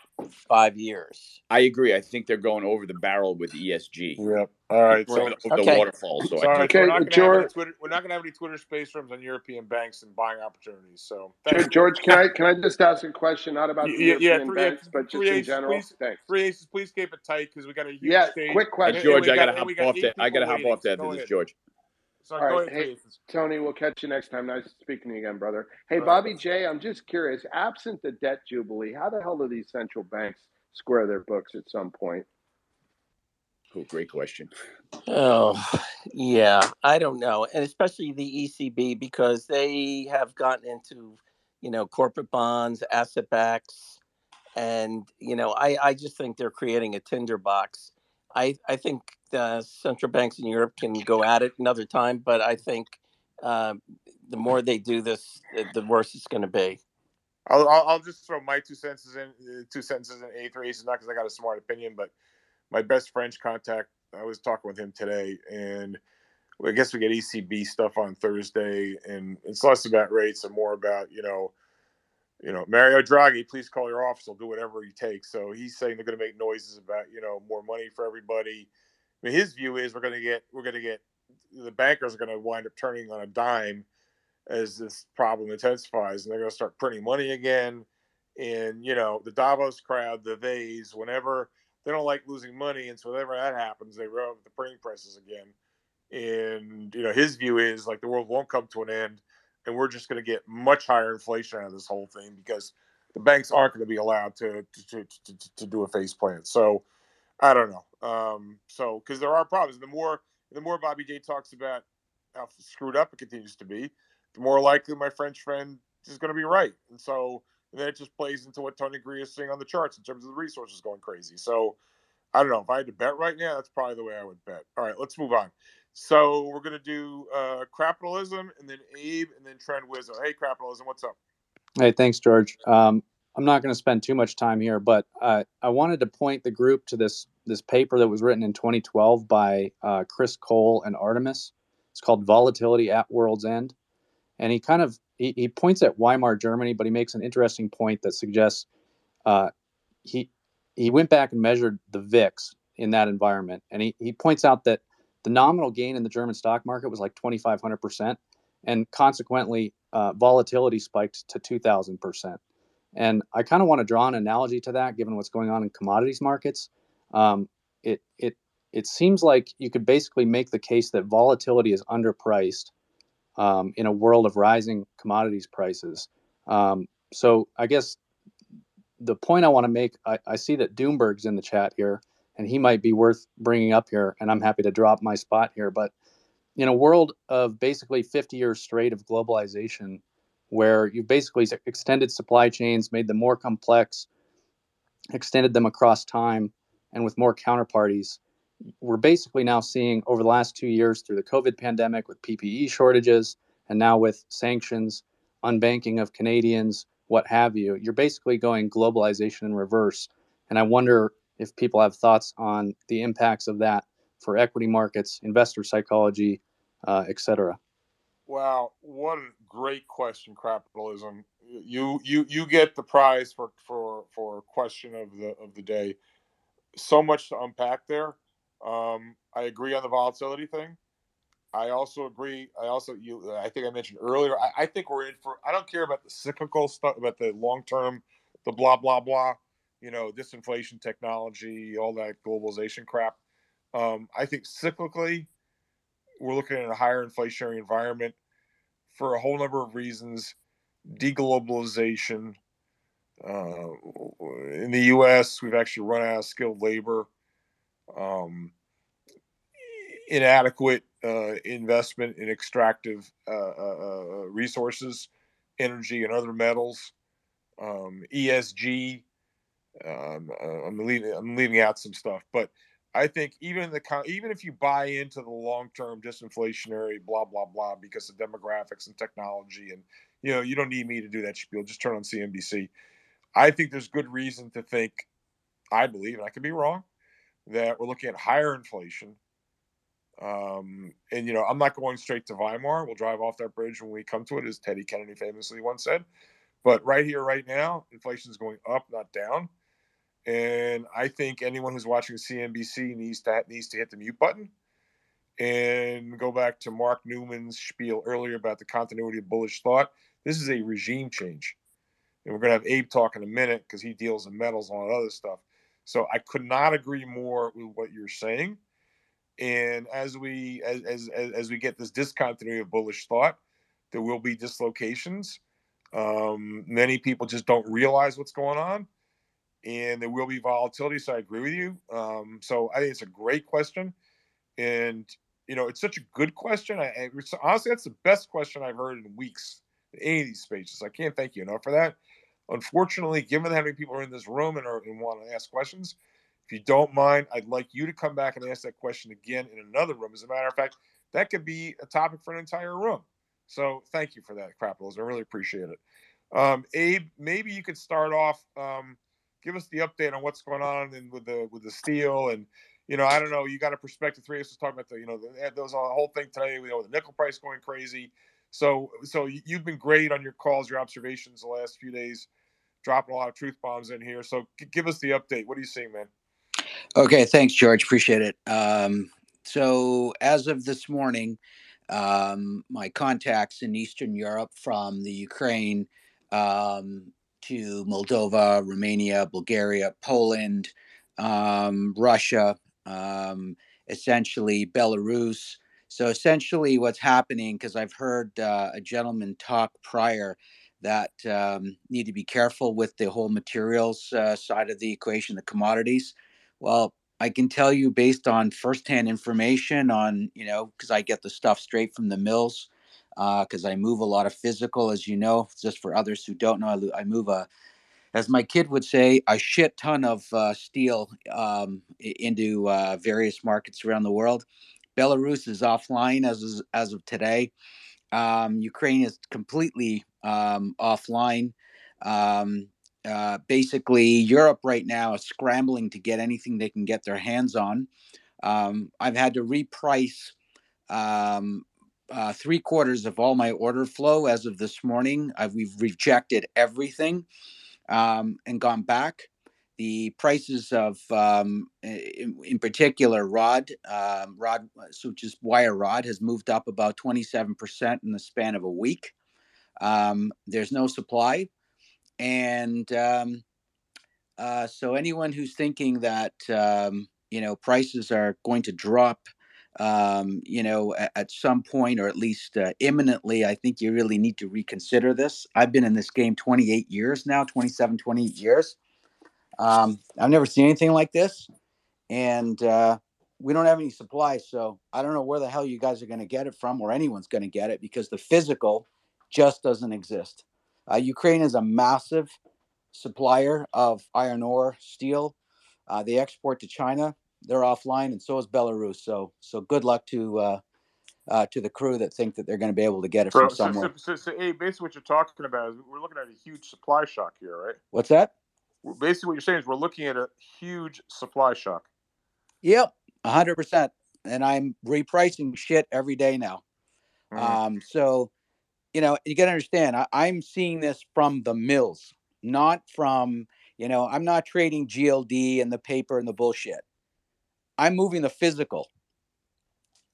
five years. I agree. I think they're going over the barrel with ESG. Yep. All right. So, the okay. waterfall. So Sorry, I okay, we're, not George, Twitter, we're not going to have any Twitter space rooms on European banks and buying opportunities. So, thanks. George, can I can I just ask a question, not about the yeah, European yeah, banks, but just in general? Please, thanks. Three aces, please keep it tight because we got a huge yeah. Stage. Quick question, George. I got to hop off that. I got to hop off that. This is George. Sorry, All right, hey, Tony, we'll catch you next time. Nice speaking to you again, brother. Hey, Bobby J, I'm just curious. Absent the debt jubilee, how the hell do these central banks square their books at some point? Oh, great question. Oh, yeah, I don't know, and especially the ECB because they have gotten into, you know, corporate bonds, asset backs, and you know, I I just think they're creating a tinderbox. I I think the central banks in Europe can go at it another time, but I think uh, the more they do this, the worse it's going to be. I'll, I'll just throw my two sentences in uh, two sentences in eighth race, not because I got a smart opinion, but my best French contact, I was talking with him today, and I guess we get ECB stuff on Thursday, and it's less about rates and more about you know, you know, Mario Draghi, please call your office. I'll do whatever he takes. So he's saying they're going to make noises about you know more money for everybody. Mean, his view is we're going to get we're going to get the bankers are going to wind up turning on a dime as this problem intensifies and they're going to start printing money again. And, you know, the Davos crowd, the Vase, whenever they don't like losing money. And so whenever that happens, they rev the printing presses again. And, you know, his view is like the world won't come to an end and we're just going to get much higher inflation out of this whole thing because the banks aren't going to be allowed to, to, to, to, to do a face plant. So I don't know. Um, so, because there are problems. The more, the more Bobby J talks about how screwed up it continues to be, the more likely my French friend is going to be right. And so and then it just plays into what Tony Greer is saying on the charts in terms of the resources going crazy. So I don't know if I had to bet right now, that's probably the way I would bet. All right, let's move on. So we're going to do uh, capitalism and then Abe and then Trend Wizzo. Hey, capitalism, what's up? Hey, thanks, George. Um, I'm not going to spend too much time here, but uh, I wanted to point the group to this this paper that was written in 2012 by uh, Chris Cole and Artemis. It's called "Volatility at World's End." and he kind of he, he points at Weimar Germany, but he makes an interesting point that suggests uh, he he went back and measured the VIX in that environment, and he he points out that the nominal gain in the German stock market was like 2,500 percent, and consequently uh, volatility spiked to 2,000 percent. And I kind of want to draw an analogy to that, given what's going on in commodities markets. Um, it it it seems like you could basically make the case that volatility is underpriced um, in a world of rising commodities prices. Um, so I guess the point I want to make, I, I, see that Doomberg's in the chat here, and he might be worth bringing up here, and I'm happy to drop my spot here. But in a world of basically 50 years straight of globalization, where you've basically extended supply chains, made them more complex, extended them across time, and with more counterparties, we're basically now seeing over the last two years through the COVID pandemic with PPE shortages and now with sanctions, unbanking of Canadians, what have you, you're basically going globalization in reverse. And I wonder if people have thoughts on the impacts of that for equity markets, investor psychology, uh, et cetera. Wow, what a great question, capitalism. You you you get the prize for for for question of the of the day. So much to unpack there. Um, I agree on the volatility thing. I also agree. I also you. I think I mentioned earlier. I, I think we're in for. I don't care about the cyclical stuff, about the long term, the blah blah blah. you know, disinflation technology, all that globalization crap. Um, I think cyclically, we're looking at a higher inflationary environment for a whole number of reasons. Deglobalization. Uh, in the U.S., we've actually run out of skilled labor. Um, inadequate uh, investment in extractive uh, uh, uh resources, energy, and other metals. Um, ESG. Um, uh, I'm leaving. I'm leaving out some stuff, but I think even the even if you buy into the long term disinflationary blah blah blah because of demographics and technology and you know you don't need me to do that spiel. Just turn on CNBC. I think there's good reason to think. I believe, and I could be wrong, that we're looking at higher inflation. Um, and you know, I'm not going straight to Weimar. We'll drive off that bridge when we come to it, as Teddy Kennedy famously once said. But right here, right now, inflation is going up, not down. And I think anyone who's watching CNBC needs to needs to hit the mute button and go back to Mark Newman's spiel earlier about the continuity of bullish thought. This is a regime change. And we're going to have Abe talk in a minute because he deals in metals and all that other stuff. So I could not agree more with what you're saying. And as we as as as we get this discontinuity of bullish thought, there will be dislocations. Um, many people just don't realize what's going on and there will be volatility. So I agree with you. Um, so I think it's a great question, and you know, it's such a good question. I, I honestly, that's the best question I've heard in weeks in any of these spaces. I can't thank you enough for that. Unfortunately, given how many people are in this room and, are, and want to ask questions, if you don't mind, I'd like you to come back and ask that question again in another room. As a matter of fact, that could be a topic for an entire room. So thank you for that, Craplos. I really appreciate it. Um, Abe, maybe you could start off. Um, give us the update on what's going on and with the with the steel and you know I don't know you got a perspective three of us talking about the you know the, there was a whole thing today you know the nickel price going crazy. So so you've been great on your calls your observations the last few days dropping a lot of truth bombs in here. So give us the update. What are you seeing man? Okay thanks George. Appreciate it. Um, so as of this morning um, my contacts in Eastern Europe from the Ukraine um, to Moldova, Romania, Bulgaria, Poland, um, Russia, um, essentially Belarus. So essentially, what's happening? Because I've heard uh, a gentleman talk prior that um, need to be careful with the whole materials uh, side of the equation, the commodities. Well, I can tell you based on firsthand information on you know because I get the stuff straight from the mills because uh, I move a lot of physical, as you know. Just for others who don't know, I, I move a, as my kid would say, a shit ton of uh, steel um, into uh, various markets around the world. Belarus is offline as as of today. Um, Ukraine is completely um, offline. Um, uh, basically, Europe right now is scrambling to get anything they can get their hands on. Um, I've had to reprice um, uh, three quarters of all my order flow as of this morning. I've, we've rejected everything um, and gone back. The prices of, um, in, in, particular, rod, um, rod, so just wire rod, has moved up about 27% in the span of a week. Um, there's no supply. And um, uh, so anyone who's thinking that, um, you know, prices are going to drop um, you know, at, at, some point or at least uh, imminently, I think you really need to reconsider this. I've been in this game 28 years now, 27, 28 years. Um, I've never seen anything like this. And uh, we don't have any supplies. So I don't know where the hell you guys are going to get it from or anyone's going to get it because the physical just doesn't exist. Uh, Ukraine is a massive supplier of iron ore, steel. Uh, they export to China they're offline, and so is Belarus. So so good luck to uh, uh, to the crew that think that they're going to be able to get it from somewhere. So, so, so, hey, basically, what you're talking about is we're looking at a huge supply shock here, right? What's that? Basically, what you're saying is we're looking at a huge supply shock. Yep, hundred percent. And I'm repricing shit every day now. Mm-hmm. Um, so, you know, you got to understand, I, I'm seeing this from the mills, not from you know, I'm not trading GLD and the paper and the bullshit. I'm moving the physical.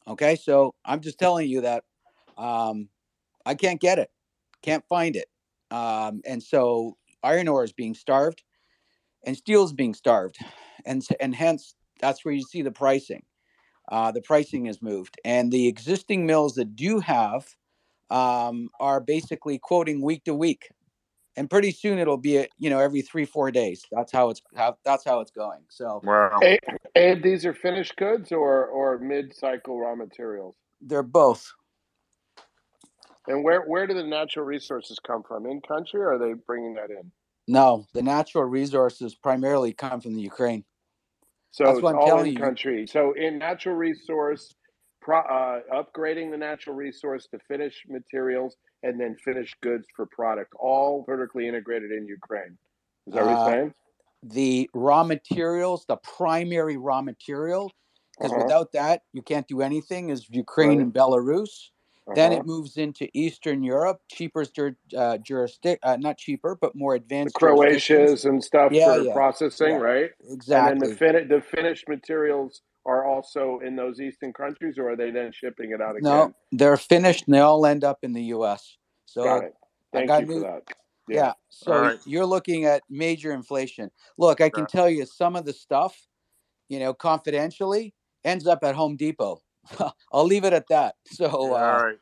Okay, so I'm just telling you that um, I can't get it, can't find it, um, and so iron ore is being starved. and steel is being starved, and and hence that's where you see the pricing. Uh, the pricing has moved, and the existing mills that do have um, are basically quoting week to week, and pretty soon it'll be you know every three four days. That's how it's how that's how it's going. So Wow. And, and these are finished goods or or mid cycle raw materials. they're both. And where where do the natural resources come from? In country, or are they bringing that in? No, the natural resources primarily come from the Ukraine. So That's it's what I'm all telling in you. country. So in natural resource, pro, uh, upgrading the natural resource to finished materials and then finished goods for product, all vertically integrated in Ukraine. Is that what Uh, you're saying? the raw materials, the primary raw material, because Uh-huh. without that you can't do anything. Is Ukraine Right. and Belarus. Then Uh-huh. it moves into Eastern Europe, cheaper uh, jurisdic, uh, not cheaper, but more advanced jurisdictions. Croatias and stuff Yeah, for yeah, processing, yeah, right? And then exactly. the fin- the finished materials are also in those eastern countries, or are they then shipping it out again? No, they're finished and they all end up in the U.S. Got So it. I Thank got you for new. that. Yeah. Yeah. So right. you're looking at major inflation. Look, I can tell you some of the stuff, you know, confidentially ends up at Home Depot. I'll leave it at that. So Yeah, uh, right.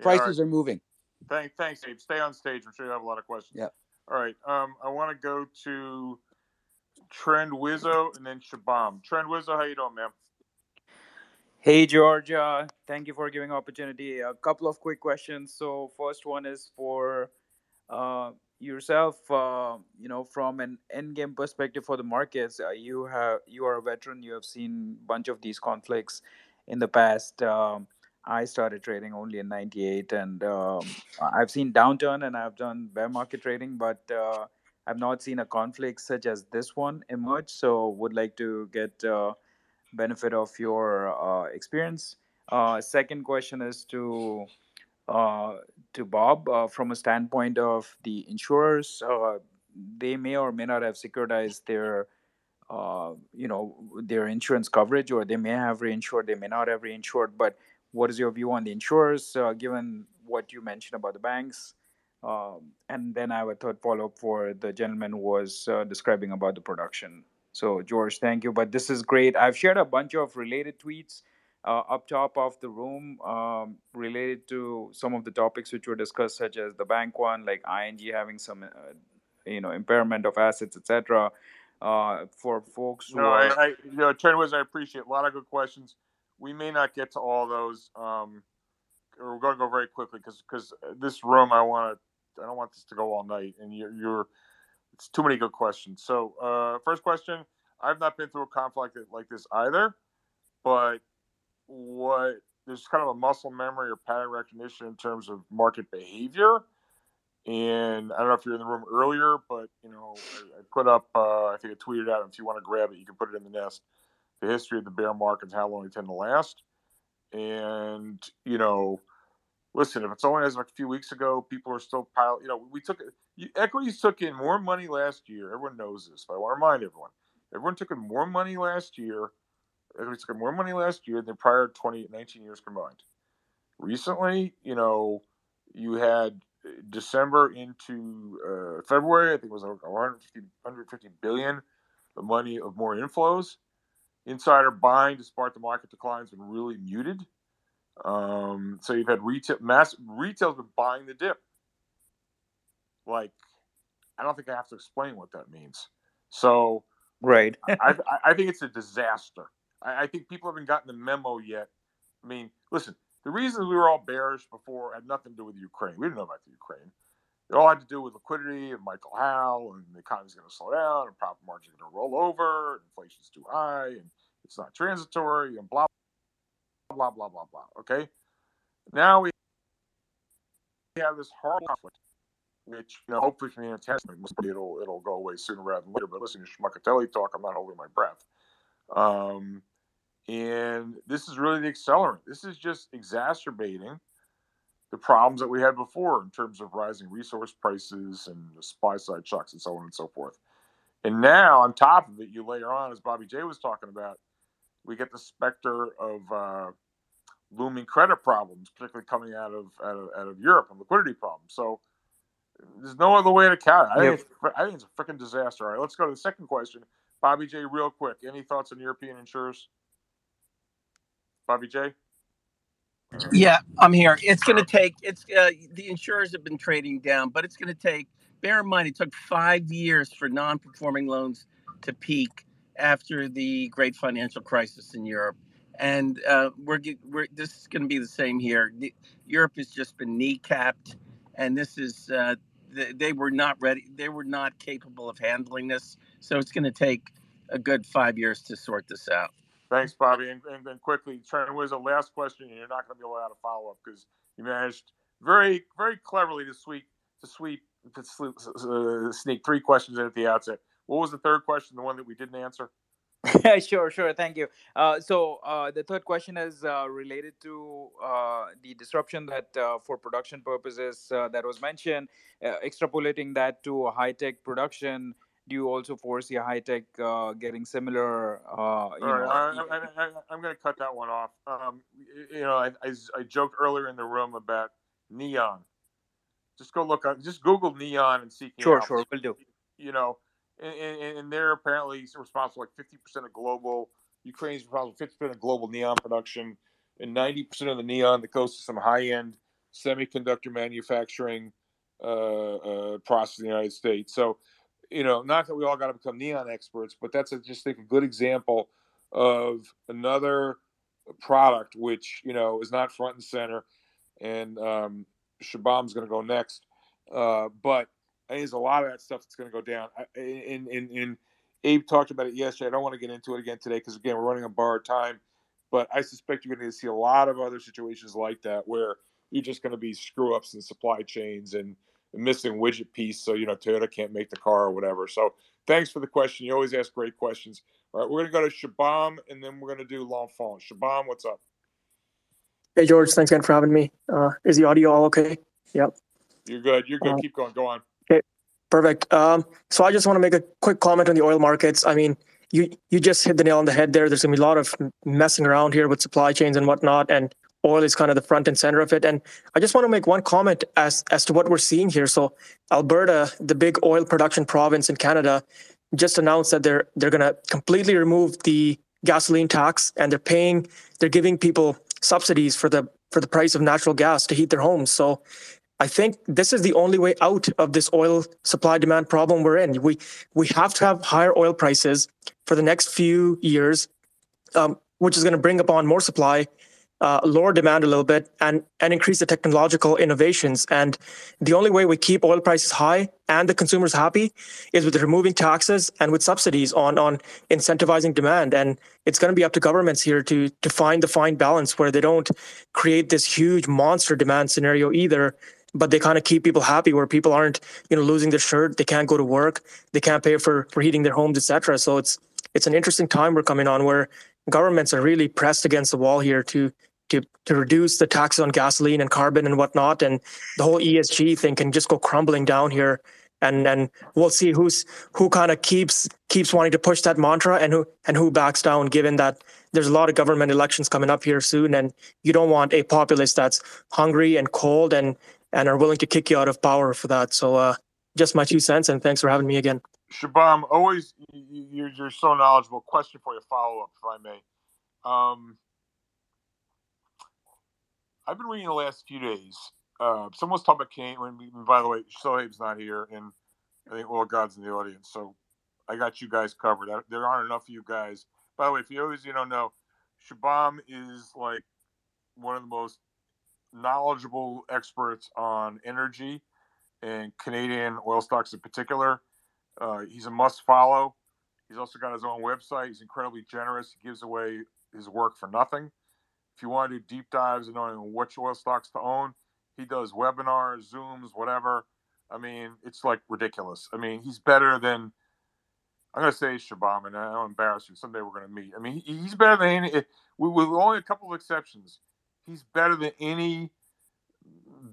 Yeah, all right. prices are moving. Thank, thanks, Abe. Stay on stage. I'm sure you have a lot of questions. Yeah. All right. Um, I want to go to Trend Wizzo and then Shabam. Trend Wizzo, how you doing, man? Hey George, uh, thank you for giving opportunity. A couple of quick questions. So first one is for uh, yourself. Uh, you know, from an end game perspective for the markets, uh, you have you are a veteran. You have seen a bunch of these conflicts in the past. Um, I started trading only in '98, and um, I've seen downturn and I've done bear market trading, but uh, I've not seen a conflict such as this one emerge. So would like to get. Uh, benefit of your uh, experience. Uh, second question is to uh, to Bob uh, from a standpoint of the insurers. Uh, they may or may not have securitized their you know their insurance coverage, or they may have reinsured, they may not have reinsured. But what is your view on the insurers, given what you mentioned about the banks? Um, and then I have a third follow up for the gentleman who was uh, describing about the production. So, George, thank you. But this is great. I've shared a bunch of related tweets uh, up top of the room um, related to some of the topics which were discussed, such as the bank one, like ING having some, uh, you know, impairment of assets, etc. Uh, for folks who No, I, are I you know, Trend Wizzo, I appreciate a lot of good questions. We may not get to all those. Um, we're going to go very quickly because because this room, I want to, I don't want this to go all night, and you're you're it's too many good questions. So, uh, first question: I've not been through a conflict like this either, but what there's kind of a muscle memory or pattern recognition in terms of market behavior. And I don't know if you're in the room earlier, but you know, I, I put up, uh, I think I tweeted out. If you want to grab it, you can put it in the nest. The history of the bear markets, how long they tend to last, and you know, listen, if it's only as like a few weeks ago, people are still pile. You know, we took you, equities took in more money last year. Everyone knows this, but I want to remind everyone. Everyone took in more money last year. Equities took in more money last year than prior 20, 19 years combined. Recently, you know, you had December into uh, February. I think it was like 150, 150 billion of money of more inflows. Insider buying, despite the market declines, been really muted. Um, so you've had retail, mass retail's been buying the dip. Like, I don't think I have to explain what that means. So, right. I, I, I think it's a disaster. I, I think people haven't gotten the memo yet. I mean, listen, the reasons we were all bearish before had nothing to do with Ukraine. We didn't know about the Ukraine. It all had to do with liquidity and Michael Howell and the economy's going to slow down and profit margins are going to roll over, and inflation's too high and it's not transitory and blah blah blah blah blah. Okay, now we have this horrible conflict, which you know hopefully from the intestine it'll it'll go away sooner rather than later. But listen to Schmuckatelli talk, I'm not holding my breath. Um, and this is really the accelerant. This is just exacerbating the problems that we had before in terms of rising resource prices and the supply side shocks and so on and so forth. And now, on top of it, you layer on, as Bobby J was talking about, we get the specter of uh, looming credit problems, particularly coming out of, out of out of Europe and liquidity problems. So there's no other way to count. I, Yep. think it's, I think it's a freaking disaster. All right, let's go to the second question. Bobby J, real quick. Any thoughts on European insurers? Bobby J. Yeah, I'm here. It's going to take. It's uh, the insurers have been trading down, but it's going to take. Bear in mind, it took five years for non-performing loans to peak after the great financial crisis in Europe, and uh, we're, we're this is going to be the same here. Europe has just been kneecapped, and this is uh, they, they were not ready. They were not capable of handling this, so it's going to take a good five years to sort this out. Thanks, Bobby. And, and then quickly, Trent Wiz, a last question, and you're not going to be allowed to follow up because you managed very, very cleverly to sweep, to sweep, to uh, sneak three questions in at the outset. What was the third question? The one that we didn't answer? sure, sure. Thank you. Uh, so uh, the third question is uh, related to uh, the disruption that, uh, for production purposes, uh, that was mentioned. Uh, extrapolating that to high tech production, do you also foresee high tech uh, getting similar? Uh, you All right, know, I, I'm going to cut that one off. Um, you know, I, I, I joked earlier in the room about neon. Just go look on, just Google neon and seek it sure, out. sure, will do. You know, and, and, and they're apparently responsible like 50% of global Ukraine's responsible for 50% of global neon production and 90% of the neon that goes to some high-end semiconductor manufacturing uh, uh, process in the United States. So, you know, not that we all got to become neon experts, but that's a, just think a good example of another product which you know is not front and center. And um, Shabam's going to go next, uh, but I think there's a lot of that stuff that's going to go down. In, in, in Abe talked about it yesterday. I don't want to get into it again today because again we're running on borrowed time. But I suspect you're going to see a lot of other situations like that where you're just going to be screw ups in supply chains and a missing widget piece, so you know Toyota can't make the car or whatever. So thanks for the question. You always ask great questions. All right, we're going to go to Shabam and then we're going to do L'Enfant. Shabam, what's up? Hey George, thanks again for having me. Uh, is the audio all okay? Yep. You're good. You're good. Uh, Keep going. Go on. Perfect. Um, so I just want to make a quick comment on the oil markets. I mean, you you just hit the nail on the head there. There's gonna be a lot of messing around here with supply chains and whatnot, and oil is kind of the front and center of it. And I just want to make one comment as as to what we're seeing here. So Alberta, the big oil production province in Canada, just announced that they're they're gonna completely remove the gasoline tax and they're paying they're giving people subsidies for the for the price of natural gas to heat their homes. So I think this is the only way out of this oil supply demand problem we're in. We we have to have higher oil prices for the next few years, um, which is going to bring upon more supply, uh, lower demand a little bit, and and increase the technological innovations. And the only way we keep oil prices high and the consumers happy is with removing taxes and with subsidies on on incentivizing demand. And it's going to be up to governments here to to find the fine balance where they don't create this huge monster demand scenario either but they kind of keep people happy where people aren't you know losing their shirt they can't go to work they can't pay for for heating their homes etc so it's it's an interesting time we're coming on where governments are really pressed against the wall here to to to reduce the taxes on gasoline and carbon and whatnot and the whole esg thing can just go crumbling down here. And and we'll see who's who kind of keeps keeps wanting to push that mantra and who and who backs down given that there's a lot of government elections coming up here soon and you don't want a populace that's hungry and cold and and are willing to kick you out of power for that. So, uh, just my two cents, and thanks for having me again. Shabam, always you're, you're so knowledgeable. Question for you, follow up, if I may. Um, I've been reading the last few days. Uh, someone's talking about Kane. When, by the way, Sohaib's not here, and I think Well God's in the audience, so I got you guys covered. I, there aren't enough of you guys. By the way, if you always you don't know, Shabam is like one of the most knowledgeable experts on energy and Canadian oil stocks in particular. Uh, he's a must follow. He's also got his own website. He's incredibly generous. He gives away his work for nothing. If you want to do deep dives and knowing which oil stocks to own, he does webinars, Zooms, whatever. I mean, it's like ridiculous. I mean, he's better than I'm going to say Shabam, and I don't embarrass you. Someday we're going to meet. I mean, he's better than any. With only a couple of exceptions, he's better than any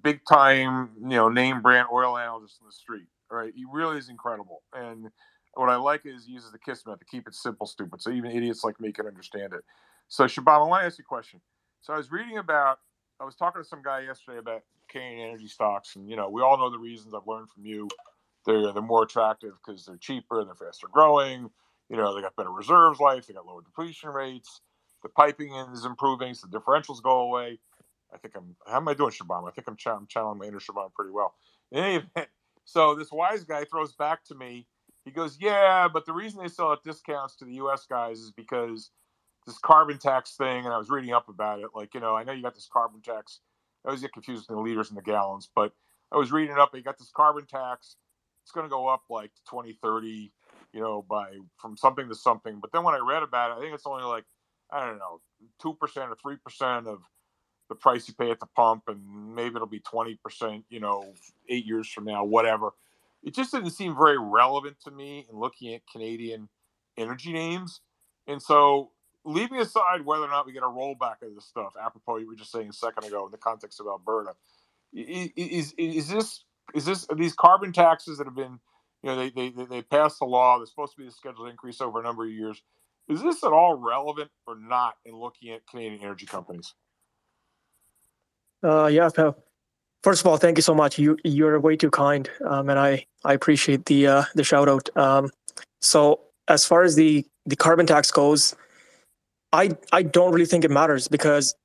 big time, you know, name brand oil analyst in the street. Right, he really is incredible. And what I like is he uses the KISS method, to keep it simple, stupid, so even idiots like me can understand it. So Shabam, I want to ask you a question. So I was reading about I was talking to some guy yesterday about Canadian energy stocks, and you know, we all know the reasons. I've learned from you. They're they're more attractive because they're cheaper, they're faster growing. You know, they got better reserves life, they got lower depletion rates. The piping is improving, so the differentials go away. I think I'm. How am I doing, Shabam? I think I'm, ch- I'm channeling my inner Shabam pretty well. In any event, so this wise guy throws back to me. He goes, "Yeah, but the reason they sell at discounts to the U.S. guys is because this carbon tax thing." And I was reading up about it. Like, you know, I know you got this carbon tax. I always get confused with the liters and the gallons, but I was reading up. You got this carbon tax. It's going to go up like 2030, you know, by from something to something. But then when I read about it, I think it's only like I don't know, two percent or three percent of the price you pay at the pump, and maybe it'll be twenty percent, you know, eight years from now, whatever. It just didn't seem very relevant to me in looking at Canadian energy names, and so leaving aside whether or not we get a rollback of this stuff, apropos you were just saying a second ago in the context of Alberta, is is this is this these carbon taxes that have been, you know, they they they passed the law. They're supposed to be a scheduled increase over a number of years. Is this at all relevant or not in looking at Canadian energy companies? Uh, yeah. First of all, thank you so much. You you're way too kind, um, and I I appreciate the uh, the shout out. Um, so as far as the the carbon tax goes, I I don't really think it matters because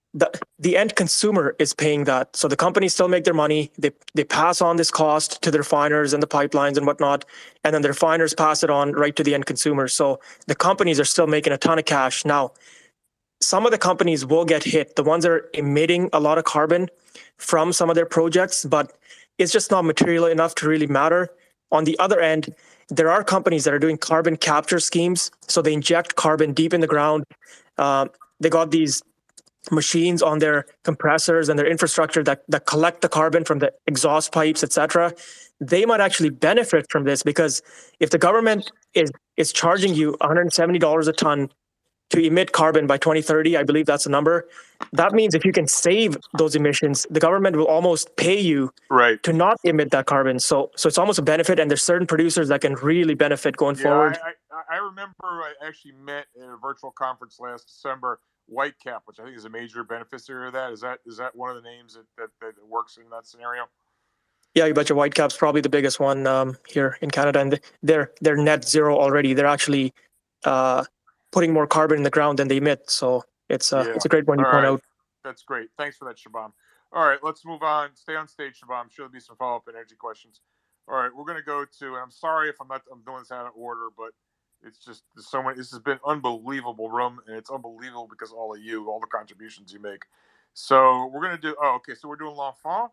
the end consumer is paying that. So the companies still make their money. They they pass on this cost to the refiners and the pipelines and whatnot, and then the refiners pass it on right to the end consumer. So the companies are still making a ton of cash. Now, some of the companies will get hit. The ones that are emitting a lot of carbon from some of their projects, but it's just not material enough to really matter. On the other end, there are companies that are doing carbon capture schemes. So they inject carbon deep in the ground. Uh, they got these machines on their compressors and their infrastructure that, that collect the carbon from the exhaust pipes, etc., they might actually benefit from this because if the government is is charging you $170 a ton to emit carbon by 2030, I believe that's the number. That means if you can save those emissions, the government will almost pay you right to not emit that carbon. So so it's almost a benefit, and there's certain producers that can really benefit going yeah, forward. I, I, I remember I actually met at a virtual conference last December Whitecap, which I think is a major beneficiary of that. Is that is that one of the names that, that, that works in that scenario? Yeah, you betcha. Whitecap's probably the biggest one um, here in Canada, and they're they're net zero already. They're actually uh, putting more carbon in the ground than they emit. So it's uh, Yeah. it's a great one you All point right. out. That's great. Thanks for that, Shabam. All right, let's move on. Stay on stage, Shabam. I'm sure there'll be some follow up energy questions. All right, we're going to go to, and I'm sorry if I'm not I'm doing this out of order, but it's just so many. This has been unbelievable room, and it's unbelievable because all of you, all the contributions you make. So we're going to do, oh, okay, so we're doing L'Enfant,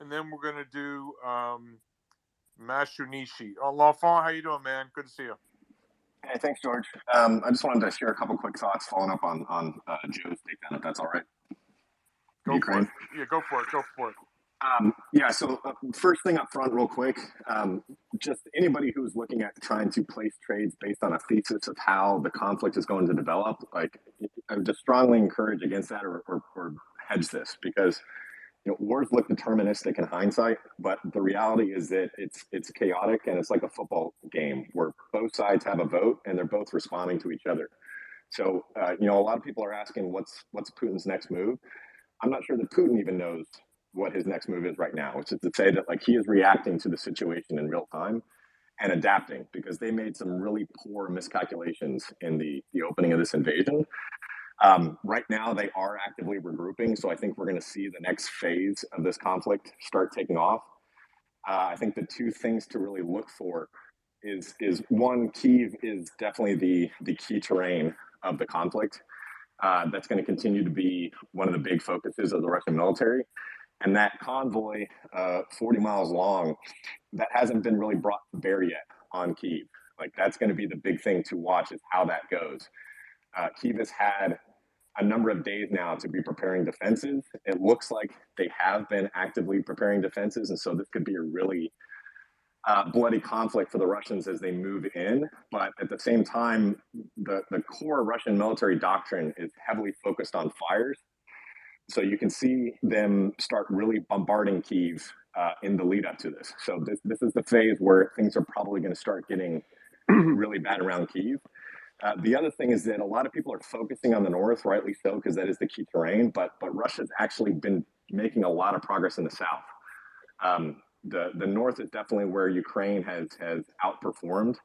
and then we're going to do um, Mashunishi. Oh, L'Enfant, how you doing, man? Good to see you. Hey, thanks, George. Um, I just wanted to share a couple quick thoughts following up on on uh, Joe's takedown, if that's all right. Go Ukraine. for it. Yeah, go for it. Go for it. Um, yeah. So uh, first thing up front, real quick, um, just anybody who's looking at trying to place trades based on a thesis of how the conflict is going to develop, like I would just strongly encourage against that or, or, or hedge this because you know wars look deterministic in hindsight, but the reality is that it's it's chaotic and it's like a football game where both sides have a vote and they're both responding to each other. So uh, you know a lot of people are asking what's what's Putin's next move. I'm not sure that Putin even knows what his next move is right now, which is to say that like he is reacting to the situation in real time and adapting because they made some really poor miscalculations in the the opening of this invasion. Um, right now, they are actively regrouping, so I think we're going to see the next phase of this conflict start taking off. Uh, I think the two things to really look for is is one, Kiev is definitely the the key terrain of the conflict. Uh, that's going to continue to be one of the big focuses of the Russian military. And that convoy, uh, 40 miles long, that hasn't been really brought to bear yet on Kiev. Like that's going to be the big thing to watch is how that goes. Uh, Kiev has had a number of days now to be preparing defenses. It looks like they have been actively preparing defenses, and so this could be a really uh, bloody conflict for the Russians as they move in. But at the same time, the, the core Russian military doctrine is heavily focused on fires. So you can see them start really bombarding Kiev uh, in the lead up to this. So this, this is the phase where things are probably going to start getting really bad around Kiev. Uh, the other thing is that a lot of people are focusing on the north, rightly so, because that is the key terrain. But but Russia's actually been making a lot of progress in the south. Um, the the north is definitely where Ukraine has has outperformed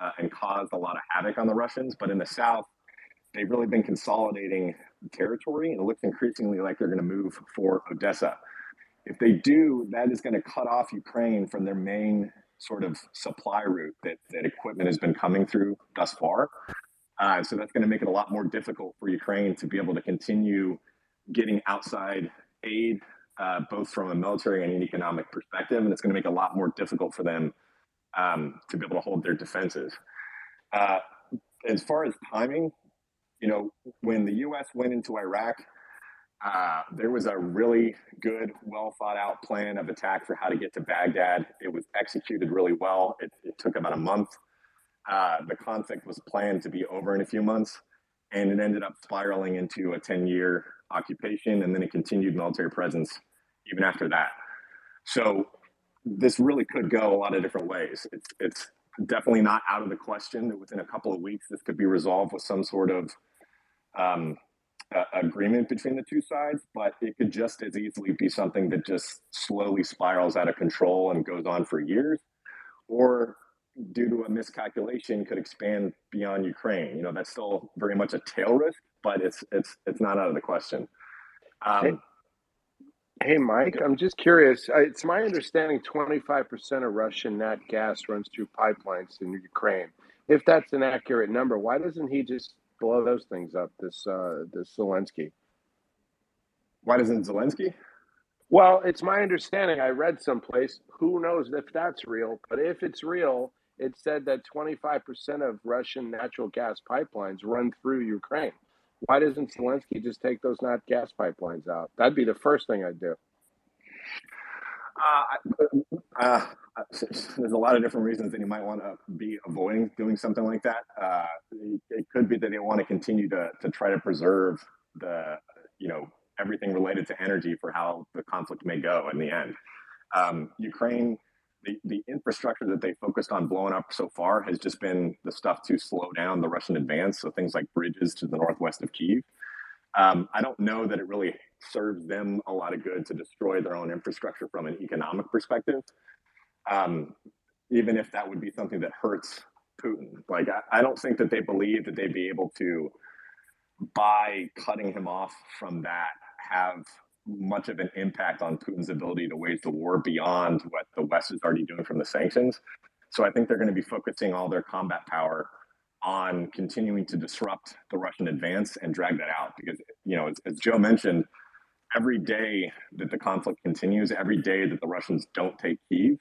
uh, and caused a lot of havoc on the Russians, but in the south, they've really been consolidating territory, and it looks increasingly like they're going to move for Odessa. If they do, that is going to cut off Ukraine from their main sort of supply route that, that equipment has been coming through thus far. Uh, so that's going to make it a lot more difficult for Ukraine to be able to continue getting outside aid, uh, both from a military and an economic perspective. And it's going to make it a lot more difficult for them um, to be able to hold their defenses. Uh, as far as timing, you know, when the U.S. went into Iraq, uh, there was a really good, well thought out plan of attack for how to get to Baghdad. It was executed really well. It, it took about a month. Uh, the conflict was planned to be over in a few months, and it ended up spiraling into a 10 year occupation and then a continued military presence even after that. So, this really could go a lot of different ways. It's, it's definitely not out of the question that within a couple of weeks this could be resolved with some sort of um, agreement between the two sides, but it could just as easily be something that just slowly spirals out of control and goes on for years, or due to a miscalculation could expand beyond Ukraine. You know, that's still very much a tail risk, but it's it's it's not out of the question. Um, hey, hey, Mike, I'm just curious. It's my understanding 25% of Russian nat gas runs through pipelines in Ukraine. If that's an accurate number, why doesn't he just blow those things up. This uh, this Zelensky. Why doesn't Zelensky? Well, it's my understanding. I read someplace. Who knows if that's real? But if it's real, it said that 25% of Russian natural gas pipelines run through Ukraine. Why doesn't Zelensky just take those nat gas pipelines out? That'd be the first thing I'd do. Uh, uh, there's a lot of different reasons that you might want to be avoiding doing something like that. Uh, it could be that they want to continue to, to try to preserve the, you know, everything related to energy for how the conflict may go in the end. Um, Ukraine, the, the infrastructure that they focused on blowing up so far has just been the stuff to slow down the Russian advance. So things like bridges to the northwest of Kiev. Um, I don't know that it really serves them a lot of good to destroy their own infrastructure from an economic perspective. Um, even if that would be something that hurts Putin. Like, I, I don't think that they believe that they'd be able to, by cutting him off from that, have much of an impact on Putin's ability to wage the war beyond what the West is already doing from the sanctions. So I think they're going to be focusing all their combat power on continuing to disrupt the Russian advance and drag that out. Because, you know, as, as Joe mentioned, every day that the conflict continues, every day that the Russians don't take Kiev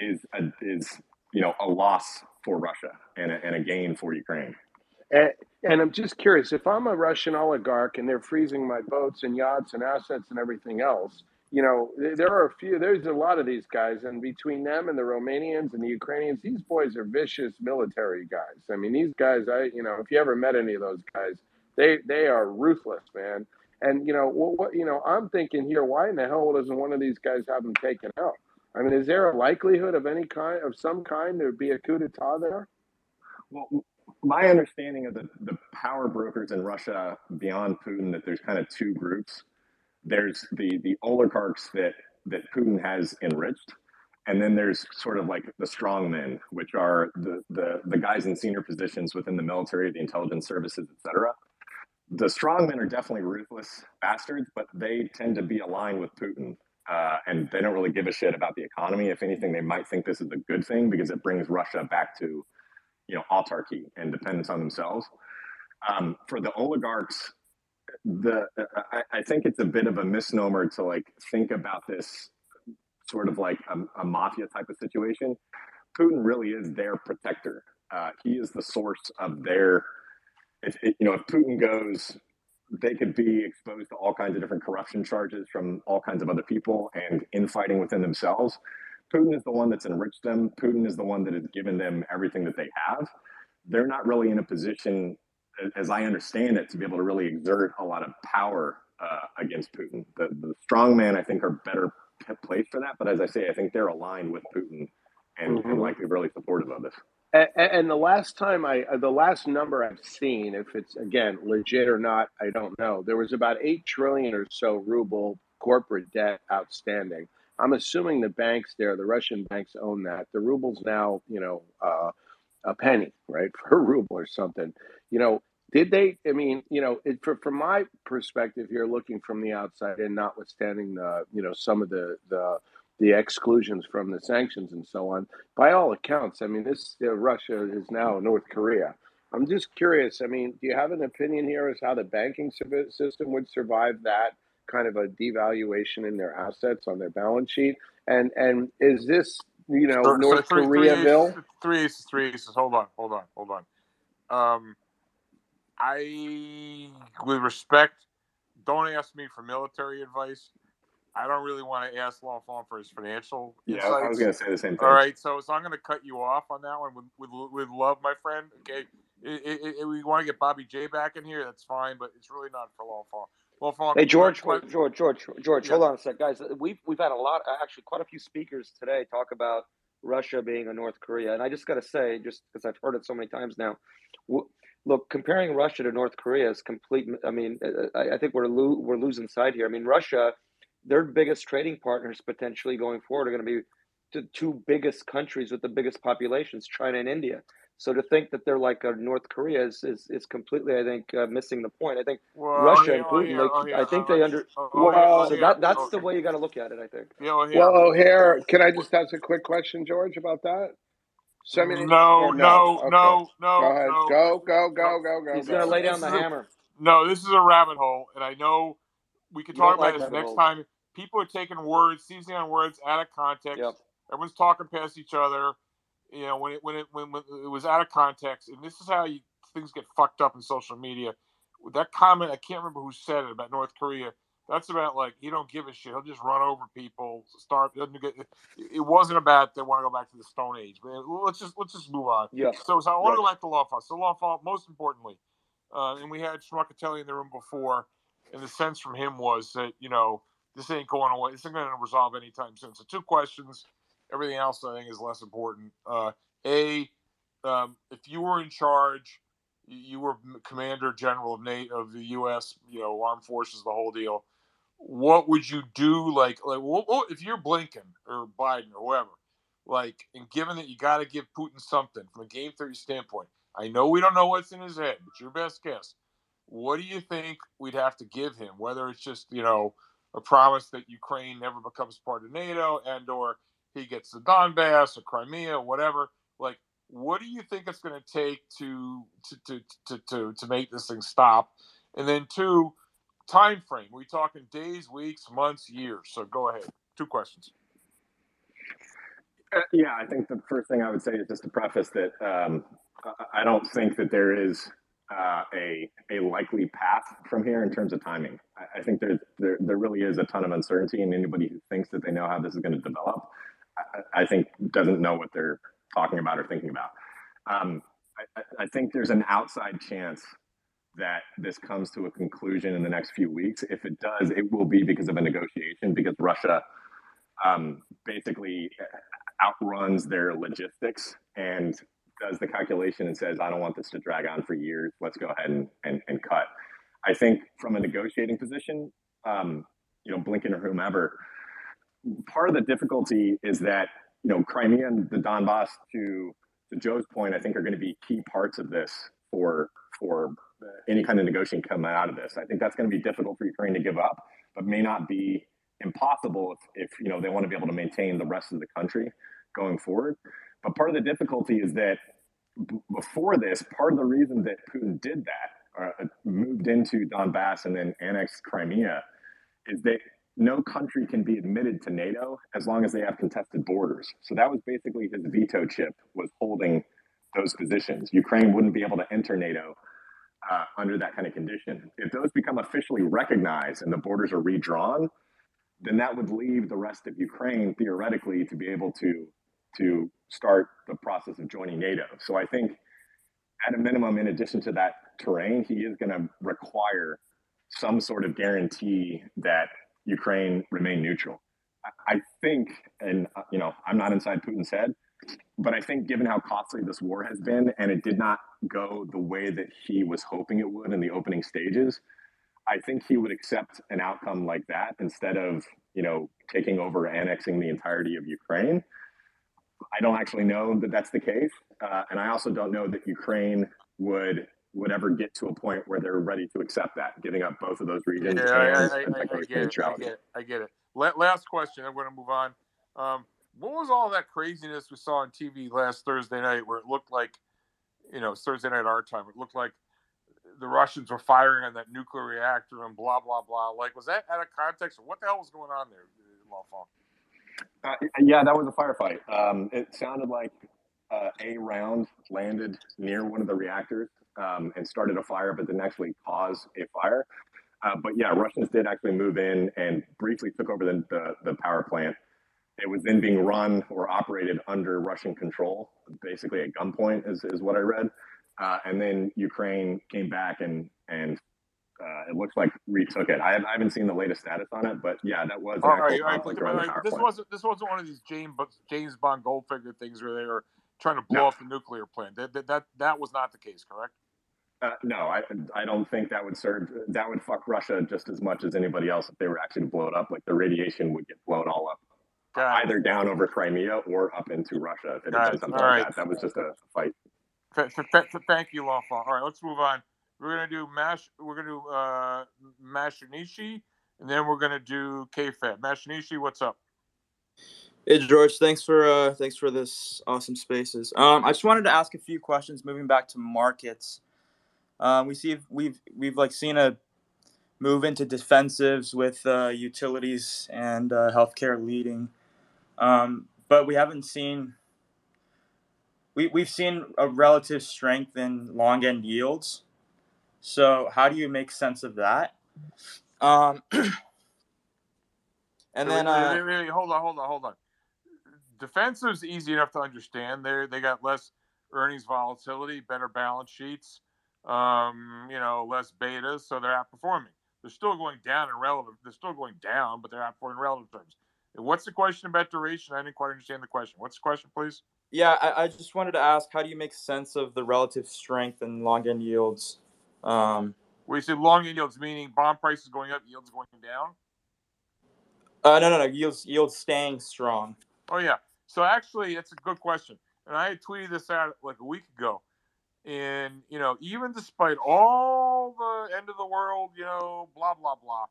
is a, is you know a loss for Russia and a, and a gain for Ukraine. And, and I'm just curious if I'm a Russian oligarch and they're freezing my boats and yachts and assets and everything else. You know, there are a few. There's a lot of these guys, and between them and the Romanians and the Ukrainians, these boys are vicious military guys. I mean, these guys. I, you know, if you ever met any of those guys, they they are ruthless, man. And you know what, what? You know, I'm thinking here, why in the hell doesn't one of these guys have them taken out? I mean, is there a likelihood of any kind of some kind there be a coup d'état there? Well, my understanding of the, the power brokers in Russia beyond Putin that there's kind of two groups. There's the the oligarchs that that Putin has enriched, and then there's sort of like the strongmen, which are the the the guys in senior positions within the military, the intelligence services, etc. The strongmen are definitely ruthless bastards, but they tend to be aligned with Putin uh, and they don't really give a shit about the economy. If anything, they might think this is a good thing because it brings Russia back to, you know, autarky and dependence on themselves. Um, for the oligarchs, the I, I, think it's a bit of a misnomer to like think about this sort of like a, a mafia type of situation. Putin really is their protector. Uh, he is the source of their. If you know, if Putin goes they could be exposed to all kinds of different corruption charges from all kinds of other people and infighting within themselves. Putin is the one that's enriched them. Putin is the one that has given them everything that they have. They're not really in a position, as I understand it, to be able to really exert a lot of power uh, against Putin. The, the strongmen, I think, are better placed for that. But as I say, I think they're aligned with Putin and, mm-hmm. and likely really supportive of this. And, and the last time I, uh, the last number I've seen, if it's again legit or not, I don't know. There was about eight trillion or so ruble corporate debt outstanding. I'm assuming the banks there, the Russian banks own that. The ruble's now, you know, uh, a penny, right, for a ruble or something. You know, did they? I mean, you know, it, for, from my perspective here, looking from the outside, and notwithstanding the, you know, some of the the the exclusions from the sanctions and so on, by all accounts, I mean, this uh, Russia is now North Korea. I'm just curious. I mean, do you have an opinion here as how the banking system would survive that kind of a devaluation in their assets on their balance sheet? And and is this you know So, so North three, Korea three bill? aces, three aces, three aces. Hold on, hold on, hold on. Um, I, with respect, don't ask me for military advice. I don't really want to ask Lawfon for his financial Yeah, I was going to say the same thing. All right, so so I'm going to cut you off on that one with with, with love, my friend. Okay, I- I- I- we want to get Bobby J back in here. That's fine, but it's really not for Lawfon. Lawfon, Hey my- George, my- George, George, George, Yeah. hold on a sec, guys. We've we've had a lot, actually, quite a few speakers today talk about Russia being a North Korea, and I just got to say, just because I've heard it so many times now, w- look, comparing Russia to North Korea is complete. I mean, uh, I, I think we're lo- we're losing sight here. I mean, Russia, their biggest trading partners potentially going forward are going to be the two biggest countries with the biggest populations, China and India. So to think that they're like a North Korea is is, is completely, I think, uh, missing the point. I think Well, Russia here, and oh, Putin, here, they, oh, here, I think oh, they oh, under. oh, oh, here, oh, So here, that that's oh, the way you got to look at it. I think. yeah, oh, here. Well, O'Hare, can I just ask a quick question, George, about that? Seven minutes No, or no, Okay. no, no, Go ahead. no. Go, go, go, go, go, He's go. gonna lay down This the is a- hammer. No, this is a rabbit hole, and I know we can You talk about like this next time. People are taking words, seizing on words out of context. Yep. Everyone's talking past each other. You know, when it when it when, when it was out of context, and this is how you, things get fucked up in social media. With that comment, I can't remember who said it about North Korea. That's about like he don't give a shit. He'll just run over people. Start. get- It wasn't about they want to go back to the Stone Age. But let's just let's just move on. Yeah. So, so I want to go back to Lawful. So most importantly, uh, and we had Schmuckatelli in the room before, and the sense from him was that you know this ain't going away. This ain't going to resolve anytime soon. So two questions. Everything else I think is less important. Uh, a, um, if you were in charge, you- were commander general of NATO of the U.S. You know armed forces, the whole deal. What would you do? Like, like what, what, if you're Blinken or Biden or whoever? Like, and given that you got to give Putin something from a game theory standpoint, I know we don't know what's in his head, but your best guess. What do you think we'd have to give him? Whether it's just you know a promise that Ukraine never becomes part of NATO, and or he gets the Donbass or Crimea, or whatever. Like, what do you think it's going to take to to, to to to make this thing stop? And then two, time frame. we talking days, weeks, months, years? So go ahead. Two questions. Uh, yeah, I think the first thing I would say is just to preface that um, I don't think that there is uh, a a likely path from here in terms of timing. I, I think there, there there really is a ton of uncertainty, and anybody who thinks that they know how this is going to develop, I, I think doesn't know what they're talking about or thinking about. Um, I, I- think there's an outside chance that this comes to a conclusion in the next few weeks. If it does, it will be because of a negotiation, because Russia um, basically outruns their logistics and does the calculation and says, I don't want this to drag on for years. Let's go ahead and, and, and cut. I think from a negotiating position, um, you know, Blinken or whomever, part of the difficulty is that, you know, Crimea and the Donbass to, to Joe's point, I think are going to be key parts of this for, for any kind of negotiation coming out of this. I think that's going to be difficult for Ukraine to give up, but may not be impossible if, if you know they want to be able to maintain the rest of the country going forward. But part of the difficulty is that b- before this, part of the reason that Putin did that, uh, moved into Donbass and then annexed Crimea, is that no country can be admitted to NATO as long as they have contested borders. So that was basically his veto chip was holding those positions. Ukraine wouldn't be able to enter NATO uh, under that kind of condition. If those become officially recognized and the borders are redrawn, then that would leave the rest of Ukraine theoretically to be able to to start the process of joining NATO. So I think at a minimum, in addition to that terrain, he is going to require some sort of guarantee that Ukraine remain neutral. I, think, and uh, you know, I'm not inside Putin's head, but I think given how costly this war has been, and it did not go the way that he was hoping it would in the opening stages, I think he would accept an outcome like that instead of you know taking over, annexing the entirety of Ukraine. I don't actually know that that's the case, uh, and I also don't know that Ukraine would would ever get to a point where they're ready to accept that, giving up both of those regions Yeah, I, and, I, I, get it. I get it. I get it. La- last question. I'm going to move on. Um, what was all that craziness we saw on TV last Thursday night, where it looked like, you know, Thursday night our time. It looked like the Russians were firing on that nuclear reactor and blah blah blah. Like, was that out of context? Or what the hell was going on there, Lawfong? Uh, yeah, that was a firefight. Um, it sounded like uh, a round landed near one of the reactors um, and started a fire, but didn't actually cause a fire. Uh, but yeah, Russians did actually move in and briefly took over the, the, the power plant. It was then being run or operated under Russian control, basically at gunpoint, is, is what I read. Uh, and then Ukraine came back and and uh, it looks like retook it. I, have, I haven't seen the latest status on it, but yeah, that was an actual right, conflict but- around the but power this wasn't this wasn't one of these James James Bond Goldfinger things where they were trying to blow No. up the nuclear plant. That, that that that was not the case, correct? Uh, no, I I don't think that would serve. That would fuck Russia just as much as anybody else if they were actually to blow it up. Like the radiation would get blown all up, Got it. either down over Crimea or up into Russia if it had Got done it. something All like right. that. That was just a fight. Th- th- th- th- thank you, Lawfong. All right, let's move on. We're gonna do Mash. We're gonna do uh, Mashinishi, and then we're gonna do KFAB. Mashinishi, what's up? Hey George, thanks for uh, thanks for this awesome spaces. Um, I just wanted to ask a few questions. Moving back to markets, um, we see we've we've like seen a move into defensives with uh, utilities and uh, healthcare leading, um, but we haven't seen we we've seen a relative strength in long end yields. So how do you make sense of that? Um, and then uh, wait, wait, wait, hold on, hold on, hold on. Defensive's easy enough to understand. They they got less earnings volatility, better balance sheets, um, you know, less betas, so they're outperforming. They're still going down in relative. They're still going down, but they're outperforming in relative terms. And What's the question about duration? I didn't quite understand the question. What's the question, please? Yeah, I, I just wanted to ask, how do you make sense of the relative strength and long end yields? Um, We say long end yields, meaning bond prices going up, yields going down. uh, no, no, no, yields yields staying strong. Oh yeah. So actually, it's a good question, and I had tweeted this out like a week ago. And you know, even despite all the end of the world, you know, blah blah blah,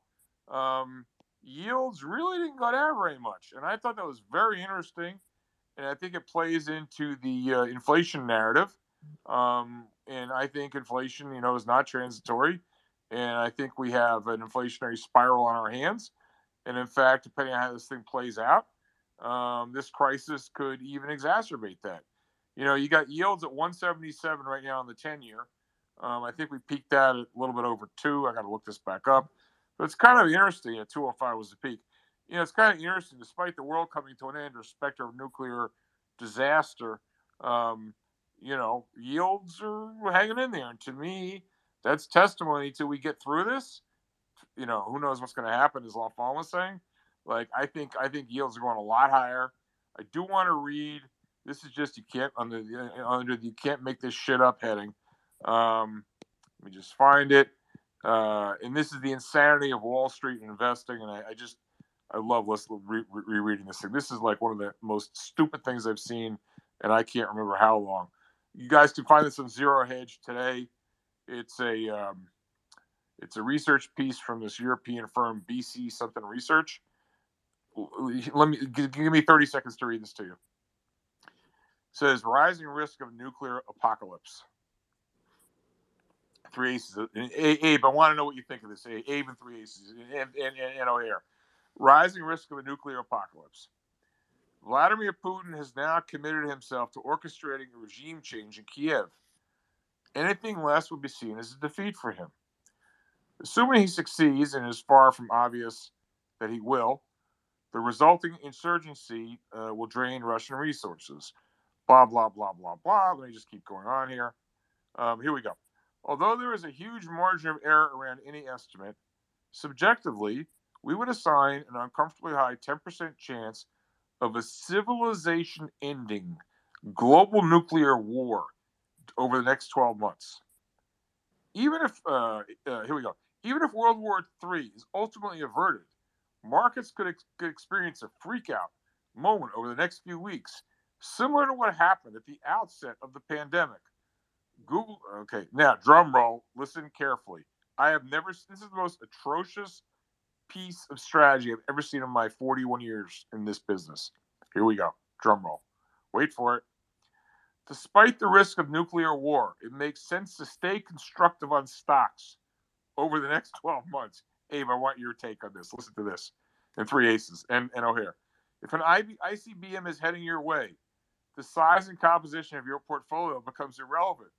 um, yields really didn't go down very much, and I thought that was very interesting. And I think it plays into the uh, inflation narrative. Um, and I think inflation, you know, is not transitory. And I think we have an inflationary spiral on our hands. And in fact, depending on how this thing plays out, um, this crisis could even exacerbate that. You know, you got yields at 177 right now on the 10 year. Um, I think we peaked out at a little bit over two. I got to look this back up. But it's kind of interesting. At 205 was the peak. You know, it's kind of interesting, despite the world coming to an end or specter of nuclear disaster, um, you know, yields are hanging in there. And to me, that's testimony till we get through this. You know, who knows what's going to happen, as Lafon was saying. Like, I think I think yields are going a lot higher. I do want to read. This is just you can't under the under the, you can't make this shit up heading. Um, let me just find it. Uh, and this is the insanity of Wall Street investing, and I, I just I love listening re- rereading this thing. This is like one of the most stupid things I've seen, and I can't remember how long. You guys can find this on Zero Hedge today. It's a um, it's a research piece from this European firm BC something research. Let me give, me 30 seconds to read this to you. It says rising risk of nuclear apocalypse. Three aces. A- Abe, I want to know what you think of this. Abe and three aces and, and, and, and O'Hare. Rising risk of a nuclear apocalypse. Vladimir Putin has now committed himself to orchestrating a regime change in Kiev. Anything less would be seen as a defeat for him. Assuming he succeeds, and it is far from obvious that he will, the resulting insurgency uh, will drain Russian resources. Blah, blah, blah, blah, blah. Let me just keep going on here. Um, here we go. Although there is a huge margin of error around any estimate, subjectively, we would assign an uncomfortably high 10% chance of a civilization ending global nuclear war over the next 12 months. Even if, uh, uh, here we go, Even if World War III is ultimately averted, markets could, ex- could experience a freakout moment over the next few weeks, similar to what happened at the outset of the pandemic. Google, okay, now drum roll, listen carefully. I have never, this is the most atrocious piece of strategy I've ever seen in my 41 years in this business. Here we go, drum roll. Wait for it. Despite the risk of nuclear war, it makes sense to stay constructive on stocks over the next 12 months. Abe, I want your take on this. Listen to this. And three aces and, and O'Hare. If an ICBM is heading your way, the size and composition of your portfolio becomes irrelevant.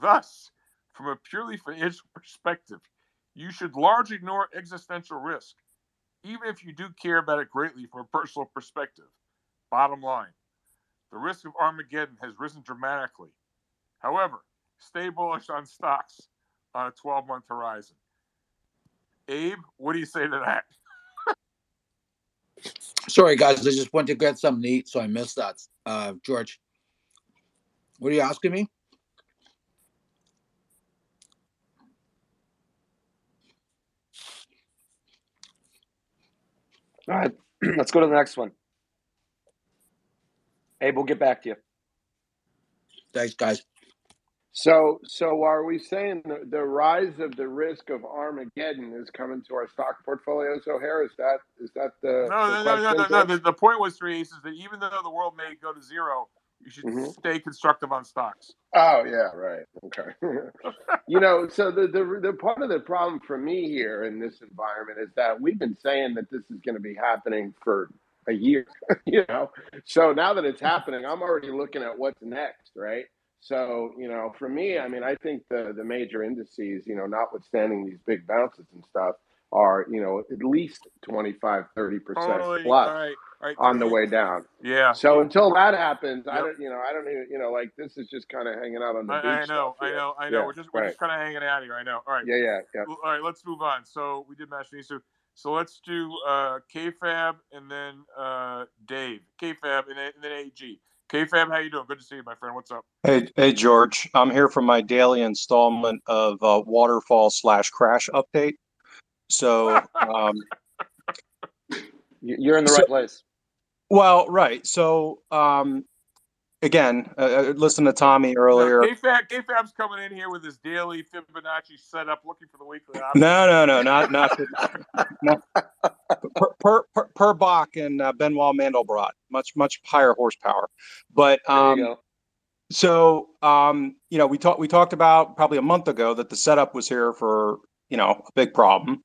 Thus, from a purely financial perspective, you should largely ignore existential risk, even if you do care about it greatly from a personal perspective. Bottom line, the risk of Armageddon has risen dramatically. However, stay bullish on stocks on a 12 month horizon. Abe, what do you say to that? Sorry, guys, I just went to get something to eat, so I missed that. Uh, George, what are you asking me? All right, let's go to the next one. Abe, we'll get back to you. Thanks, guys. So, so are we saying the, the rise of the risk of Armageddon is coming to our stock portfolios, O'Hare? Is that is that the, No, the no, no, no, no, no. The, the point was, three aces, that even though the world may go to zero, you should Mhm. stay constructive on stocks. Oh yeah, right. Okay. you know, so the, the the part of the problem for me here in this environment is that we've been saying that this is going to be happening for a year, you know. So now that it's happening, I'm already looking at what's next, right? So, you know, for me, I mean, I think the the major indices, you know, notwithstanding these big bounces and stuff, are, you know, at least 25, 30% plus All right. All right. on the way down. Yeah. So until that happens, I don't, you know, I don't even, you know, like this is just kind of hanging out on the beach. I, I know, I know, I know. Yeah, we're just we're right. just kind of hanging out here. I know. All right. Yeah, yeah, yeah. All right, let's move on. So we did Machinisu. So let's do uh, KFAB and then uh, Dave. KFAB and then, and then AG. KFAB, how you doing? Good to see you, my friend. What's up? Hey, hey, George. I'm here for my daily installment of uh, waterfall slash crash update. So, um, You- You're in the So- right place. well, right. So, um, again, uh, uh, listen to Tommy earlier. No, KFAB, KFAB's coming in here with his daily Fibonacci setup, looking for the weekly option. No, no, no, not not, not per per per, per Bach and uh, Benoit Mandelbrot, much much higher horsepower. But um, you. So, um, you know, we talked we talked about probably a month ago that the setup was here for you know a big problem,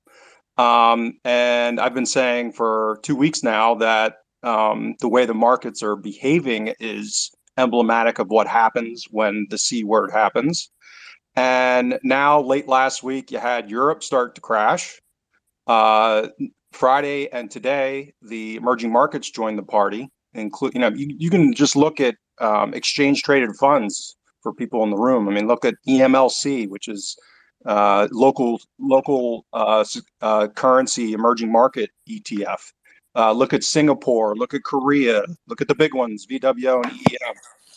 um, and I've been saying for two weeks now that um, the way the markets are behaving is emblematic of what happens when the C word happens. And now, late last week, you had Europe start to crash. Uh, Friday and today, the emerging markets joined the party. Include, you know, you, you can just look at um, exchange traded funds for people in the room. I mean, look at EMLC, which is uh, local local uh, uh, currency emerging market ETF. Uh, look at Singapore. Look at Korea. Look at the big ones, VWO and EM.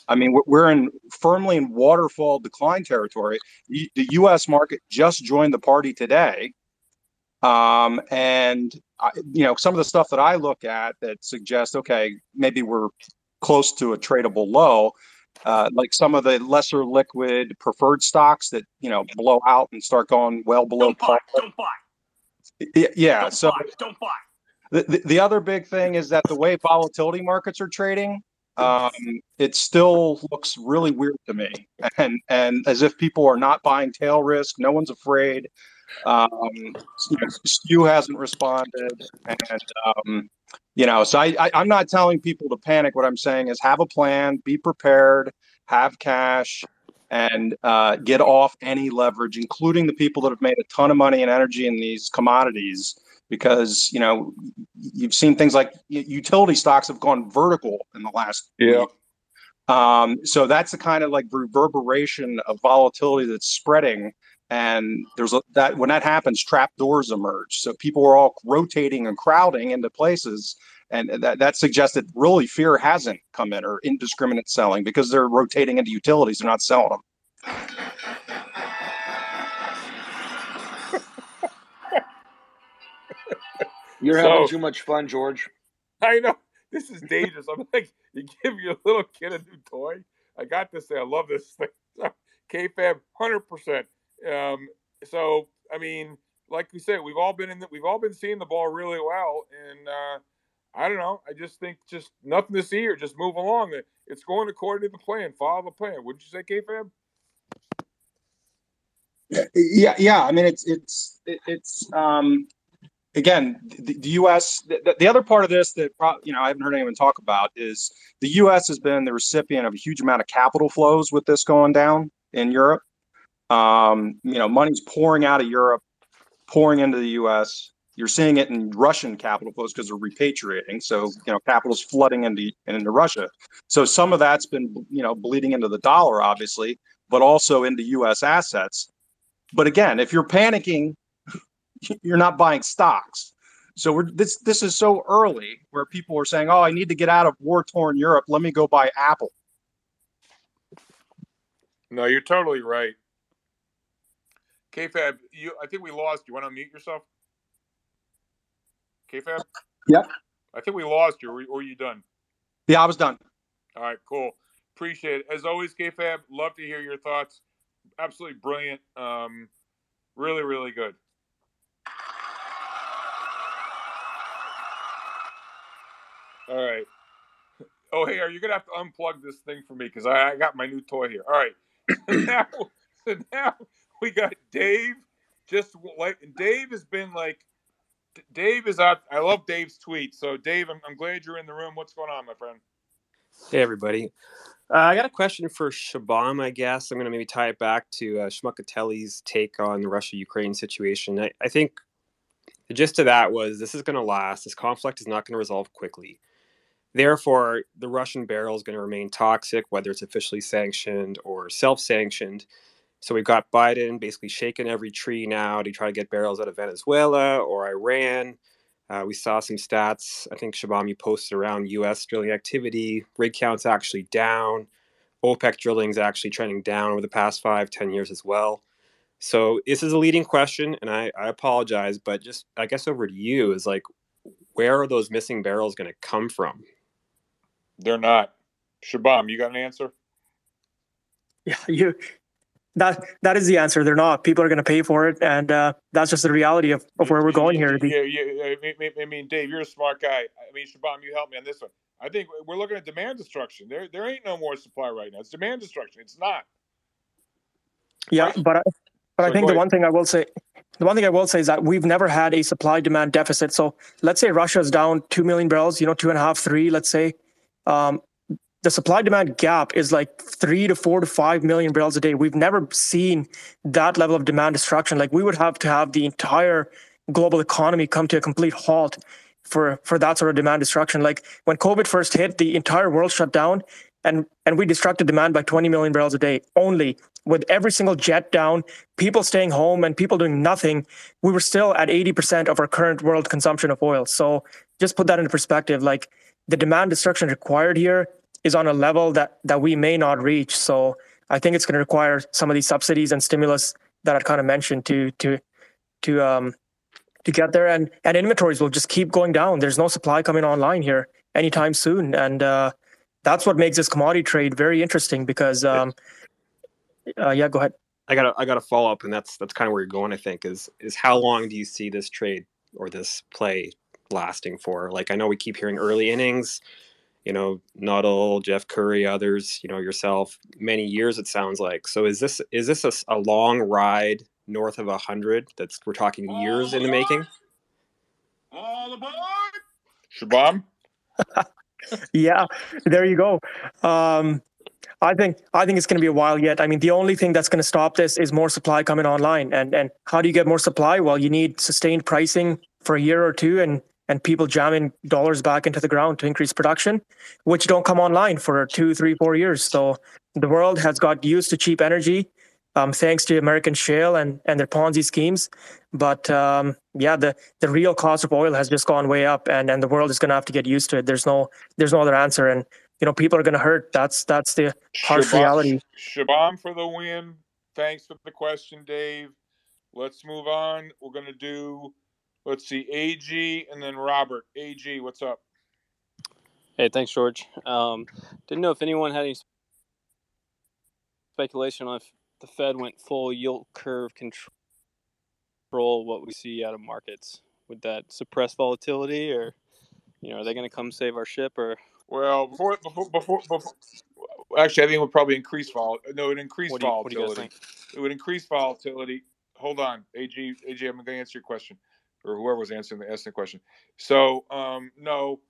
I mean, we're- in firmly in waterfall decline territory. The U.S. market just joined the party today, um, and I, you know some of the stuff that I look at that suggests okay, maybe we're close to a tradable low. Uh, like some of the lesser liquid preferred stocks that you know blow out and start going well below par. Don't buy. Yeah. Don't so buy. Don't buy. the, the, the other big thing is that the way volatility markets are trading, um, it still looks really weird to me, and and as if people are not buying tail risk. No one's afraid. Um, Skew hasn't responded, and um, you know, so I, I I'm not telling people to panic. What I'm saying is have a plan, be prepared, have cash, and uh, get off any leverage, including the people that have made a ton of money and energy in these commodities. Because you know you've seen things like utility stocks have gone vertical in the last Yeah. um, so that's the kind of like reverberation of volatility that's spreading. And there's a, that when that happens, trap doors emerge. So people are all rotating and crowding into places. And that, that suggests that really fear hasn't come in or indiscriminate selling because they're rotating into utilities. They're not selling them. You're So- having too much fun, George. I know this is dangerous. I'm like, you give your little kid a new toy. I got this thing. I love this thing. KFAB, hundred percent. Um, so I mean, like we said, we've all been in. The, we've all been seeing the ball really well, and uh, I don't know. I just think just nothing to see here. Just move along. It's going according to the plan. Follow the plan. Wouldn't you say, KFAB? Yeah, yeah. I mean, it's it's it's um again the, the U.S. The, the other part of this that you know I haven't heard anyone talk about is the U.S. has been the recipient of a huge amount of capital flows with this going down in Europe. Um, you know, money's pouring out of Europe, pouring into the U.S. You're seeing it in Russian capital flows because they're repatriating. So you know, capital's flooding into into Russia. So some of that's been you know bleeding into the dollar, obviously, but also into U.S. assets. But again, if you're panicking, you're not buying stocks. So we're this this is so early where people are saying, "Oh, I need to get out of war-torn Europe. Let me go buy Apple." No, you're totally right. KFAB, you. I think we lost. You want to mute yourself? KFAB. Yep. I think we lost you. Or, or you done? Yeah, I was done. All right, cool. Appreciate it. As always, KFAB, love to hear your thoughts. Absolutely brilliant. Um, really, really good. All right. Oh, hey, are you gonna have to unplug this thing for me because I, I got my new toy here. All right. now, so now we got Dave. Just like Dave has been like, Dave is out. I love Dave's tweet. So Dave, I'm, I'm glad you're in the room. What's going on, my friend? Hey, everybody. Uh, I got a question for Shabam, I guess. I'm going to maybe tie it back to uh, Shmukatelli's take on the Russia Ukraine situation. I, I think the gist of that was this is going to last. This conflict is not going to resolve quickly. Therefore, the Russian barrel is going to remain toxic, whether it's officially sanctioned or self sanctioned. So we've got Biden basically shaking every tree now to try to get barrels out of Venezuela or Iran. Uh, we saw some stats. I think Shabam, you posted around U.S. drilling activity. Rig count's actually down. OPEC drilling is actually trending down over the past five, ten years as well. So this is a leading question, and I, I apologize, but just I guess over to you is like, where are those missing barrels going to come from? They're not. Shabam, you got an answer? Yeah, you that that is the answer. They're not. People are going to pay for it, and uh, that's just the reality of, of where we're going here. Yeah, yeah. I mean, Dave, you're a smart guy. I mean, Shabam, you help me on this one. I think we're looking at demand destruction. There, there ain't no more supply right now. It's demand destruction. It's not. Yeah, but I, but I think the one thing I will say, the one thing I will say is that we've never had a supply demand deficit. So let's say Russia is down two million barrels, you know, two and a half, three. Let's say um, the supply demand gap is like three to four to five million barrels a day. We've never seen that level of demand destruction. Like we would have to have the entire global economy come to a complete halt for for that sort of demand destruction. Like when COVID first hit, the entire world shut down, and and we destructed demand by 20 million barrels a day only. With every single jet down, people staying home, and people doing nothing, we were still at 80% of our current world consumption of oil. So just put that into perspective. Like the demand destruction required here is on a level that that we may not reach. So I think it's going to require some of these subsidies and stimulus that I kind of mentioned to to to um to get there and and inventories will just keep going down there's no supply coming online here anytime soon and uh that's what makes this commodity trade very interesting because um uh, yeah go ahead I got I got a follow up, and that's that's kind of where you're going. I think is is how long do you see this trade or this play lasting for? Like I know we keep hearing early innings, you know, Nuttall, Jeff Currie, others, you know, yourself, many years. It sounds like. So is this is this a long ride north of a hundred? That's we're talking years in the making. All aboard, Shabam? yeah there you go um i think i think it's going to be a while yet i mean the only thing that's going to stop this is more supply coming online and and how do you get more supply well you need sustained pricing for a year or two and and people jamming dollars back into the ground to increase production which don't come online for two three four years so the world has got used to cheap energy um, thanks to American shale and, and their Ponzi schemes. But um, yeah, the, the real cost of oil has just gone way up, and, and the world is going to have to get used to it. There's no there's no other answer, and you know people are going to hurt. That's that's the harsh Shabam, reality. Shabam for the win. Thanks for the question, Dave. Let's move on. We're going to do Let's see, AG and then Robert. AG, what's up? Hey, thanks, George. Um, didn't know if anyone had any speculation on if the Fed went full yield curve control, what we see out of markets. Would that suppress volatility, or you know, are they going to come save our ship, or Well, before before before, before actually, I think it would probably increase vol. No, it would increase what you, what do you guys volatility. It would increase volatility. Hold on, AG. AG, I'm going to answer your question, or whoever was answering the asking question. So, um, no,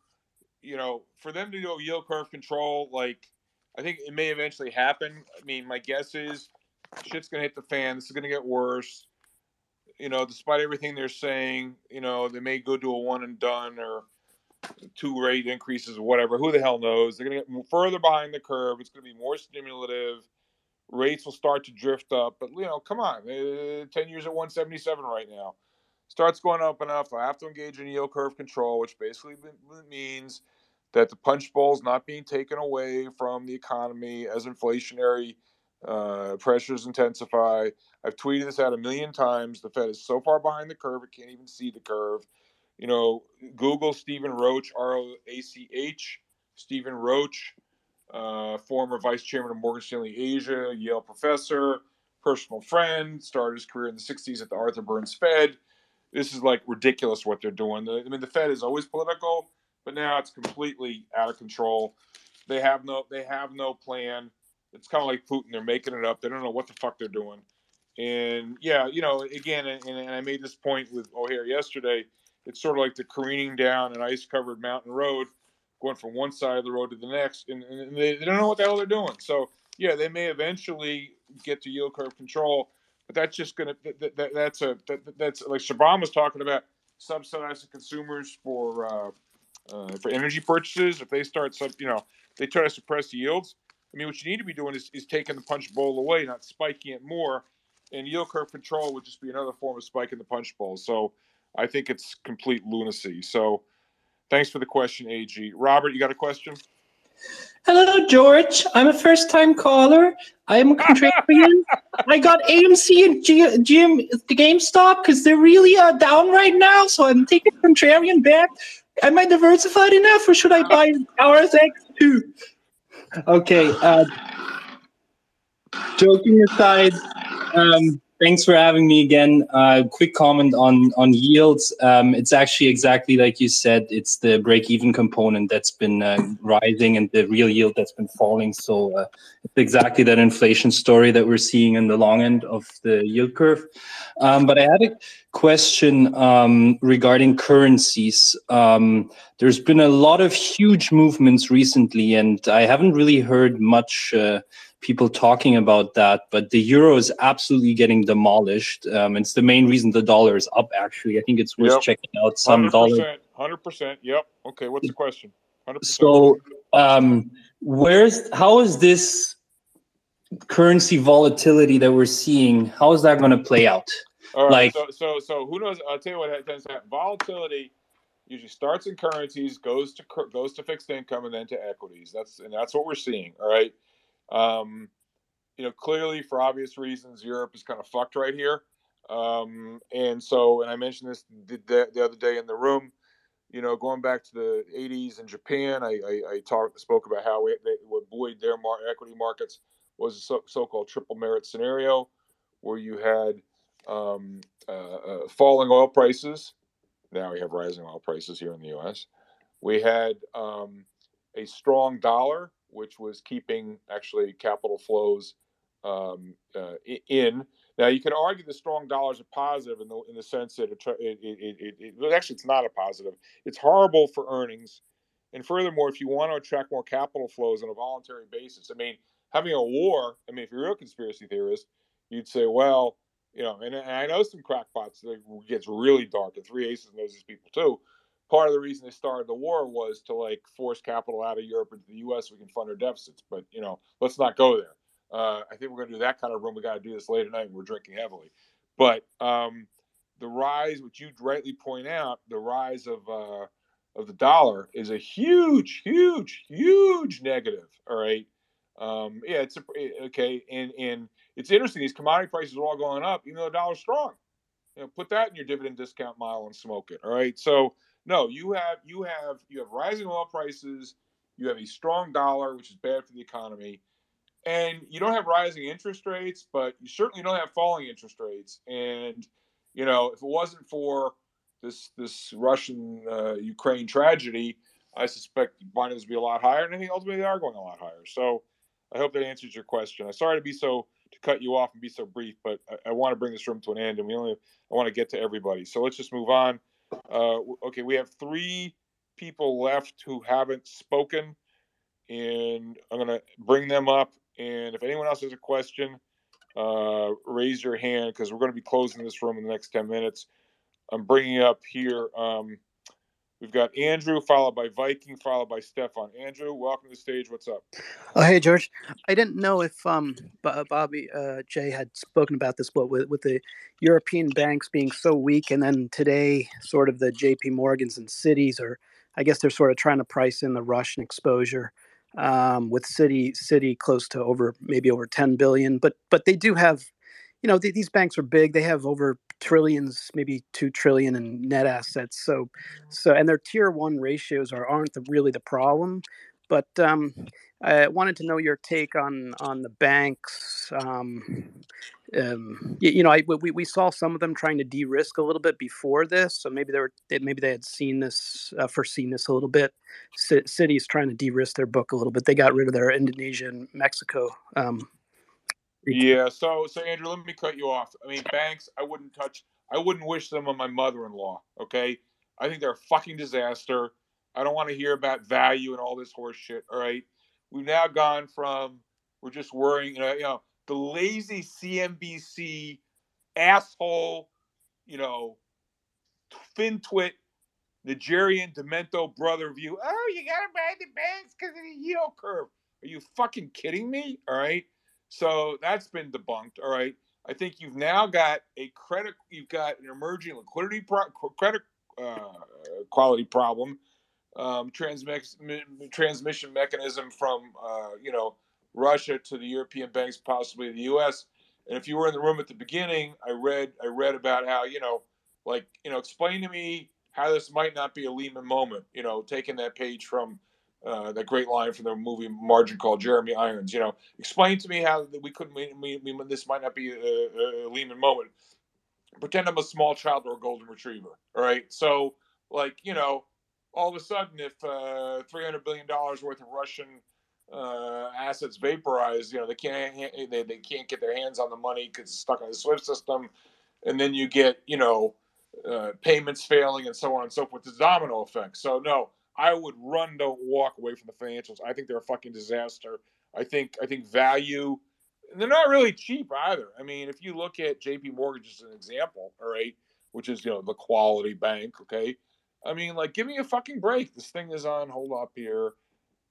you know, for them to go yield curve control, like I think it may eventually happen. I mean, my guess is shit's to hit the fan. This is to get worse. You know, despite everything they're saying, you know, they may go to a one and done or two rate increases or whatever. Who the hell knows? They're to get further behind the curve. It's to be more stimulative. Rates will start to drift up. But, you know, come on. Uh, 10 years at 177 right now. Starts going up enough. I have to engage in yield curve control, which basically means that the punch bowl is not being taken away from the economy as inflationary uh, pressures intensify. I've tweeted this out a million times. The Fed is so far behind the curve, it can't even see the curve. You know, Google Stephen Roach, R O A C H, Stephen Roach, uh, former vice chairman of Morgan Stanley Asia, Yale professor, personal friend, started his career in the 60s at the Arthur Burns Fed. This is like ridiculous what they're doing. I mean, the Fed is always political, but now it's completely out of control. They have no they have no plan. It's kind of like Putin. They're making it up. They don't know what the fuck they're doing. And yeah, you know, again, and, and I made this point with O'Hare yesterday. It's sort of like the careening down an ice-covered mountain road, going from one side of the road to the next, and, and they, they don't know what the hell they're doing. So yeah, they may eventually get to yield curve control, but that's just gonna that, that, that's a that, that's like Shabam was talking about subsidizing consumers for uh, uh, for energy purchases. If they start sub, you know, they try to suppress yields. I mean, what you need to be doing is, is taking the punch bowl away, not spiking it more. And yield curve control would just be another form of spiking the punch bowl. So I think it's complete lunacy. So thanks for the question, AG. Robert, you got a question? Hello, George. I'm a first time caller. I'm a contrarian. I got AMC and G- GM, the GameStop because they're really uh, down right now. So I'm taking contrarian bet. Am I diversified enough or should I buy RSX too? Okay. Uh, joking aside, um, thanks for having me again. Uh, quick comment on on yields. Um, it's actually exactly like you said. It's the break-even component that's been uh, rising, and the real yield that's been falling. So uh, it's exactly that inflation story that we're seeing in the long end of the yield curve. Um, but I had a question um, regarding currencies. Um, there's been a lot of huge movements recently, and I haven't really heard much uh, people talking about that. But the euro is absolutely getting demolished. Um, it's the main reason the dollar is up. Actually, I think it's worth Yep. checking out some dollar. Hundred percent. Yep. Okay. What's the question? Hundred percent. So, um, where's how is this currency volatility that we're seeing? How is that going to play out? All right. like- so, so, so who knows? I'll tell you what to. Volatility usually starts in currencies, goes to goes to fixed income, and then to equities. That's and that's what we're seeing. All right. Um, you know, clearly for obvious reasons, Europe is kind of fucked right here. Um, and so, and I mentioned this the, the, the other day in the room. You know, going back to the '80s in Japan, I, I, I talked spoke about how it, they, what buoyed their mar- equity markets was a so, so-called triple merit scenario, where you had um, uh, uh, falling oil prices. Now we have rising oil prices here in the U.S. We had um, a strong dollar, which was keeping actually capital flows um, uh, in. Now you can argue the strong dollar is a positive in the in the sense that it, it, it, it, it, actually it's not a positive. It's horrible for earnings, and furthermore, if you want to attract more capital flows on a voluntary basis, I mean, having a war. I mean, if you're a real conspiracy theorist, you'd say, well, you know, and, and I know some crackpots that gets really dark, and Three Aces knows these people too. Part of the reason they started the war was to like force capital out of Europe into the U.S. so we can fund our deficits. But you know, let's not go there. Uh, I think we're going to do that kind of room. We got to do this late at night. and We're drinking heavily, but um, the rise, which you rightly point out, the rise of uh, of the dollar is a huge, huge, huge negative. All right. Um, yeah, it's a, eh, okay, and and it's interesting. These commodity prices are all going up, even though the dollar's strong. you know, put that in your dividend discount mile and smoke it. All right. So no, you have you have you have rising oil prices. You have a strong dollar, which is bad for the economy, and you don't have rising interest rates, but you certainly don't have falling interest rates. And you know, if it wasn't for this this Russian uh, Ukraine tragedy, I suspect finance would be a lot higher, and I think ultimately they are going a lot higher. So I hope that answers your question. I'm sorry to be so to cut you off and be so brief, but I, I want to bring this room to an end, and we only I want to get to everybody. So let's just move on. Uh, okay, we have three people left who haven't spoken, and I'm going to bring them up. And if anyone else has a question, uh, raise your hand because we're going to be closing this room in the next 10 minutes. I'm bringing up here. Um, we've got Andrew, followed by Viking, followed by Stefan. Andrew, welcome to the stage. What's up? Oh, hey, George. I didn't know if um, Bobby uh, Jay had spoken about this, but with, with the European banks being so weak, and then today, sort of the J.P. Morgans and Citis are, I guess they're sort of trying to price in the Russian exposure um, with Citi Citi close to over maybe over 10 billion, but but they do have you know, th- these banks are big. They have over trillions, maybe two trillion in net assets. So, so and their tier one ratios are aren't the, really the problem. But um, I wanted to know your take on on the banks. Um, um, you, you, know, I, we we saw some of them trying to de-risk a little bit before this, so maybe they were maybe they had seen this, uh, foreseen this a little bit. C- Citi's trying to de-risk their book a little bit. They got rid of their Indonesia and Mexico um, Yeah. So, so Andrew, let me cut you off. I mean, banks, I wouldn't touch. I wouldn't wish them on my mother-in-law. Okay. I think they're a fucking disaster. I don't want to hear about value and all this horse shit. All right. We've now gone from we're just worrying, you know, you know, the lazy CNBC asshole, you know, FinTwit Nigerian Demento brother view. Oh, you gotta buy the banks because of the yield curve. Are you fucking kidding me? All right. So that's been debunked. All right. I think you've now got a credit, you've got an emerging liquidity pro- credit uh, quality problem, um, transmix, transmission mechanism from uh, you know Russia to the European banks, possibly the U.S. And if you were in the room at the beginning, I read I read about how you know, like you know, explain to me how this might not be a Lehman moment. You know, taking that page from uh, that great line from the movie Margin Call, Jeremy Irons. You know, explain to me how we couldn't. We, we, this might not be a, a, Lehman moment. Pretend I'm a small child or a golden retriever. All right, so like you know, all of a sudden, if uh, 300 billion dollars worth of Russian uh, assets vaporize, you know, they can't they, they can't get their hands on the money because it's stuck in the SWIFT system, and then you get you know uh, payments failing and so on and so forth. The domino effect. So no, I would run, don't walk away from the financials. I think they're a fucking disaster. I think I think value. They're not really cheap either. I mean, if you look at J.P. Morgan as an example, all right, which is you know the quality bank, okay. I mean, like, give me a fucking break. This thing is on hold up here.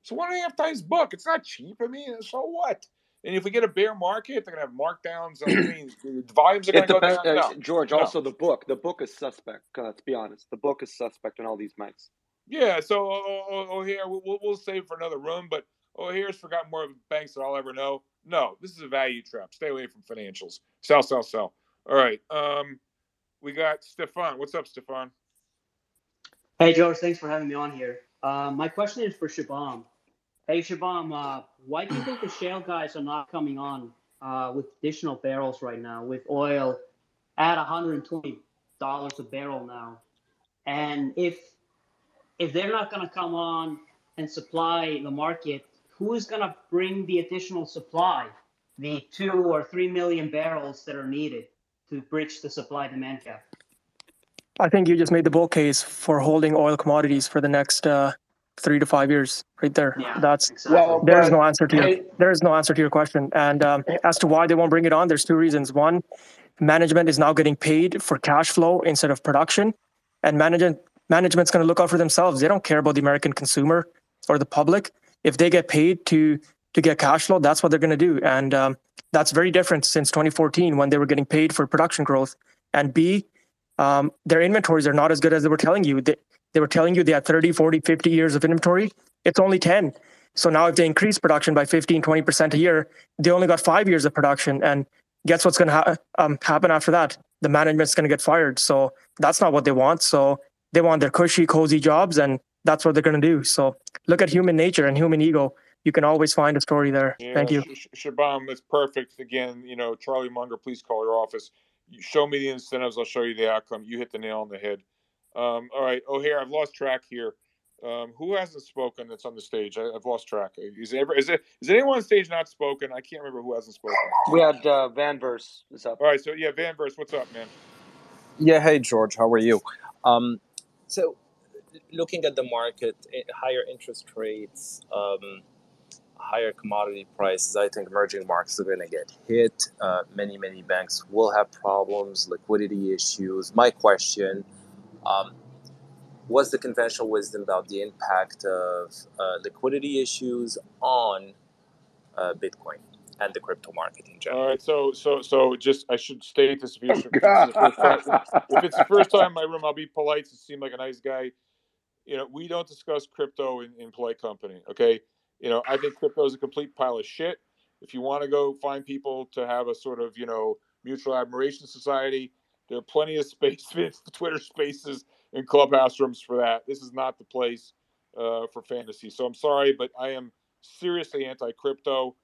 It's one and a half times book. It's not cheap. I mean, so what? And if we get a bear market, they're gonna have markdowns. I mean, the volumes are gonna go down. No, George, no. also the book. The book is suspect. Uh, let's be honest. The book is suspect in all these banks. Yeah. So, oh, oh, oh here we'll, we'll save for another room. But oh, here's forgotten more banks than I'll ever know. No, this is a value trap. Stay away from financials. Sell, sell, sell. All right. Um, we got Stefan. What's up, Stefan? Hey, George. Thanks for having me on here. Uh, my question is for Shabam. Hey, Shabam, uh, why do you think the shale guys are not coming on uh, with additional barrels right now, with oil at $120 a barrel now? And if if they're not going to come on and supply the market, who is going to bring the additional supply, the two or three million barrels that are needed to bridge the supply demand gap? I think you just made the bull case for holding oil commodities for the next uh, three to five years, right there. Yeah, That's exactly. well, there is no answer to your there is no answer to your question. And um, as to why they won't bring it on, there's two reasons. One, management is now getting paid for cash flow instead of production, and management management's going to look out for themselves. They don't care about the American consumer or the public. If they get paid to to get cash flow, that's what they're going to do, and um, that's very different since 2014 when they were getting paid for production growth. And B, um, their inventories are not as good as they were telling you. They, they were telling you they had 30, 40, 50 years of inventory. It's only 10. So now if they increase production by 15, 20% a year, they only got five years of production. And guess what's going to ha- um, happen after that? the management's going to get fired. So that's not what they want. So they want their cushy, cozy jobs, and that's what they're going to do. So look at human nature and human ego. You can always find a story there. Yeah, Thank you. Sh- Sh- Shabam, it's perfect. Again, you know, Charlie Munger, please call your office. You show me the incentives, I'll show you the outcome. You hit the nail on the head. Um, all right, O'Hare, I've lost track here. Um, who hasn't spoken that's on the stage? I, I've lost track. Is, ever, is, it, is anyone on stage not spoken? I can't remember who hasn't spoken. We had uh, Van Verse What's up. All right, so yeah, Van Verse, what's up, man? Yeah, hey George, how are you? Um, so, looking at the market, higher interest rates, um, higher commodity prices, I think emerging markets are going to get hit. Uh, many, many banks will have problems, liquidity issues. My question um, what's the conventional wisdom about the impact of uh, liquidity issues on uh, Bitcoin and the crypto market in general? All right, so so so just I should state this if, you, if, it's, the first time, if it's the first time in my room, I'll be polite to seem like a nice guy. You know, we don't discuss crypto in, in polite company. Okay, you know, I think crypto is a complete pile of shit. If you want to go find people to have a sort of you know mutual admiration society, there are plenty of space, Twitter spaces, and clubhouse rooms for that. This is not the place uh, for fantasy. So I'm sorry, but I am seriously anti-crypto.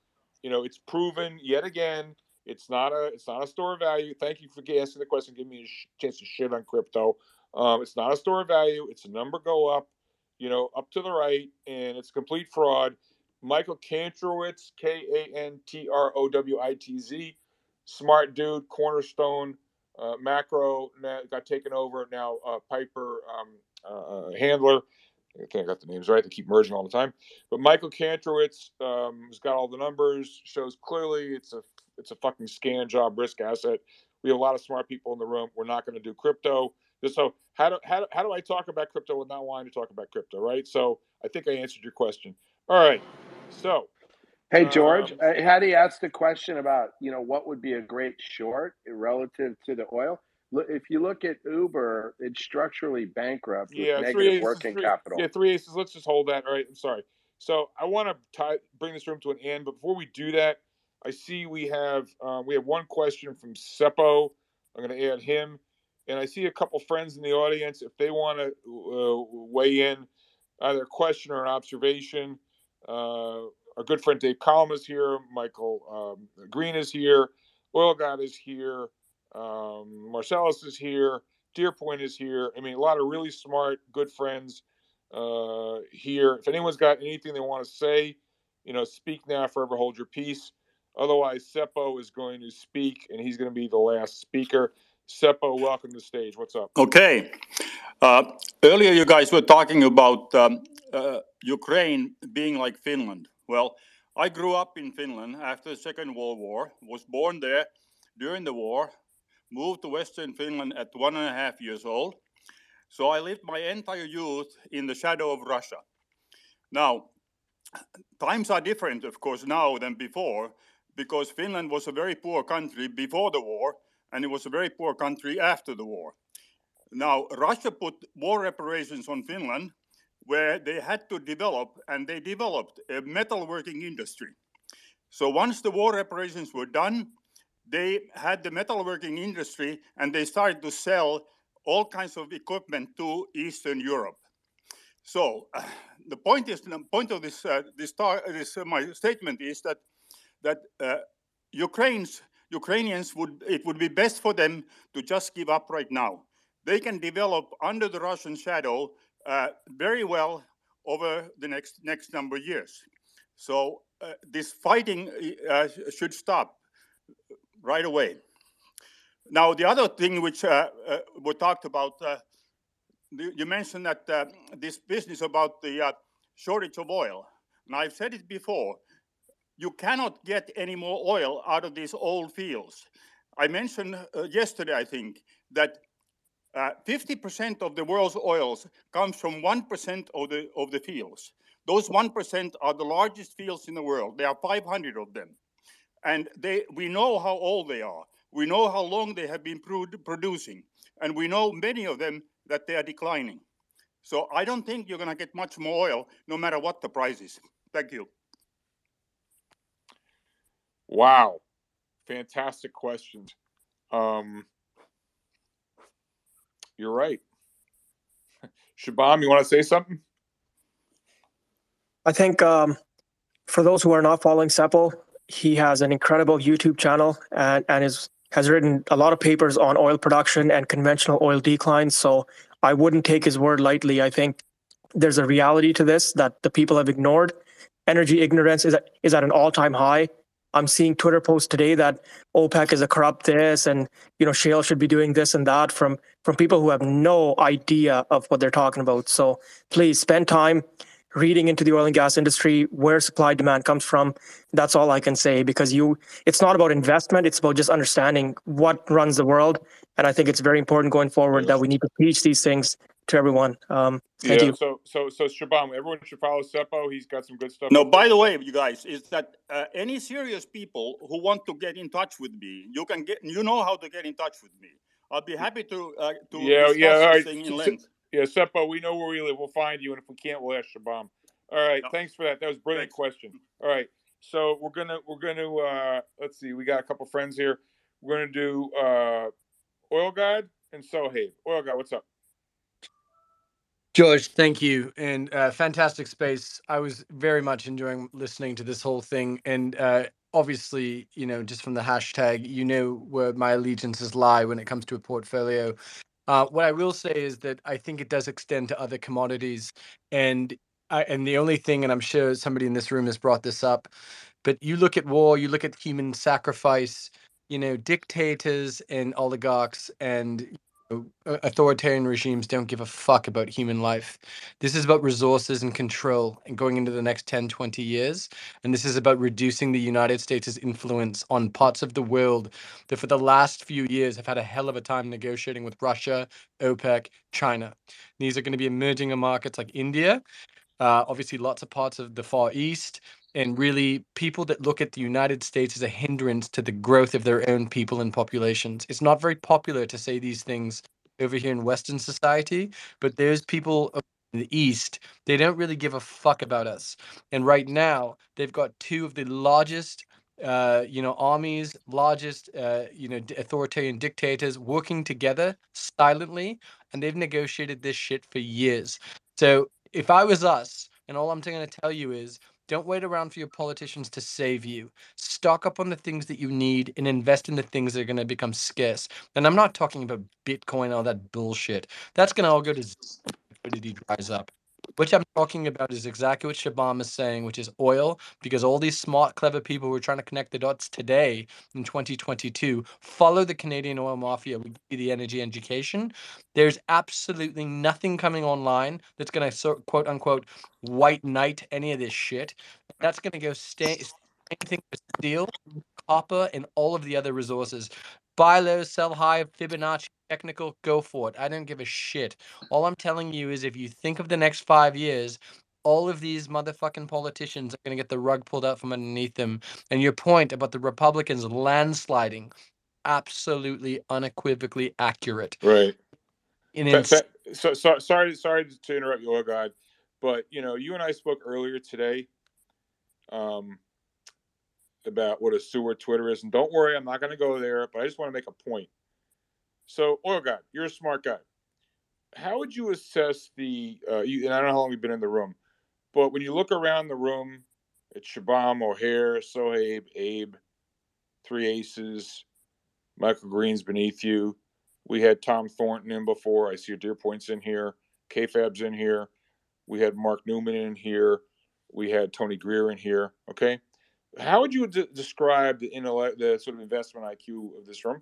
You know, it's proven yet again. It's not a it's not a store of value. Thank you for asking the question. Give me a sh- chance to shit on crypto. Um, it's not a store of value. It's a number go up, you know, up to the right, and it's complete fraud. Michael Kantrowitz, K A N T R O W I T Z, smart dude, cornerstone, uh, macro got taken over. Now uh, Piper um, uh, Sandler, I think I got the names right. They keep merging all the time. But Michael Kantrowitz um, has got all the numbers. Shows clearly it's a it's a fucking scan job, risk asset. We have a lot of smart people in the room. We're not going to do crypto. So how do, how do how do I talk about crypto without wanting to talk about crypto, right? So I think I answered your question. All right. So Hey George, um, uh, Hattie asked a question about you know what would be a great short relative to the oil. If you look at Uber, it's structurally bankrupt with yeah, negative aces. working Three, capital. yeah, three aces. Let's just hold that. All right. I'm sorry. So I want to tie, bring this room to an end, but before we do that, I see we have um, we have one question from Seppo. I'm going to add him, and I see a couple friends in the audience. If they want to uh, weigh in, either a question or an observation. Uh, our good friend Dave Collum is here. Michael um, Green is here. Oil God is here. Um, Marcellus is here. Deerpoint is here. I mean, a lot of really smart, good friends uh, here. If anyone's got anything they want to say, you know, speak now, forever hold your peace. Otherwise, Seppo is going to speak, and he's going to be the last speaker. Seppo, welcome to the stage. What's up? Okay. Uh, earlier, you guys were talking about um, uh, Ukraine being like Finland. Well, I grew up in Finland after the Second World War, was born there during the war, moved to Western Finland at one and a half years old. So I lived my entire youth in the shadow of Russia. Now, times are different, of course, now than before, because Finland was a very poor country before the war, and it was a very poor country after the war. Now, Russia put war reparations on Finland, where they had to develop, and they developed a metalworking industry. So once the war reparations were done, they had the metalworking industry and they started to sell all kinds of equipment to Eastern Europe. So uh, the point is, the point of this, uh, this, this uh, my statement is that that uh, Ukraine's Ukrainians would it would be best for them to just give up right now. They can develop under the Russian shadow uh, very well over the next next number of years. So uh, this fighting should stop right away. Now, the other thing which uh, uh, we talked about, uh, you mentioned that this business about the shortage of oil. And I've said it before, you cannot get any more oil out of these old fields. I mentioned yesterday, I think, that 50% of the world's oils comes from 1% of the, of the fields. Those 1% are the largest fields in the world. There are 500 of them. And they, we know how old they are. We know how long they have been producing. And we know many of them that they are declining. So I don't think you're going to get much more oil, no matter what the price is. Thank you. Wow. Fantastic questions. Um, You're right. Shabam, you want to say something? I think um, for those who are not following Seppo, he has an incredible YouTube channel and, and is has written a lot of papers on oil production and conventional oil decline. So I wouldn't take his word lightly. I think there's a reality to this that the people have ignored. Energy ignorance is at, is at an all time high. I'm seeing Twitter posts today that OPEC is a corrupt this and you know shale should be doing this and that from from people who have no idea of what they're talking about. So please spend time reading into the oil and gas industry where supply demand comes from that's all i can say because you it's not about investment it's about just understanding what runs the world and i think it's very important going forward that we need to teach these things to everyone um, thank yeah. you So so so Shabam, everyone should follow Seppo. He's got some good stuff. No, by the way, you guys, is that uh, any serious people who want to get in touch with me, you can get, you know how to get in touch with me. I'll be happy to uh, to yeah, discuss yeah. All this right. Thing in Se- length. Yeah, Seppo, we know where we live. We'll find you, and if we can't, we'll ask Shabam. All right. Thanks for that. That was a brilliant question. All right. So we're gonna we're gonna uh let's see. We got a couple friends here. We're gonna do uh Oil Guide and Sohaib. Oil Guide, what's up? George, thank you, and uh, fantastic space. I was very much enjoying listening to this whole thing, and uh, obviously, you know, just from the hashtag, you know where my allegiances lie when it comes to a portfolio. Uh, what I will say is that I think it does extend to other commodities, and I, and the only thing, and I'm sure somebody in this room has brought this up, but you look at war, you look at human sacrifice. You know, dictators and oligarchs and authoritarian regimes don't give a fuck about human life. This is about resources and control and going into the next 10, 20 years. And this is about reducing the United States' influence on parts of the world that for the last few years have had a hell of a time negotiating with Russia, OPEC, China. These are going to be emerging markets like India, uh, obviously lots of parts of the Far East, and really people that look at the United States as a hindrance to the growth of their own people and populations. It's not very popular to say these things over here in Western society, but there's people in the East, they don't really give a fuck about us. And right now, they've got two of the largest uh, you know, armies, largest, uh, you know, authoritarian dictators working together silently, and they've negotiated this shit for years. So if I was us, and all I'm going to tell you is, don't wait around for your politicians to save you. Stock up on the things that you need and invest in the things that are going to become scarce. And I'm not talking about Bitcoin, all that bullshit. That's going to all go to liquidity dries up. What I'm talking about is exactly what Shabam is saying, which is oil, because all these smart, clever people who are trying to connect the dots today in 2022 follow the Canadian oil mafia. Give the energy education. There's absolutely nothing coming online that's going to, so, quote unquote, white knight any of this shit. That's going to go stay, anything with steel, copper, and all of the other resources. Buy low, sell high, Fibonacci, technical, go for it. I don't give a shit. All I'm telling you is if you think of the next five years, all of these motherfucking politicians are going to get the rug pulled out from underneath them. And your point about the Republicans landsliding, absolutely unequivocally accurate. Right. Mm, And Fa- fa- so, so, sorry, sorry to interrupt you, Oil Guide, but you know, you and I spoke earlier today um, about what a sewer Twitter is, and don't worry, I'm not going to go there, but I just want to make a point. So, Oil guy, you're a smart guy. How would you assess the? Uh, you, and I don't know how long you've been in the room, but when you look around the room at Shabam, O'Hare, Sohaib, Abe, Three Aces, Michael Green's beneath you. We had Tom Thornton in before. I see your Deer Point's in here. KFAB's in here. We had Mark Newman in here. We had Tony Greer in here. Okay. How would you de- describe the intellect, the sort of investment IQ of this room?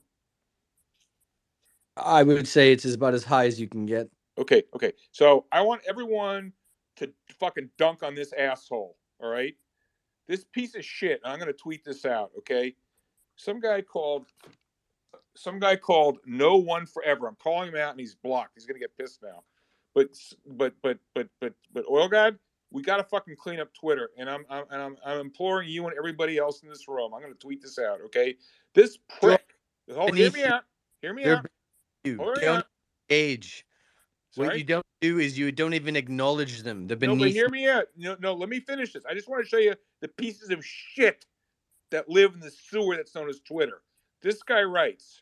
I would say it's about as high as you can get. Okay, okay. So I want everyone to fucking dunk on this asshole. All right, this piece of shit. I'm gonna tweet this out. Okay, some guy called, some guy called no one forever. I'm calling him out, and he's blocked. He's gonna get pissed now. But but but but but but oil god, we gotta fucking clean up Twitter, and I'm, I'm and I'm I'm imploring you and everybody else in this room. I'm gonna tweet this out. Okay, this prick. Hold, hear me out. Hear me out. Hold don't on. age. What you don't do is you don't even acknowledge them. They're No, but beneath. hear me out. No, no, let me finish this. I just want to show you the pieces of shit that live in the sewer that's known as Twitter. This guy writes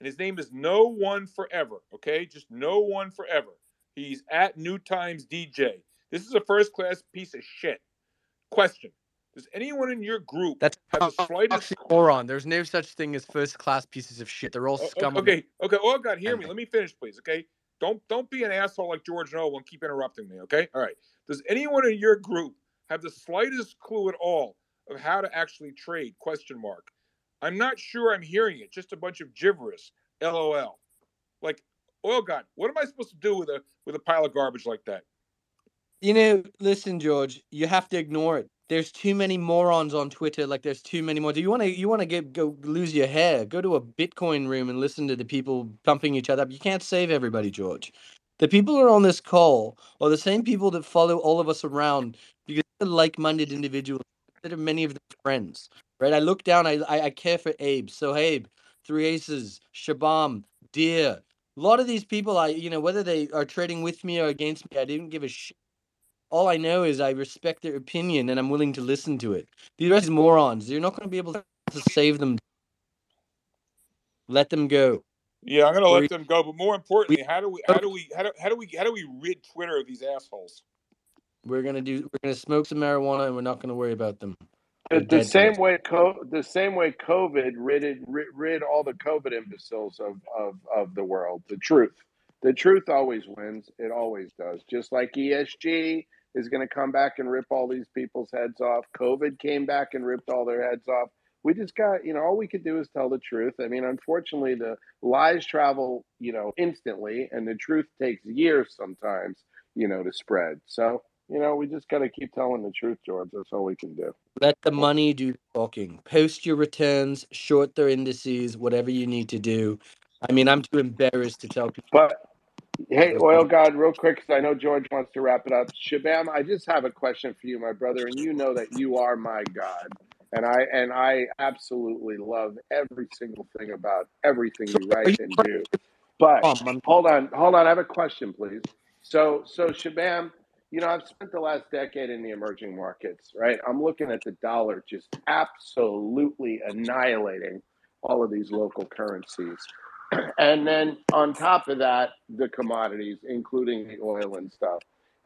and his name is No One Forever. Okay, just No One Forever. He's at New Times DJ. This is a first class piece of shit. Question: Does anyone in your group That's have the slightest? moron. There's no such thing as first class pieces of shit. They're all scum. Okay, okay. Oh God, hear me. Let me finish, please. Okay. Don't don't be an asshole like George Noble and keep interrupting me. Okay. All right. Does anyone in your group have the slightest clue at all of how to actually trade? Question mark. I'm not sure I'm hearing it. Just a bunch of gibberish. LOL. Like, oh God, what am I supposed to do with a with a pile of garbage like that? You know, listen, George, you have to ignore it. There's too many morons on Twitter. Like there's too many more. Do you want to you want to get go lose your hair? Go to a Bitcoin room and listen to the people pumping each other up. You can't save everybody, George. The people who are on this call are the same people that follow all of us around because they're like-minded individuals. That are many of their friends, right? I look down. I, I I care for Abe. So Abe, Three Aces, Shabam, Deer. A lot of these people, I you know whether they are trading with me or against me, I didn't give a shit. All I know is I respect their opinion and I'm willing to listen to it. These are morons. You're not going to be able to save them. Let them go. Yeah, I'm gonna let them go. But more importantly, how do we how do we how do, how do we how do we rid Twitter of these assholes? We're gonna do. We're gonna smoke some marijuana and we're not gonna worry about them. The, the same way, co- the same way COVID rid, rid rid all the COVID imbeciles of, of of the world. The truth, the truth always wins. It always does. Just like ESG is going to come back and rip all these people's heads off. COVID came back and ripped all their heads off. We just got, you know, all we could do is tell the truth. I mean, unfortunately, the lies travel, you know, instantly, and the truth takes years sometimes, you know, to spread. So, you know, we just got to keep telling the truth, George. That's all we can do. Let the money do the talking. Post your returns, short their indices, whatever you need to do. I mean, I'm too embarrassed to tell people. But hey, oil god, real quick, because I know George wants to wrap it up. Shabam, I just have a question for you, my brother, and you know that you are my god, and I and I absolutely love every single thing about everything you write and do. But Um, hold on, hold on. I have a question, please. So, so Shabam, you know, I've spent the last decade in the emerging markets, right? I'm looking at the dollar just absolutely annihilating all of these local currencies. And then on top of that, the commodities, including the oil and stuff.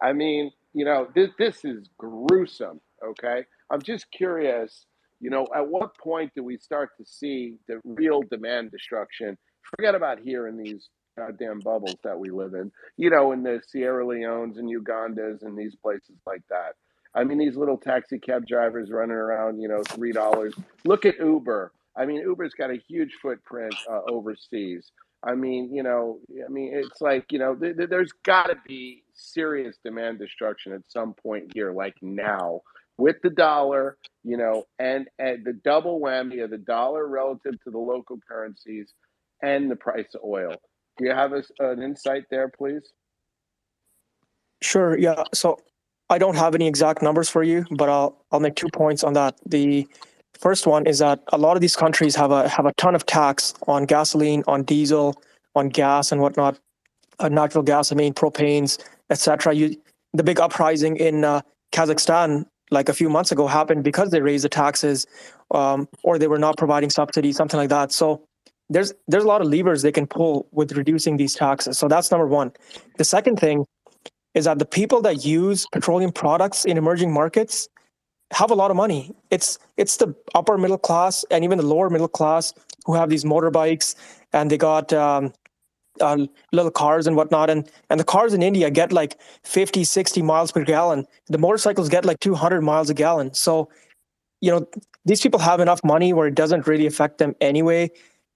I mean, you know, this this is gruesome. Okay, I'm just curious. You know, at what point do we start to see the real demand destruction? Forget about here in these goddamn bubbles that we live in. You know, in the Sierra Leones and Ugandas and these places like that. I mean, these little taxi cab drivers running around, you know, three dollars. Look at Uber. I mean, Uber's got a huge footprint uh, overseas. I mean, you know, I mean, it's like, you know, th- th- there's got to be serious demand destruction at some point here, like now, with the dollar, you know, and, and the double whammy of the dollar relative to the local currencies and the price of oil. Do you have a, an insight there, please? Sure. Yeah. So I don't have any exact numbers for you, but I'll I'll make two points on that. The first one is that a lot of these countries have a have a ton of tax on gasoline, on diesel, on gas, and whatnot, uh, natural gas. I mean, propanes, etc. You the big uprising in uh, Kazakhstan like a few months ago happened because they raised the taxes, um, or they were not providing subsidies, something like that. So there's there's a lot of levers they can pull with reducing these taxes. So that's number one. The second thing is that the people that use petroleum products in emerging markets have a lot of money. It's it's the upper middle class and even the lower middle class who have these motorbikes and they got um, uh, little cars and whatnot. And and the cars in India get like 50, 60 miles per gallon. The motorcycles get like 200 miles a gallon. So, you know, these people have enough money where it doesn't really affect them anyway.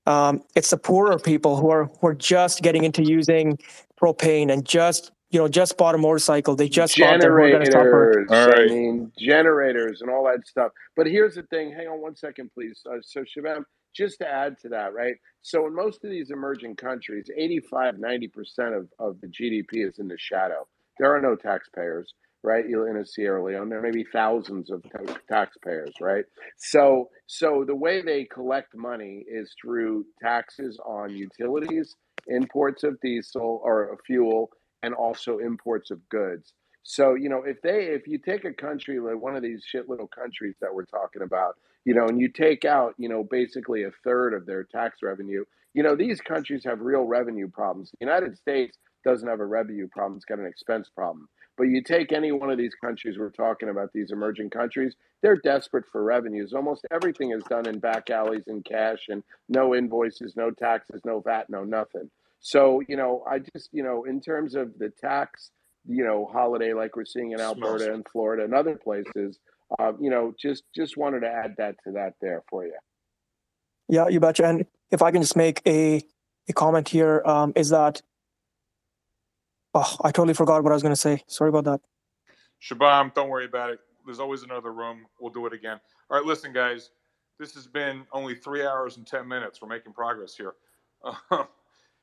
Um, it's the poorer people who are who are just getting into using propane and just you know just bought a motorcycle. They just bought their who are going to suffer. generators. I mean, generators and all that stuff. But here's the thing. Hang on one second, please. Uh, so, Shabam, just to add to that, right? So, in most of these emerging countries, 85, 90% of, of the GDP is in the shadow. There are no taxpayers, right? You're in a Sierra Leone, there may be thousands of ta- taxpayers, right? So, so the way they collect money is through taxes on utilities, imports of diesel or fuel, and also imports of goods. So, you know, if they if you take a country like one of these shit little countries that we're talking about, you know, and you take out, you know, basically a third of their tax revenue, you know, these countries have real revenue problems. The United States doesn't have a revenue problem, it's got an expense problem. But you take any one of these countries we're talking about, these emerging countries, they're desperate for revenues. Almost everything is done in back alleys in cash and no invoices, no taxes, no VAT, no nothing. So, you know, I just, you know, in terms of the tax, you know, holiday like we're seeing in Alberta and Florida and other places, uh, you know, just just wanted to add that to that there for you. Yeah, you betcha. And if I can just make a a comment here, um, is that oh, I totally forgot what I was going to say. Sorry about that. Shabam, don't worry about it. There's always another room. We'll do it again. All right, listen, guys. This has been only three hours and ten minutes. We're making progress here. Um,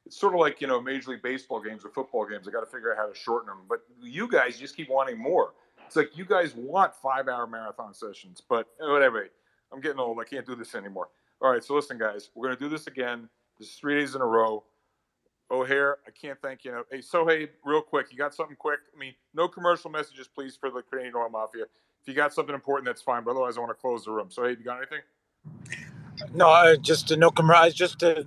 it's sort of like you know Major League Baseball games or football games. I got to figure out how to shorten them. But you guys just keep wanting more. It's like you guys want five-hour marathon sessions, but whatever. I'm getting old. I can't do this anymore. All right, so listen, guys. We're gonna do this again. This is three days in a row. O'Hare, I can't thank you. Hey, so hey, real quick, you got something quick? I mean, no commercial messages, please, for the Canadian Oil Mafia. If you got something important, that's fine. But otherwise, I want to close the room. So hey, you got anything? No, uh, just uh, no commercial. Just uh,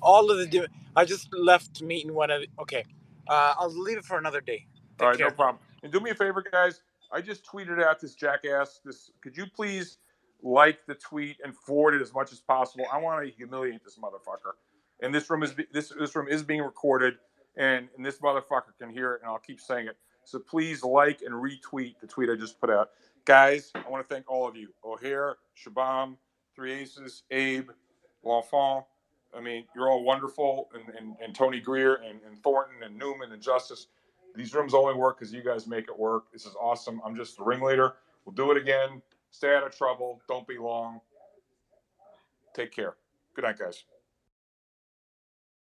all of the. I just left meeting one of. Okay, uh, I'll leave it for another day. Take All right, care. no problem. And do me a favor, guys. I just tweeted out this jackass. This could you please like the tweet and forward it as much as possible? I want to humiliate this motherfucker. And this room is this this room is being recorded, and, and this motherfucker can hear it, and I'll keep saying it. So please like and retweet the tweet I just put out, guys. I want to thank all of you: O'Hare, Shabam, Three Aces, Abe, L'Enfant. I mean, you're all wonderful, and, and, and Tony Greer, and, and Thornton, and Newman, and Justice. These rooms only work because you guys make it work. This is awesome. I'm just the ringleader. We'll do it again. Stay out of trouble. Don't be long. Take care. Good night, guys.